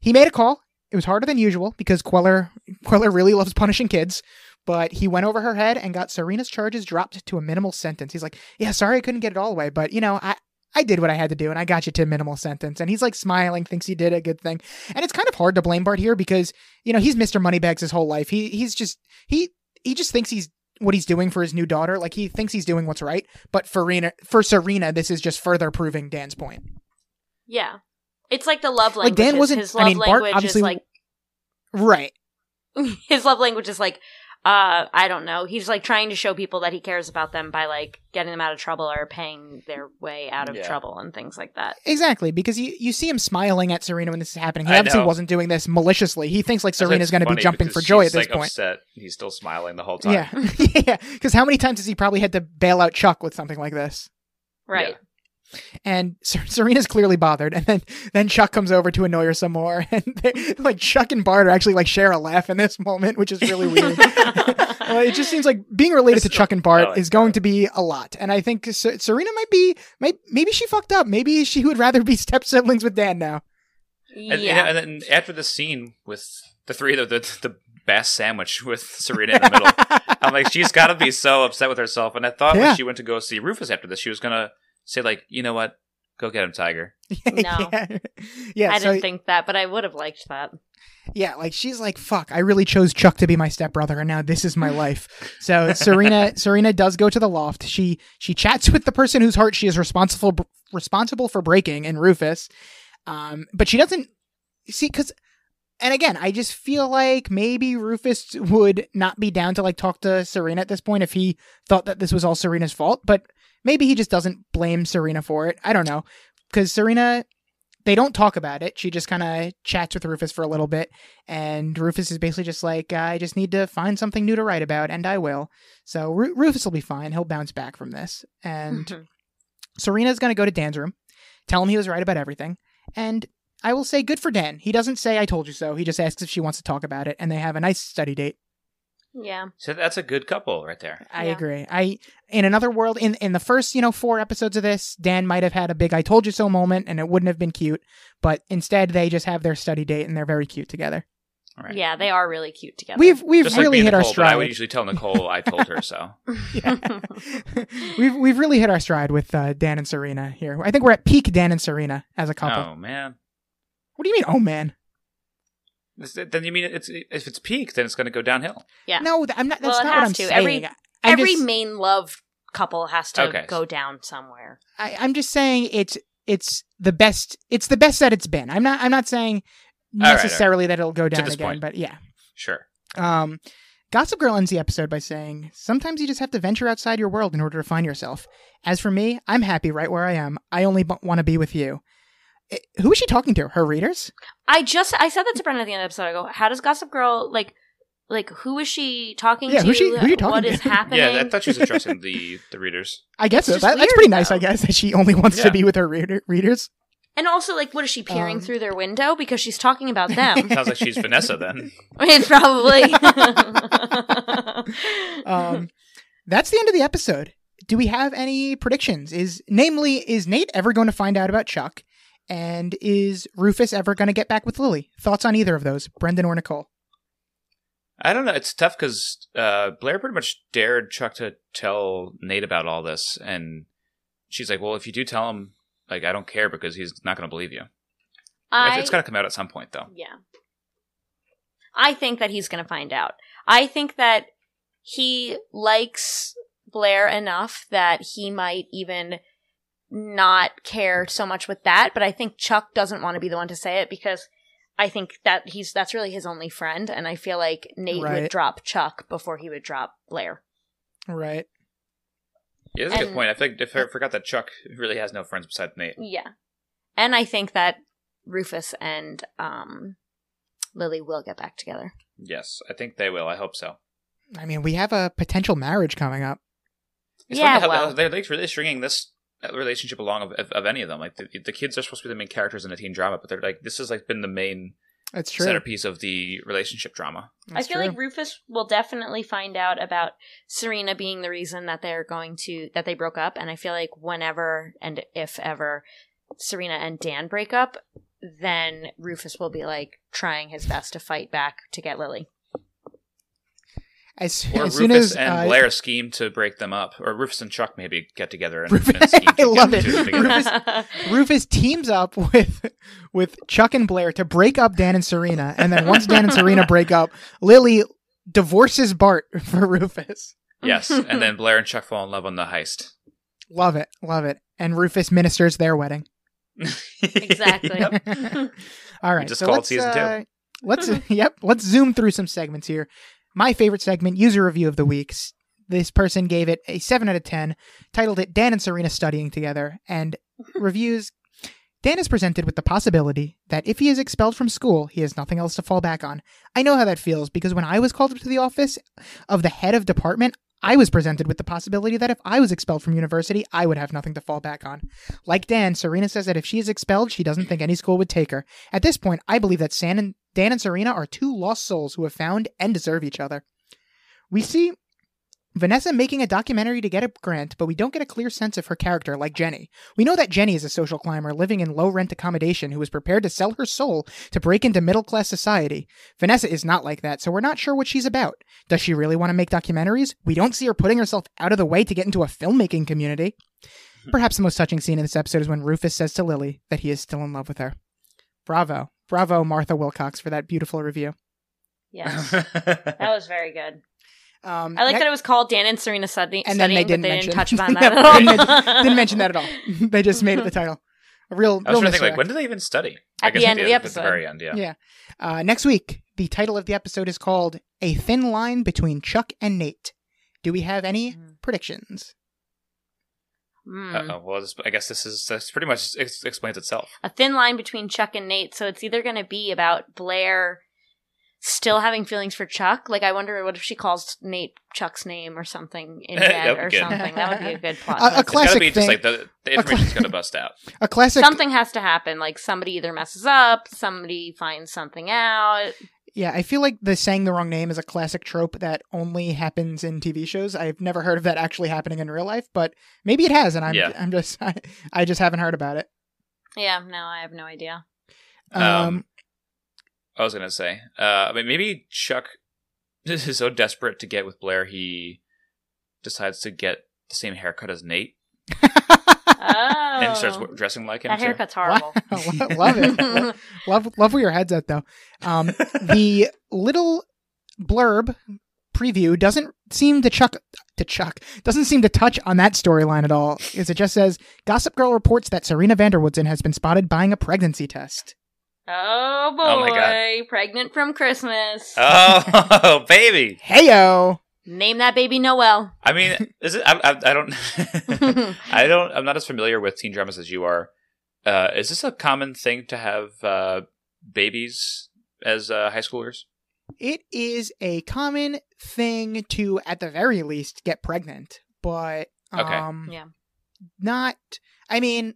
Speaker 2: he made a call. It was harder than usual because Queller Queller really loves punishing kids. But he went over her head and got Serena's charges dropped to a minimal sentence. He's like, "Yeah, sorry I couldn't get it all away, but you know, I I did what I had to do and I got you to a minimal sentence." And he's like smiling, thinks he did a good thing. And it's kind of hard to blame Bart here because you know he's Mr. Moneybags his whole life. He he's just he he just thinks he's what he's doing for his new daughter. Like he thinks he's doing what's right. But for Serena, for Serena, this is just further proving Dan's point.
Speaker 3: Yeah. It's like the love language. Like.
Speaker 2: Dan wasn't-
Speaker 3: His
Speaker 2: I
Speaker 3: love
Speaker 2: mean, Bart
Speaker 3: language
Speaker 2: obviously-
Speaker 3: is like
Speaker 2: Right. [LAUGHS]
Speaker 3: his love language is like uh I don't know. He's like trying to show people that he cares about them by like getting them out of trouble or paying their way out of
Speaker 1: Yeah.
Speaker 3: trouble and things like that.
Speaker 2: Exactly, because you, you see him smiling at Serena when this is happening. He
Speaker 1: I
Speaker 2: obviously
Speaker 1: know.
Speaker 2: wasn't doing this maliciously. He thinks like Serena's going to be jumping for joy at
Speaker 1: she's,
Speaker 2: this
Speaker 1: like,
Speaker 2: point.
Speaker 1: Upset. He's still smiling the whole time. [LAUGHS]
Speaker 2: Yeah, yeah. Because how many times has he probably had to bail out Chuck with something like this?
Speaker 3: Right.
Speaker 2: And [LAUGHS] Ser- Serena's clearly bothered, and then then Chuck comes over to annoy her some more, [LAUGHS] and they, like Chuck and Bart are actually like share a laugh in this moment, which is really weird. [LAUGHS] Well, it just seems like being related to Chuck and Bart
Speaker 1: like
Speaker 2: is going to be a lot, and I think Serena might be, might, maybe she fucked up. Maybe she would rather be step siblings with Dan now.
Speaker 3: Yeah.
Speaker 1: and, and then after the scene with the three the the, the Bass sandwich with Serena in the middle, I'm like, she's got to be so upset with herself. And I thought
Speaker 2: Yeah.
Speaker 1: when she went to go see Rufus after this, she was gonna say like, you know what, go get him, Tiger. [LAUGHS]
Speaker 3: No.
Speaker 2: yeah, yeah.
Speaker 3: I
Speaker 2: so,
Speaker 3: didn't think that, but I would have liked that.
Speaker 2: yeah, like she's like, "Fuck, I really chose Chuck to be my stepbrother, and now this is my life." So Serena, [LAUGHS] Serena does go to the loft. She she chats with the person whose heart she is responsible responsible for breaking, and Rufus. Um, but she doesn't see because, and again, I just feel like maybe Rufus would not be down to like talk to Serena at this point if he thought that this was all Serena's fault. But maybe he just doesn't blame Serena for it. I don't know because Serena they don't talk about it. She just kind of chats with Rufus for a little bit, and Rufus is basically just like, "I just need to find something new to write about, and I will." So Ru- Rufus will be fine. He'll bounce back from this, and mm-hmm. Serena's gonna go to Dan's room, tell him he was right about everything, and I will say, good for Dan. He doesn't say "I told you so." He just asks if she wants to talk about it, and they have a nice study date.
Speaker 3: Yeah.
Speaker 1: So that's a good couple right there.
Speaker 2: I
Speaker 3: Yeah.
Speaker 2: agree. I in another world in in the first, you know, four episodes of this, Dan might have had a big I told you so moment and it wouldn't have been cute, but instead they just have their study date and they're very cute together.
Speaker 1: All right.
Speaker 3: Yeah, they are really cute together.
Speaker 2: We've we've
Speaker 1: Just like
Speaker 2: really
Speaker 1: me and
Speaker 2: hit our
Speaker 1: Nicole, but I
Speaker 2: stride.
Speaker 1: would usually tell Nicole I told her so. [LAUGHS]
Speaker 2: We've we've really hit our stride with uh, Dan and Serena here. I think we're at peak Dan and Serena as a couple.
Speaker 1: Oh man.
Speaker 2: What do you mean, oh man?
Speaker 1: This- Then you mean it's if it's peak, then it's going to go downhill.
Speaker 3: yeah.
Speaker 2: No, th- I'm not. That's
Speaker 3: Well,
Speaker 2: not what I'm
Speaker 3: to.
Speaker 2: saying.
Speaker 3: Every-
Speaker 2: I'm
Speaker 3: Every
Speaker 2: just,
Speaker 3: main love couple has to
Speaker 1: Okay.
Speaker 3: go down somewhere.
Speaker 2: I, I'm just saying it's it's the best. It's the best that it's been. I'm not. I'm not saying
Speaker 1: All right, all right.
Speaker 2: necessarily that it'll go down again,
Speaker 1: point.
Speaker 2: but yeah.
Speaker 1: Sure.
Speaker 2: Um, Gossip Girl ends the episode by saying, Sometimes you just have to venture outside your world in order to find yourself. As for me, I'm happy right where I am. I only b- want to be with you. Eh, Who is she talking to? Her readers?
Speaker 3: I just I said that to Brendan at the end of the episode. I go, how does Gossip Girl like like who is she talking
Speaker 2: Yeah,
Speaker 3: to?
Speaker 2: who's she- who's she talking
Speaker 3: What
Speaker 2: to? [LAUGHS]
Speaker 3: is happening?
Speaker 1: Yeah, I thought she was addressing the [LAUGHS] the readers.
Speaker 2: I guess
Speaker 3: It's
Speaker 2: so. That, that's
Speaker 3: weird,
Speaker 2: pretty nice,
Speaker 3: though.
Speaker 2: I guess, that she only wants to be with her reader- readers.
Speaker 3: and also, like, what is she peering
Speaker 2: Um,
Speaker 3: through their window because she's talking about them? [LAUGHS]
Speaker 1: Sounds like she's Vanessa then.
Speaker 3: I it's probably.
Speaker 2: Um, that's the end of the episode. Do we have any predictions? Is namely, is Nate ever going to find out about Chuck? And is Rufus ever going to get back with Lily? Thoughts on either of those, Brendan or Nicole?
Speaker 1: I don't know. It's tough because uh, Blair pretty much dared Chuck to tell Nate about all this, and she's like, "Well, if you do tell him, like, I don't care because he's not going to believe you."
Speaker 3: I,
Speaker 1: It's got to come out at some point, though.
Speaker 3: Yeah. I think that he's going to find out. I think that he likes Blair enough that he might even not care so much with that, but I think Chuck doesn't want to be the one to say it because I think that he's that's really his only friend, and I feel like Nate
Speaker 2: Right.
Speaker 3: would drop Chuck before he would drop Blair.
Speaker 2: Right.
Speaker 1: Yeah, that's a good point. I think if I forgot that Chuck really has no friends besides Nate.
Speaker 3: Yeah, and I think that Rufus and um, Lily will get back together.
Speaker 1: Yes, I think they will. I hope so.
Speaker 2: I mean, we have a potential marriage coming up.
Speaker 1: It's
Speaker 3: Yeah,
Speaker 1: funny how
Speaker 3: well.
Speaker 1: they're like really stringing this relationship along of, of, of any of them. Like the, the kids are supposed to be the main characters in a teen drama, but they're like this has like been the main
Speaker 2: That's true.
Speaker 1: centerpiece of the relationship drama.
Speaker 2: That's
Speaker 3: I feel
Speaker 2: true.
Speaker 3: like Rufus will definitely find out about Serena being the reason that they're going to that they broke up, and I feel like whenever and if ever Serena and Dan break up, then Rufus will be like trying his best to fight back to get Lily.
Speaker 2: As,
Speaker 1: Or
Speaker 2: as
Speaker 1: Rufus
Speaker 2: soon as
Speaker 1: and
Speaker 2: uh,
Speaker 1: Blair scheme to break them up, or Rufus and Chuck maybe get together and,
Speaker 2: Rufus-
Speaker 1: and scheme [LAUGHS] to
Speaker 2: I love
Speaker 1: get
Speaker 2: it. [LAUGHS] Rufus- Rufus teams up [LAUGHS] with with Chuck and Blair to break up Dan and Serena, and then once Dan and Serena break up, Lily divorces Bart for Rufus.
Speaker 1: yes, and then Blair and Chuck fall in love on the heist.
Speaker 2: Love it, love it. And Rufus ministers their wedding.
Speaker 3: Exactly.
Speaker 1: Yep.
Speaker 2: All right,
Speaker 1: just
Speaker 2: so
Speaker 1: called
Speaker 2: let's
Speaker 1: season two.
Speaker 2: uh, let's yep, let's zoom through some segments here. My favorite segment, user review of the week. This person gave it a seven out of ten, titled it "Dan and Serena studying together," and [LAUGHS] reviews. Dan is presented with the possibility that if he is expelled from school, he has nothing else to fall back on. I know how that feels because when I was called up to the office of the head of department, I was presented with the possibility that if I was expelled from university, I would have nothing to fall back on. Like Dan, Serena says that if she is expelled, she doesn't think any school would take her. At this point, I believe that San and, Dan and Serena are two lost souls who have found and deserve each other. We see Vanessa making a documentary to get a grant, but we don't get a clear sense of her character like Jenny. We know that Jenny is a social climber living in low rent accommodation who is prepared to sell her soul to break into middle class society. Vanessa is not like that, so we're not sure what she's about. Does she really want to make documentaries? We don't see her putting herself out of the way to get into a filmmaking community. Mm-hmm. Perhaps the most touching scene in this episode is when Rufus says to Lily that he is still in love with her. Bravo. Bravo, Martha Wilcox, for that beautiful review.
Speaker 3: Yes, [LAUGHS] that was very good.
Speaker 2: Um,
Speaker 3: I like
Speaker 2: next-
Speaker 3: that it was called Dan and Serena study-
Speaker 2: And then they didn't
Speaker 3: but they
Speaker 2: mention-
Speaker 3: didn't touch upon
Speaker 2: Yep, [LAUGHS]
Speaker 3: that at all.
Speaker 2: didn't mention- didn't mention that at all. [LAUGHS] they just made it the title. A real,
Speaker 1: I was
Speaker 2: real
Speaker 1: trying to think, like, when do they even study?
Speaker 3: At
Speaker 1: I guess
Speaker 3: the end of the episode,
Speaker 1: At the
Speaker 3: episode.
Speaker 1: very end, yeah.
Speaker 2: Yeah. Uh, next week, the title of the episode is called A Thin Line Between Chuck and Nate. Do we have any
Speaker 3: Mhm.
Speaker 2: predictions?
Speaker 1: Uh-oh. Well, I guess this is this pretty much ex- explains itself.
Speaker 3: a thin line between Chuck and Nate. So it's either going to be about Blair still having feelings for Chuck. Like, I wonder what if she calls Nate Chuck's name or something in [LAUGHS]
Speaker 1: That
Speaker 3: bed or
Speaker 1: good.
Speaker 3: something. That would be a good [LAUGHS] plot.
Speaker 2: A- a
Speaker 3: twist.
Speaker 1: It's
Speaker 2: Classic
Speaker 1: gotta be just like the, the
Speaker 2: A cla-
Speaker 1: information's gonna bust out. [LAUGHS]
Speaker 2: A classic.
Speaker 3: Something has to happen. Like somebody either messes up, somebody finds something out.
Speaker 2: Yeah, I feel like the saying the wrong name is a classic trope that only happens in TV shows. I've never heard of that actually happening in real life, but maybe it has, and I'm
Speaker 1: Yeah.
Speaker 2: I'm just [LAUGHS] I, I just haven't heard about it.
Speaker 3: Yeah, no, I have no idea.
Speaker 2: Um,
Speaker 1: Um, I was gonna say, uh, I mean, maybe Chuck [LAUGHS] is so desperate to get with Blair, he decides to get the same haircut as Nate [LAUGHS]
Speaker 3: Oh,
Speaker 1: and starts dressing like him.
Speaker 3: that
Speaker 1: too.
Speaker 3: haircut's horrible. [LAUGHS]
Speaker 2: Love it. [LAUGHS] love love where your head's at though. Um, the little blurb preview doesn't seem to chuck to chuck doesn't seem to touch on that storyline at all. Is it just says Gossip Girl reports that Serena van der Woodsen has been spotted buying a pregnancy test.
Speaker 3: Oh boy,
Speaker 1: Oh my God.
Speaker 3: pregnant from Christmas.
Speaker 1: Oh, [LAUGHS] baby!
Speaker 2: Heyo.
Speaker 3: Name that baby Noel.
Speaker 1: I mean, is it? I, I, I don't. [LAUGHS] I don't. I'm not as familiar with teen dramas as you are. Uh, is this a common thing to have uh, babies as uh, high schoolers?
Speaker 2: It is a common thing to, at the very least, get pregnant, but
Speaker 1: Okay.
Speaker 2: um,
Speaker 3: Yeah.
Speaker 2: not. I mean,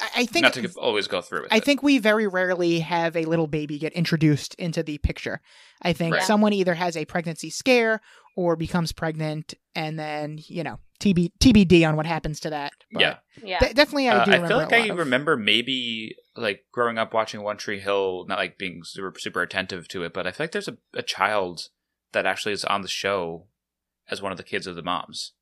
Speaker 2: I, I think
Speaker 1: Not to always go through with
Speaker 2: I
Speaker 1: it.
Speaker 2: think we very rarely have a little baby get introduced into the picture. I think
Speaker 1: Right.
Speaker 2: someone either has a pregnancy scare or becomes pregnant, and then you know TB, TBD on what happens to that. But
Speaker 1: Yeah.
Speaker 3: Yeah.
Speaker 2: de- definitely, I
Speaker 1: Uh,
Speaker 2: do
Speaker 1: I feel like
Speaker 2: a
Speaker 1: I
Speaker 2: lot of-
Speaker 1: remember maybe like growing up watching One Tree Hill, not like being super super attentive to it, but I feel like there's a, a child that actually is on the show as one of the kids of the moms.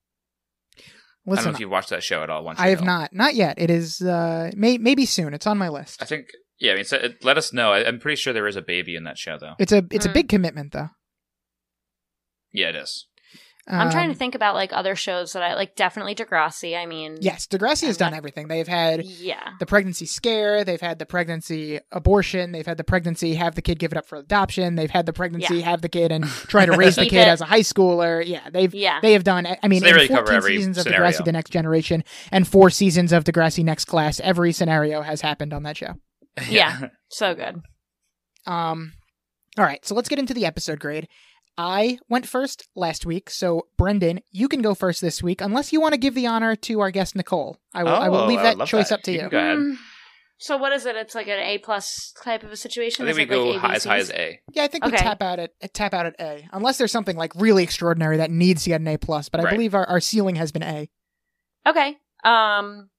Speaker 1: I don't
Speaker 2: Listen,
Speaker 1: know if you've watched that show at all. Once
Speaker 2: I have
Speaker 1: Hill.
Speaker 2: not, not yet. It is uh, may maybe soon. It's on my list.
Speaker 1: I think yeah. I mean, so, it, let us know. I, I'm pretty sure there is a baby in that show, though.
Speaker 2: It's a it's a
Speaker 3: Mm.
Speaker 2: big commitment though.
Speaker 1: Yeah, it is.
Speaker 3: I'm trying to
Speaker 2: Um,
Speaker 3: think about like other shows that I like. Definitely Degrassi. I mean,
Speaker 2: Yes, Degrassi has done
Speaker 3: that-
Speaker 2: everything. They've had
Speaker 3: yeah,
Speaker 2: the pregnancy scare, they've had the pregnancy abortion, they've had the pregnancy have the kid give it up for adoption, they've had the pregnancy have the kid and [LAUGHS] try to raise the kid
Speaker 3: it.
Speaker 2: as a high schooler. Yeah, they've
Speaker 3: yeah.
Speaker 2: they have done. I mean,
Speaker 1: So they really
Speaker 2: 14
Speaker 1: every
Speaker 2: seasons of. Degrassi: The Next Generation and four seasons of Degrassi Next Class, every scenario has happened on that show.
Speaker 3: Yeah. [LAUGHS] so good.
Speaker 2: Um, all right, so let's get into the episode grade. I went first last week, so Brendan, you can go first this week, unless you want to give the honor to our guest Nicole. I will. I will
Speaker 1: Oh,
Speaker 2: leave
Speaker 1: I
Speaker 2: that choice
Speaker 1: that.
Speaker 2: up to
Speaker 1: You
Speaker 2: you.
Speaker 1: Go ahead.
Speaker 3: Mm, So what is it? It's like an A plus type of a situation.
Speaker 1: I think
Speaker 3: Is
Speaker 1: we
Speaker 3: it like
Speaker 1: go high, as high as A.
Speaker 2: Yeah, I think we tap out at tap out at A, unless there's something like really extraordinary that needs to get an A plus. But I
Speaker 1: Right.
Speaker 2: believe our, our ceiling has been A.
Speaker 3: Okay. Um.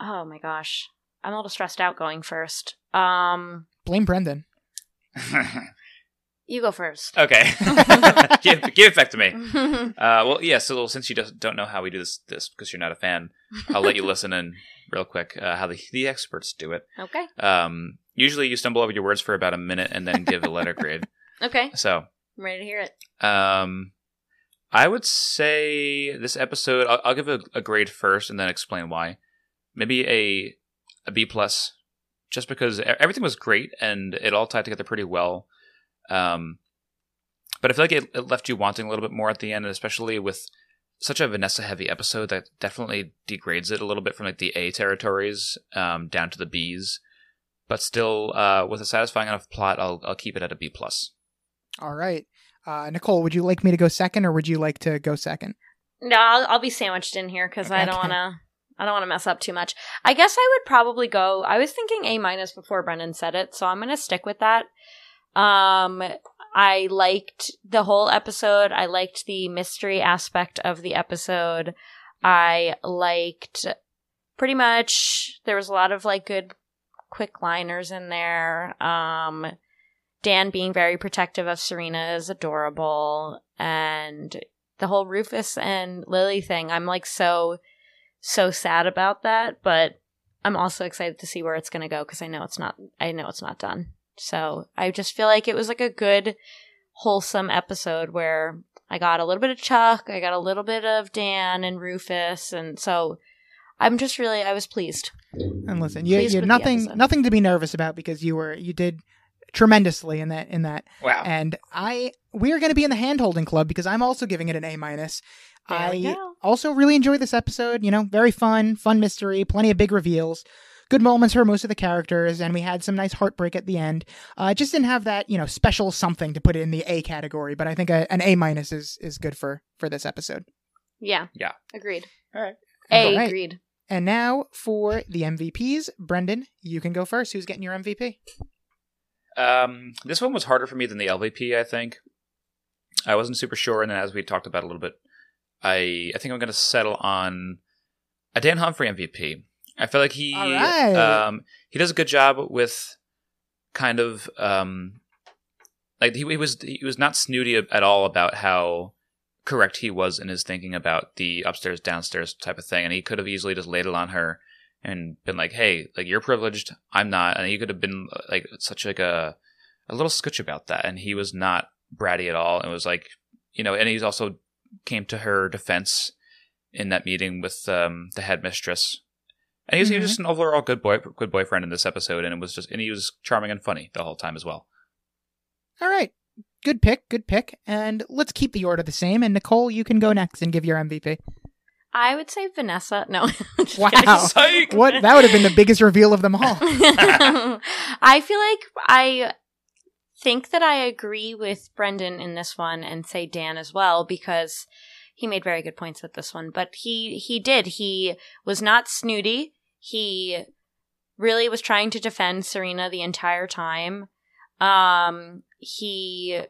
Speaker 3: Oh my gosh, I'm a little stressed out going first. Um.
Speaker 2: Blame Brendan. [LAUGHS]
Speaker 3: You go first.
Speaker 1: okay. [LAUGHS] give, give it back to me. [LAUGHS] Uh, well, yeah. So since you just don't know how we do this, this because you're not a fan, I'll let you [LAUGHS] listen in real quick uh, how the the experts do it.
Speaker 3: okay.
Speaker 1: Um, usually, you stumble over your words for about a minute and then give a letter grade.
Speaker 3: Okay.
Speaker 1: So,
Speaker 3: I'm ready to hear it.
Speaker 1: um, I would say this episode. I'll, I'll give a, a grade first and then explain why. Maybe a a B plus, just because everything was great and it all tied together pretty well. Um, but I feel like it, it left you wanting a little bit more at the end, and especially with such a Vanessa heavy episode that definitely degrades it a little bit from like the A territories um, down to the B's. But still, uh, with a satisfying enough plot, I'll I'll keep it at a B plus.
Speaker 2: All right, uh, Nicole, would you like me to go second, or would you like to go second?
Speaker 3: No, I'll, I'll be sandwiched in here because [LAUGHS] I don't want to. I don't want to mess up too much. I guess I would probably go. I was thinking A minus before Brendan said it, so I'm going to stick with that. Um, I liked the whole episode. I liked the mystery aspect of the episode. I liked pretty much. There was a lot of like good, quick liners in there. Um, Dan being very protective of Serena is adorable, and the whole Rufus and Lily thing. I'm like so so sad about that, but I'm also excited to see where it's going to go because I know it's not I know it's not done. So, I just feel like it was like a good wholesome episode where I got a little bit of Chuck, I got a little bit of Dan and Rufus and so I'm just really I was pleased.
Speaker 2: And listen, you
Speaker 3: Pleased
Speaker 2: you
Speaker 3: with
Speaker 2: nothing nothing to be nervous about because you were you did tremendously in that in that
Speaker 1: Wow.
Speaker 2: and I we are going to be in the hand holding club because I'm also giving it an A minus. I
Speaker 3: go.
Speaker 2: also really enjoyed this episode. You know, very fun, fun mystery, plenty of big reveals, good moments for most of the characters, and we had some nice heartbreak at the end. Uh, just didn't have that you know special something to put it in the A category, but I think a, an A minus is is good for for this episode.
Speaker 3: Yeah.
Speaker 1: Yeah.
Speaker 3: Agreed.
Speaker 2: All right.
Speaker 3: A
Speaker 2: All right.
Speaker 3: agreed.
Speaker 2: And now for the MVPs, Brendan, you can go first. Who's getting your MVP?
Speaker 1: Um, this one was harder for me than the LVP. I think I wasn't super sure, and then as we talked about a little bit, I I think I'm going to settle on a Dan Humphrey MVP. I feel like he
Speaker 2: right.
Speaker 1: um he does a good job with kind of um like he, he was he was not snooty at all about how correct he was in his thinking about the upstairs downstairs type of thing, and he could have easily just laid it on her and been like, "Hey, like you're privileged, I'm not," and he could have been like such like a a little scutch about that, and he was not bratty at all, and was like, you know, and he's also came to her defense in that meeting with um, the headmistress, and he was, he was
Speaker 2: Mhm.
Speaker 1: just an overall good boy, good boyfriend in this episode, and it was just, and he was charming and funny the whole time as well.
Speaker 2: All right. Good pick, good pick. And let's keep the order the same. And Nicole, you can go next and give your MVP.
Speaker 3: I would say Vanessa. No. [LAUGHS]
Speaker 2: Wow. [LAUGHS]
Speaker 1: Psych!
Speaker 2: What that would have been the biggest reveal of them all. [LAUGHS]
Speaker 3: I feel like I think that I agree with Brendan in this one and say Dan as well because he made very good points with this one. But he he did. He was not snooty. He really was trying to defend Serena the entire time. Um he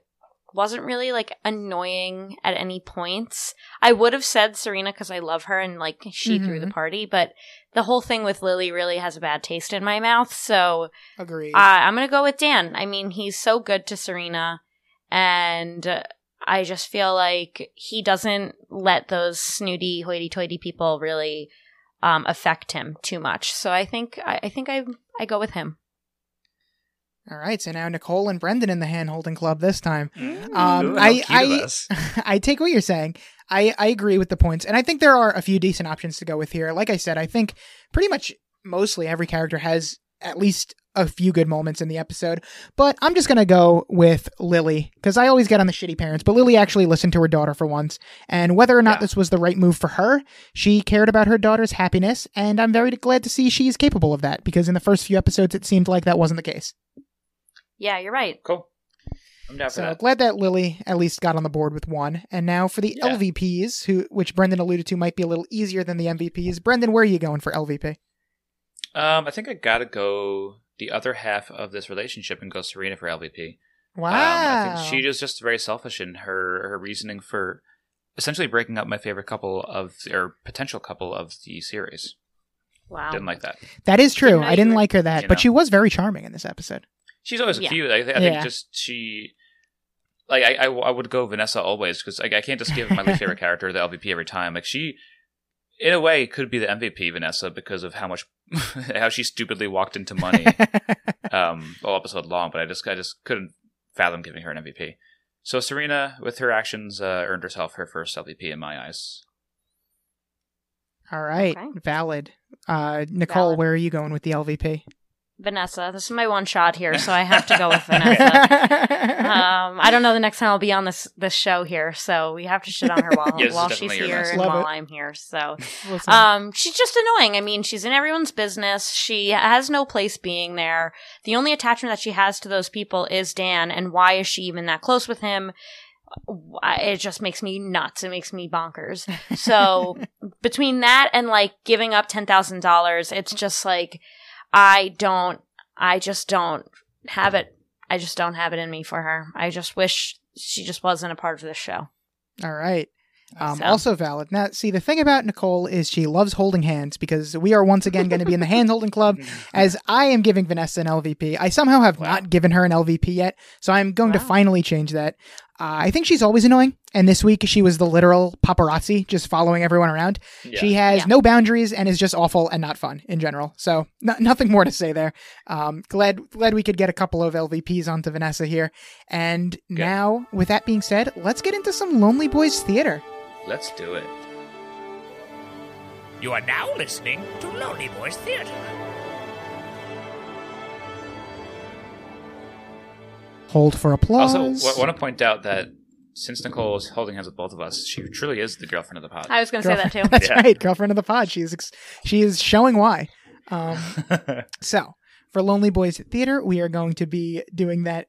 Speaker 3: wasn't really like annoying at any points. I would have said Serena because I love her and like she threw the
Speaker 2: Mhm.
Speaker 3: party, but the whole thing with Lily really has a bad taste in my mouth. So
Speaker 2: Agreed.
Speaker 3: uh, I'm gonna go with Dan. I mean, he's so good to Serena, and uh, I just feel like he doesn't let those snooty, hoity-toity people really um, affect him too much. So I think I, I think I I go with him.
Speaker 2: All right, so now Nicole and Brendan in the hand holding club this time.
Speaker 1: Ooh,
Speaker 2: Um,
Speaker 1: how
Speaker 2: I, I. [LAUGHS] I take what you're saying. I, I agree with the points, and I think there are a few decent options to go with here. Like I said, I think pretty much mostly every character has at least a few good moments in the episode. But I'm just gonna go with Lily because I always get on the shitty parents, but Lily actually listened to her daughter for once, and whether or not
Speaker 1: Yeah.
Speaker 2: this was the right move for her, she cared about her daughter's happiness, and I'm very glad to see she's capable of that because in the first few episodes it seemed like that wasn't the case.
Speaker 3: Yeah, you're right.
Speaker 1: Cool. I'm down for
Speaker 2: So
Speaker 1: that.
Speaker 2: glad that Lily at least got on the board with one. And now for the
Speaker 1: Yeah.
Speaker 2: LVPs, who which Brendan alluded to might be a little easier than the MVPs. Brendan, where are you going for LVP?
Speaker 1: Um, I think I gotta go the other half of this relationship and go Serena for LVP.
Speaker 2: Wow.
Speaker 1: Um, I think she was just very selfish in her her reasoning for essentially breaking up my favorite couple of or potential couple of the series.
Speaker 3: Wow.
Speaker 1: Didn't like that.
Speaker 2: that is true.
Speaker 3: Didn't
Speaker 2: I didn't like her that,
Speaker 1: You
Speaker 2: but
Speaker 1: know.
Speaker 2: she was very charming in this episode.
Speaker 1: She's always
Speaker 3: Yeah.
Speaker 1: cute. I, I think just she. Like I, I, I would go Vanessa always because like, I can't just give my least [LAUGHS] favorite character the LVP every time. Like she, in a way, it could be the MVP Vanessa because of how much [LAUGHS] how she stupidly walked into money. [LAUGHS] um, all episode long, but I just I just couldn't fathom giving her an MVP. So Serena, with her actions, uh, earned herself her first LVP in my eyes.
Speaker 2: All right,
Speaker 3: Okay.
Speaker 2: valid. Uh, Nicole,
Speaker 3: Valid.
Speaker 2: where are you going with the LVP?
Speaker 3: Vanessa. This is my one shot here, so I have to go with [LAUGHS] Vanessa. [LAUGHS] Um, I don't know the next time I'll be on this this show here, so we have to shit on her while
Speaker 1: Yeah, this is
Speaker 3: while she's here and
Speaker 2: Love
Speaker 3: while
Speaker 2: it.
Speaker 3: I'm here. So, [LAUGHS] um, she's just annoying. I mean, she's in everyone's business. She has no place being there. The only attachment that she has to those people is Dan, and why is she even that close with him? It just makes me nuts. It makes me bonkers. So between that and like giving up ten thousand dollars, it's just like I don't. I just don't have it. I just don't have it in me for her. I just wish she just wasn't a part of this show.
Speaker 2: all right. Um,
Speaker 3: So-
Speaker 2: Also valid. Now, see, the thing about Nicole is she loves holding hands because we are once again going to be in the hand holding club. [LAUGHS] As I am giving Vanessa an LVP, I somehow have
Speaker 1: Wow.
Speaker 2: not given her an LVP yet, so I'm going to finally change that. Uh, I think she's always annoying, and this week she was the literal paparazzi, just following everyone around.
Speaker 1: Yeah.
Speaker 2: She has
Speaker 3: Yeah.
Speaker 2: no boundaries and is just awful and not fun in general. So no- nothing more to say there. Um, glad glad we could get a couple of LVPs onto Vanessa here. And now, with that being said, let's get into some Lonely Boys theater.
Speaker 1: Let's do it.
Speaker 4: You are now listening to Lonely Boys Theater.
Speaker 2: Hold for applause.
Speaker 1: Also, I want to point out that since Nicole is holding hands with both of us, she truly is the girlfriend of the pod.
Speaker 3: I was going to say that too. [LAUGHS]
Speaker 2: That's
Speaker 1: Yeah.
Speaker 2: right, girlfriend of the pod. She's ex- she is showing why. Um, [LAUGHS] so for Lonely Boys Theater, we are going to be doing that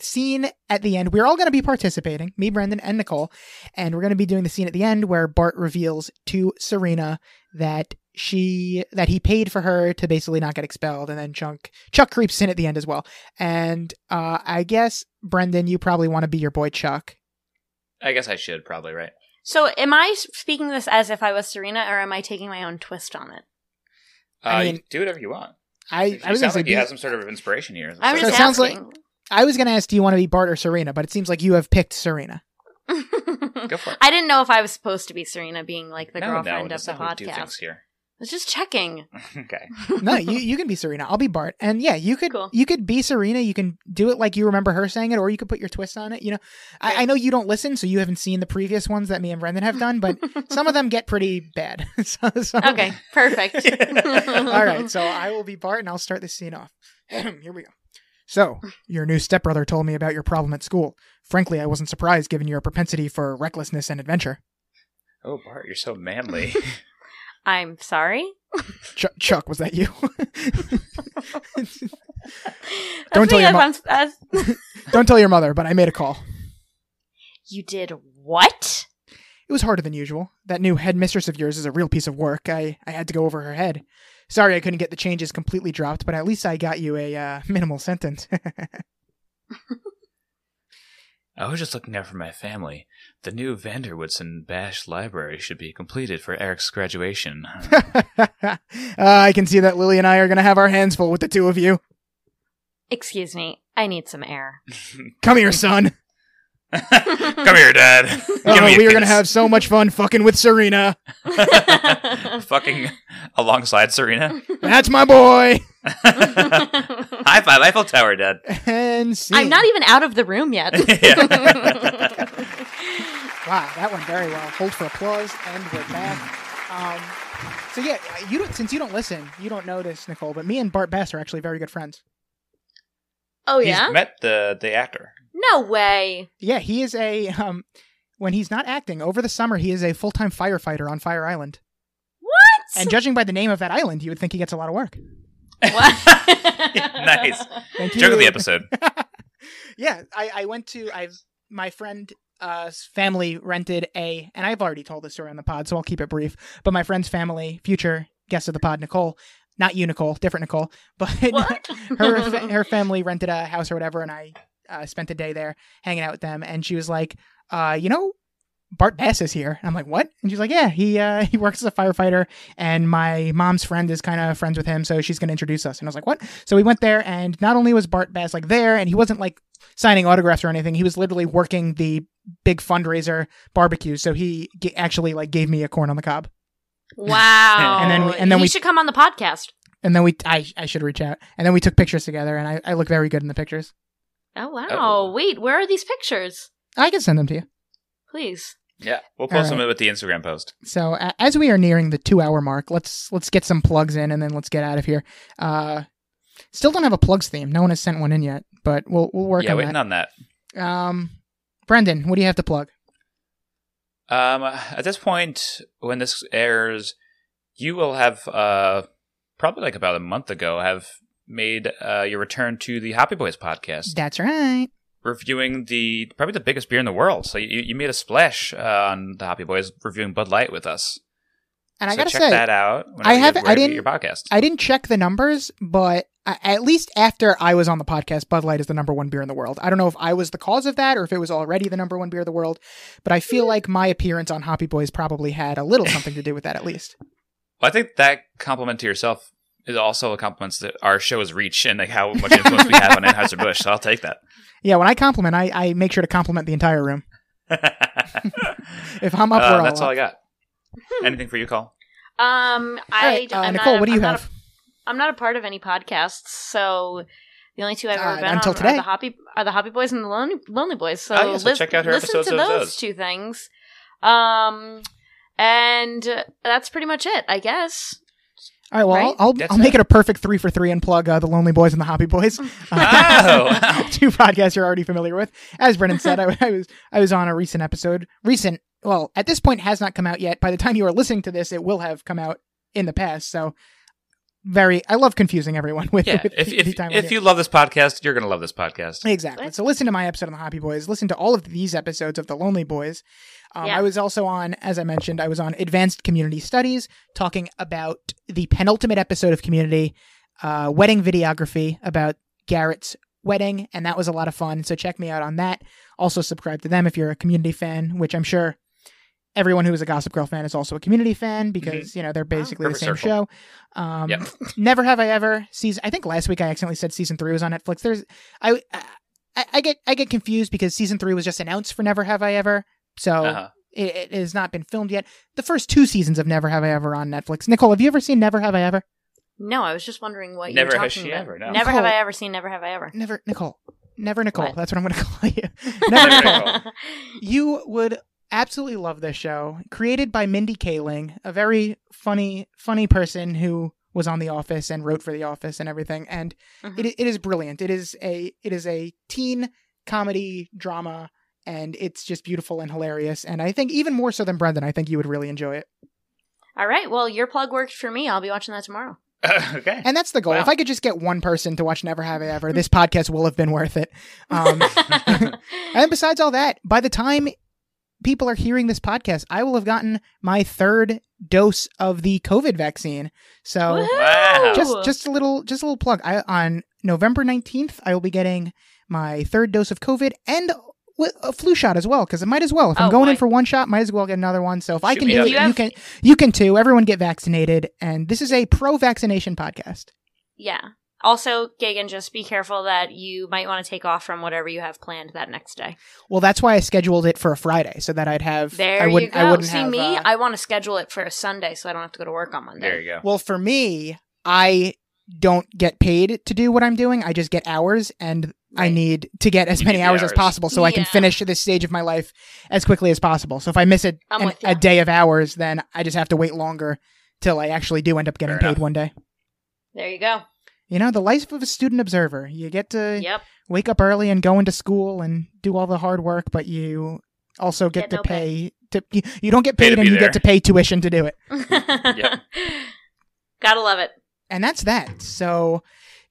Speaker 2: scene at the end. We're all going to be participating, me, Brendan, and Nicole, and we're going to be doing the scene at the end where Bart reveals to Serena that she that he paid for her to basically not get expelled, and then Chuck Chuck creeps in at the end as well. And uh, I guess Brendan, you probably want to be your boy Chuck.
Speaker 1: I guess I should probably right.
Speaker 3: So, am I speaking this as if I was Serena, or am I taking my own twist on it?
Speaker 1: Uh,
Speaker 2: I mean,
Speaker 1: do whatever you want.
Speaker 2: I,
Speaker 1: You
Speaker 2: I was going
Speaker 1: sound
Speaker 2: to say
Speaker 1: like you have some sort of inspiration here.
Speaker 3: I'm
Speaker 2: So
Speaker 3: just
Speaker 2: it sounds like-
Speaker 3: asking.
Speaker 2: I was going to ask, do you want to be Bart or Serena? But it seems like you have picked Serena. [LAUGHS]
Speaker 1: Go for it.
Speaker 3: I didn't know if I was supposed to be Serena, being like the
Speaker 1: no,
Speaker 3: girlfriend
Speaker 1: no,
Speaker 3: of the
Speaker 1: not how do things
Speaker 3: podcast.
Speaker 1: Here.
Speaker 3: I was just checking. [LAUGHS]
Speaker 1: okay. [LAUGHS]
Speaker 2: No, you, you can be Serena. I'll be Bart. And yeah, you could
Speaker 3: Cool.
Speaker 2: you could be Serena. You can do it like you remember her saying it, or you could put your twist on it. You know, I, I know you don't listen, so you haven't seen the previous ones that me and Brendan have done, but [LAUGHS] some of them get pretty bad. so, so-
Speaker 3: Okay, perfect.
Speaker 2: All right, so I will be Bart, and I'll start this scene off. [CLEARS THROAT] Here we go. So, your new stepbrother told me about your problem at school. Frankly, I wasn't surprised given your propensity for recklessness and adventure.
Speaker 1: Oh, Bart, you're so manly.
Speaker 3: I'm sorry.
Speaker 2: Ch- Chuck, was that you? [LAUGHS] Don't tell your
Speaker 3: if
Speaker 2: mo- [LAUGHS] Don't tell your mother, but I made a call.
Speaker 3: you did what?
Speaker 2: It was harder than usual. That new headmistress of yours is a real piece of work. I, I had to go over her head. Sorry I couldn't get the changes completely dropped, but at least I got you a uh, minimal sentence. [LAUGHS]
Speaker 1: I was just looking out for my family. The new van der Woodsen Bass Library should be completed for Eric's graduation. [LAUGHS]
Speaker 2: uh, I can see that Lily and I are going to have our hands full with the two of you.
Speaker 3: Excuse me. I need some air. [LAUGHS]
Speaker 2: Come here, son. [LAUGHS]
Speaker 1: Come here, Dad. [LAUGHS]
Speaker 2: Oh,
Speaker 1: me
Speaker 2: we are gonna have so much fun fucking with Serena. [LAUGHS]
Speaker 1: fucking alongside Serena.
Speaker 2: That's my boy.
Speaker 1: High five, Eiffel Tower, Dad.
Speaker 2: And scene.
Speaker 3: I'm not even out of the room yet.
Speaker 2: Wow, that went very well. Hold for applause, and we're back. Um, so yeah, you don't, since you don't listen, you don't know this, Nicole, but me and Bart Bass are actually very good friends.
Speaker 3: oh yeah,
Speaker 1: He's
Speaker 3: yeah?
Speaker 1: met the the actor.
Speaker 3: No way.
Speaker 2: Yeah, he is a um, when he's not acting over the summer, he is a full time firefighter on Fire Island.
Speaker 3: What?
Speaker 2: And judging by the name of that island, you would think he gets a lot of work.
Speaker 3: What? [LAUGHS]
Speaker 1: nice. [LAUGHS]
Speaker 2: Thank you.
Speaker 1: Joke of the episode. [LAUGHS]
Speaker 2: yeah, I, I went to I've my friend uh family rented a and I've already told this story on the pod, so I'll keep it brief. But my friend's family, future guest of the pod, Nicole, not you, Nicole, different Nicole, but her her family rented a house or whatever, and I uh, spent the day there hanging out with them. And she was like, uh, you know, Bart Bass is here. And I'm like, what? And she's like, yeah, he uh, [LAUGHS] he works as a firefighter, and my mom's friend is kind of friends with him, so she's going to introduce us. And I was like, what? So we went there, and not only was Bart Bass like there, and he wasn't like signing autographs or anything. He was literally working the big fundraiser barbecue. So he g- actually like gave me a corn on the cob. [LAUGHS]
Speaker 3: wow.
Speaker 2: And then we- and then
Speaker 3: he
Speaker 2: we-
Speaker 3: should come on the podcast.
Speaker 2: And then we, I, I should reach out. And then we took pictures together, and I, I look very good in the pictures.
Speaker 3: Oh wow.
Speaker 1: Oh.
Speaker 3: Wait, where are these pictures?
Speaker 2: I can send them to you.
Speaker 3: Please.
Speaker 1: Yeah, we'll post
Speaker 2: All
Speaker 1: them with the Instagram post.
Speaker 2: So a as we are nearing the two hour mark, let's let's get some plugs in, and then let's get out of here. Uh, still don't have a plugs theme. No one has sent one in yet, but we'll we'll work on that.
Speaker 1: yeah,
Speaker 2: on
Speaker 1: waiting
Speaker 2: that.
Speaker 1: on that.
Speaker 2: Um, Brendan, what do you have to plug?
Speaker 1: Um, at this point, when this airs, you will have uh, probably like about a month ago have made uh, your return to the Hoppy Boys podcast,
Speaker 2: That's right.
Speaker 1: reviewing the probably the biggest beer in the world. So you, you made a splash uh, on the Hoppy Boys reviewing Bud Light with us.
Speaker 2: And I gotta
Speaker 1: check
Speaker 2: say,
Speaker 1: that out.
Speaker 2: I haven't- I didn't-
Speaker 1: your podcast.
Speaker 2: I didn't check the numbers, but I, at least after I was on the podcast, Bud Light is the number one beer in the world. I don't know if I was the cause of that or if it was already the number one beer in the world, but I feel like my appearance on Hoppy Boys probably had a little something to do with that, at least. [LAUGHS]
Speaker 1: Well, I think that compliment to yourself is also a compliment to our show's reach and like how much influence we have on Anheuser Busch. So I'll take that.
Speaker 2: Yeah, when I compliment, I, I make sure to compliment the entire room. [LAUGHS] If I'm up,
Speaker 1: Uh,
Speaker 2: we're all
Speaker 1: that's all
Speaker 2: up.
Speaker 1: I got. Anything for you, Cole?
Speaker 3: Um, I,
Speaker 2: All right, uh,
Speaker 3: I'm
Speaker 2: Nicole,
Speaker 3: not,
Speaker 2: what do you
Speaker 3: I'm not
Speaker 2: have?
Speaker 3: a- I'm not a part of any podcasts, so the only two I've ever
Speaker 2: Uh,
Speaker 3: been
Speaker 2: until
Speaker 3: on
Speaker 2: today.
Speaker 3: are the Hoppy are the Hoppy Boys and the Lonely, Lonely Boys. So,
Speaker 1: Oh, yeah, so
Speaker 3: lis-
Speaker 1: check out her
Speaker 3: listen
Speaker 1: episodes
Speaker 3: to those,
Speaker 1: those.
Speaker 3: two things. Um, and that's pretty much it, I guess.
Speaker 2: All right, well,
Speaker 3: Right?
Speaker 2: I'll, I'll, I'll make
Speaker 1: it.
Speaker 2: it a perfect three for three and plug uh, the Lonely Boys and the Hoppy Boys. [LAUGHS]
Speaker 1: Oh.
Speaker 2: Uh, [LAUGHS] two podcasts you're already familiar with. As Brendan said, I, [LAUGHS] I was I was on a recent episode. Recent, well, at this point has not come out yet. By the time you are listening to this, it will have come out in the past. So, very, I love confusing everyone [LAUGHS] with.
Speaker 1: Yeah,
Speaker 2: with
Speaker 1: if
Speaker 2: the
Speaker 1: if,
Speaker 2: time
Speaker 1: if you love this podcast, you're gonna love this podcast.
Speaker 2: Exactly. So listen to my episode on the Hoppy Boys. Listen to all of these episodes of the Lonely Boys. Um,
Speaker 3: Yeah.
Speaker 2: I was also on, as I mentioned, I was on Advanced Community Studies, talking about the penultimate episode of Community, uh, wedding videography about Garrett's wedding, and that was a lot of fun. So check me out on that. Also subscribe to them if you're a Community fan, which I'm sure everyone who is a Gossip Girl fan is also a Community fan because you know they're basically the
Speaker 1: Mm-hmm.
Speaker 2: Same
Speaker 1: circle.
Speaker 2: show. Um,
Speaker 1: Yep.
Speaker 2: Never have I ever season. I think last week I accidentally said season three was on Netflix. There's I, I I get I get confused because season three was just announced for Never Have I Ever, so
Speaker 1: Uh-huh.
Speaker 2: it, it has not been filmed yet. The first two seasons of Never Have I Ever on Netflix. Nicole, have you ever seen Never Have I Ever?
Speaker 3: No, I was just wondering what
Speaker 1: Never
Speaker 3: you were
Speaker 1: has
Speaker 3: talking
Speaker 1: she
Speaker 3: about.
Speaker 1: ever, no.
Speaker 3: Never have I ever seen. Never have I ever.
Speaker 2: Never, Nicole. Never Nicole.
Speaker 3: What?
Speaker 2: That's what I'm going [LAUGHS] to call you. Never
Speaker 1: Never
Speaker 2: Nicole.
Speaker 1: Nicole.
Speaker 2: You would absolutely love this show. Created by Mindy Kaling, a very funny, funny person who was on The Office and wrote for The Office and everything. And
Speaker 3: Mhm.
Speaker 2: it, it is brilliant. It is a it is a teen comedy drama, and it's just beautiful and hilarious. And I think even more so than Brendan, I think you would really enjoy it.
Speaker 3: All right. Well, your plug worked for me. I'll be watching that tomorrow. [LAUGHS]
Speaker 1: okay.
Speaker 2: And that's the goal.
Speaker 1: Wow.
Speaker 2: If I could just get one person to watch Never Have I Ever, this [LAUGHS] podcast will have been worth it. Um, [LAUGHS] and besides all that, by the time people are hearing this podcast, I will have gotten my third dose of the COVID vaccine. So
Speaker 1: Wow.
Speaker 2: just just a little just a little plug. I on November 19th, I will be getting my third dose of COVID and with a flu shot as well because it might as well. If I'm
Speaker 3: Oh,
Speaker 2: going in for one shot, might as well get another one. So if I can do it,
Speaker 3: You
Speaker 2: you can you can too. Everyone get vaccinated and this is a pro vaccination podcast.
Speaker 3: yeah. Also, Gagan, just be careful that you might want to take off from whatever you have planned that next day.
Speaker 2: Well, that's why I scheduled it for a Friday so that I'd have.
Speaker 3: There
Speaker 2: I
Speaker 3: you
Speaker 2: wouldn't,
Speaker 3: go.
Speaker 2: I wouldn't
Speaker 3: See
Speaker 2: have,
Speaker 3: me,
Speaker 2: uh,
Speaker 3: I want to schedule it for a Sunday so I don't have to go to work on Monday.
Speaker 1: There you go.
Speaker 2: well, for me, I don't get paid to do what I'm doing. I just get hours, and I need to get as
Speaker 1: You
Speaker 2: many
Speaker 1: need the
Speaker 2: hours, as possible so I can finish this stage of my life as quickly as possible. So if I miss a,
Speaker 3: I'm
Speaker 2: an- a day of hours, then I just have to wait longer till I actually do end up getting
Speaker 1: Fair
Speaker 2: paid
Speaker 1: enough.
Speaker 2: one day.
Speaker 3: There you go.
Speaker 2: You know, the life of a student observer. You get to
Speaker 3: Yep.
Speaker 2: wake up early and go into school and do all the hard work, but you also get,
Speaker 3: Get
Speaker 2: to
Speaker 3: no
Speaker 2: pay. To, you, you don't get
Speaker 1: Pay
Speaker 2: paid and
Speaker 1: be
Speaker 2: you
Speaker 1: there.
Speaker 2: get to pay tuition to do it. [LAUGHS]
Speaker 3: Gotta love it.
Speaker 2: And that's that. So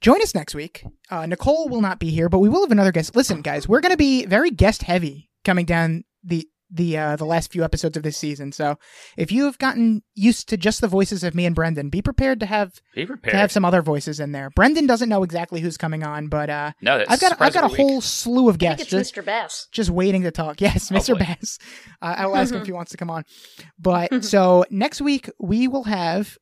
Speaker 2: join us next week. Uh, Nicole will not be here, but we will have another guest. Listen, guys, we're going to be very guest heavy coming down the the uh, the last few episodes of this season. So if you have gotten used to just the voices of me and Brendan, be prepared to have
Speaker 1: Be prepared.
Speaker 2: to have some other voices in there. Brendan doesn't know exactly who's coming on, but uh,
Speaker 1: no, that's
Speaker 2: I've got I've got a
Speaker 1: week.
Speaker 2: whole slew of
Speaker 3: I
Speaker 2: guests.
Speaker 3: think
Speaker 2: Just,
Speaker 3: Mr. Bass.
Speaker 2: just waiting to talk. [LAUGHS] Yes, Mr.
Speaker 1: Hopefully.
Speaker 2: Bass. Uh, I'll ask him if he wants to come on. But [LAUGHS] so next week we will have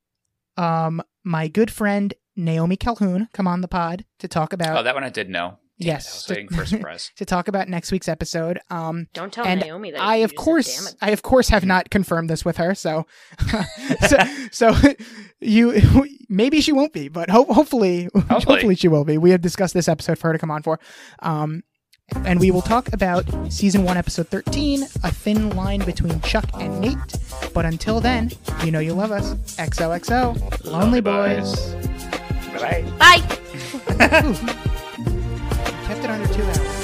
Speaker 2: um my good friend Naomi Calhoun come on the pod to talk about
Speaker 1: Oh, that one I did know. Damn it, I
Speaker 2: yes
Speaker 1: was
Speaker 2: to,
Speaker 1: waiting for a [LAUGHS] surprise.
Speaker 2: to talk about next week's episode. Um,
Speaker 3: Don't tell
Speaker 2: and
Speaker 3: Naomi that.
Speaker 2: I
Speaker 3: you
Speaker 2: of
Speaker 3: used it,
Speaker 2: course
Speaker 3: damn it.
Speaker 2: I of course have not confirmed this with her, so [LAUGHS] [LAUGHS] so, so you maybe she won't be, but ho- hopefully hopefully she will be. We have discussed this episode for her to come on for. Um, and we will talk about season one, episode 13, a thin line between Chuck and Nate. But until then, you know you love us. XOXO, Lonely Boys.
Speaker 1: Bye.
Speaker 3: Bye
Speaker 2: kept it under two hours.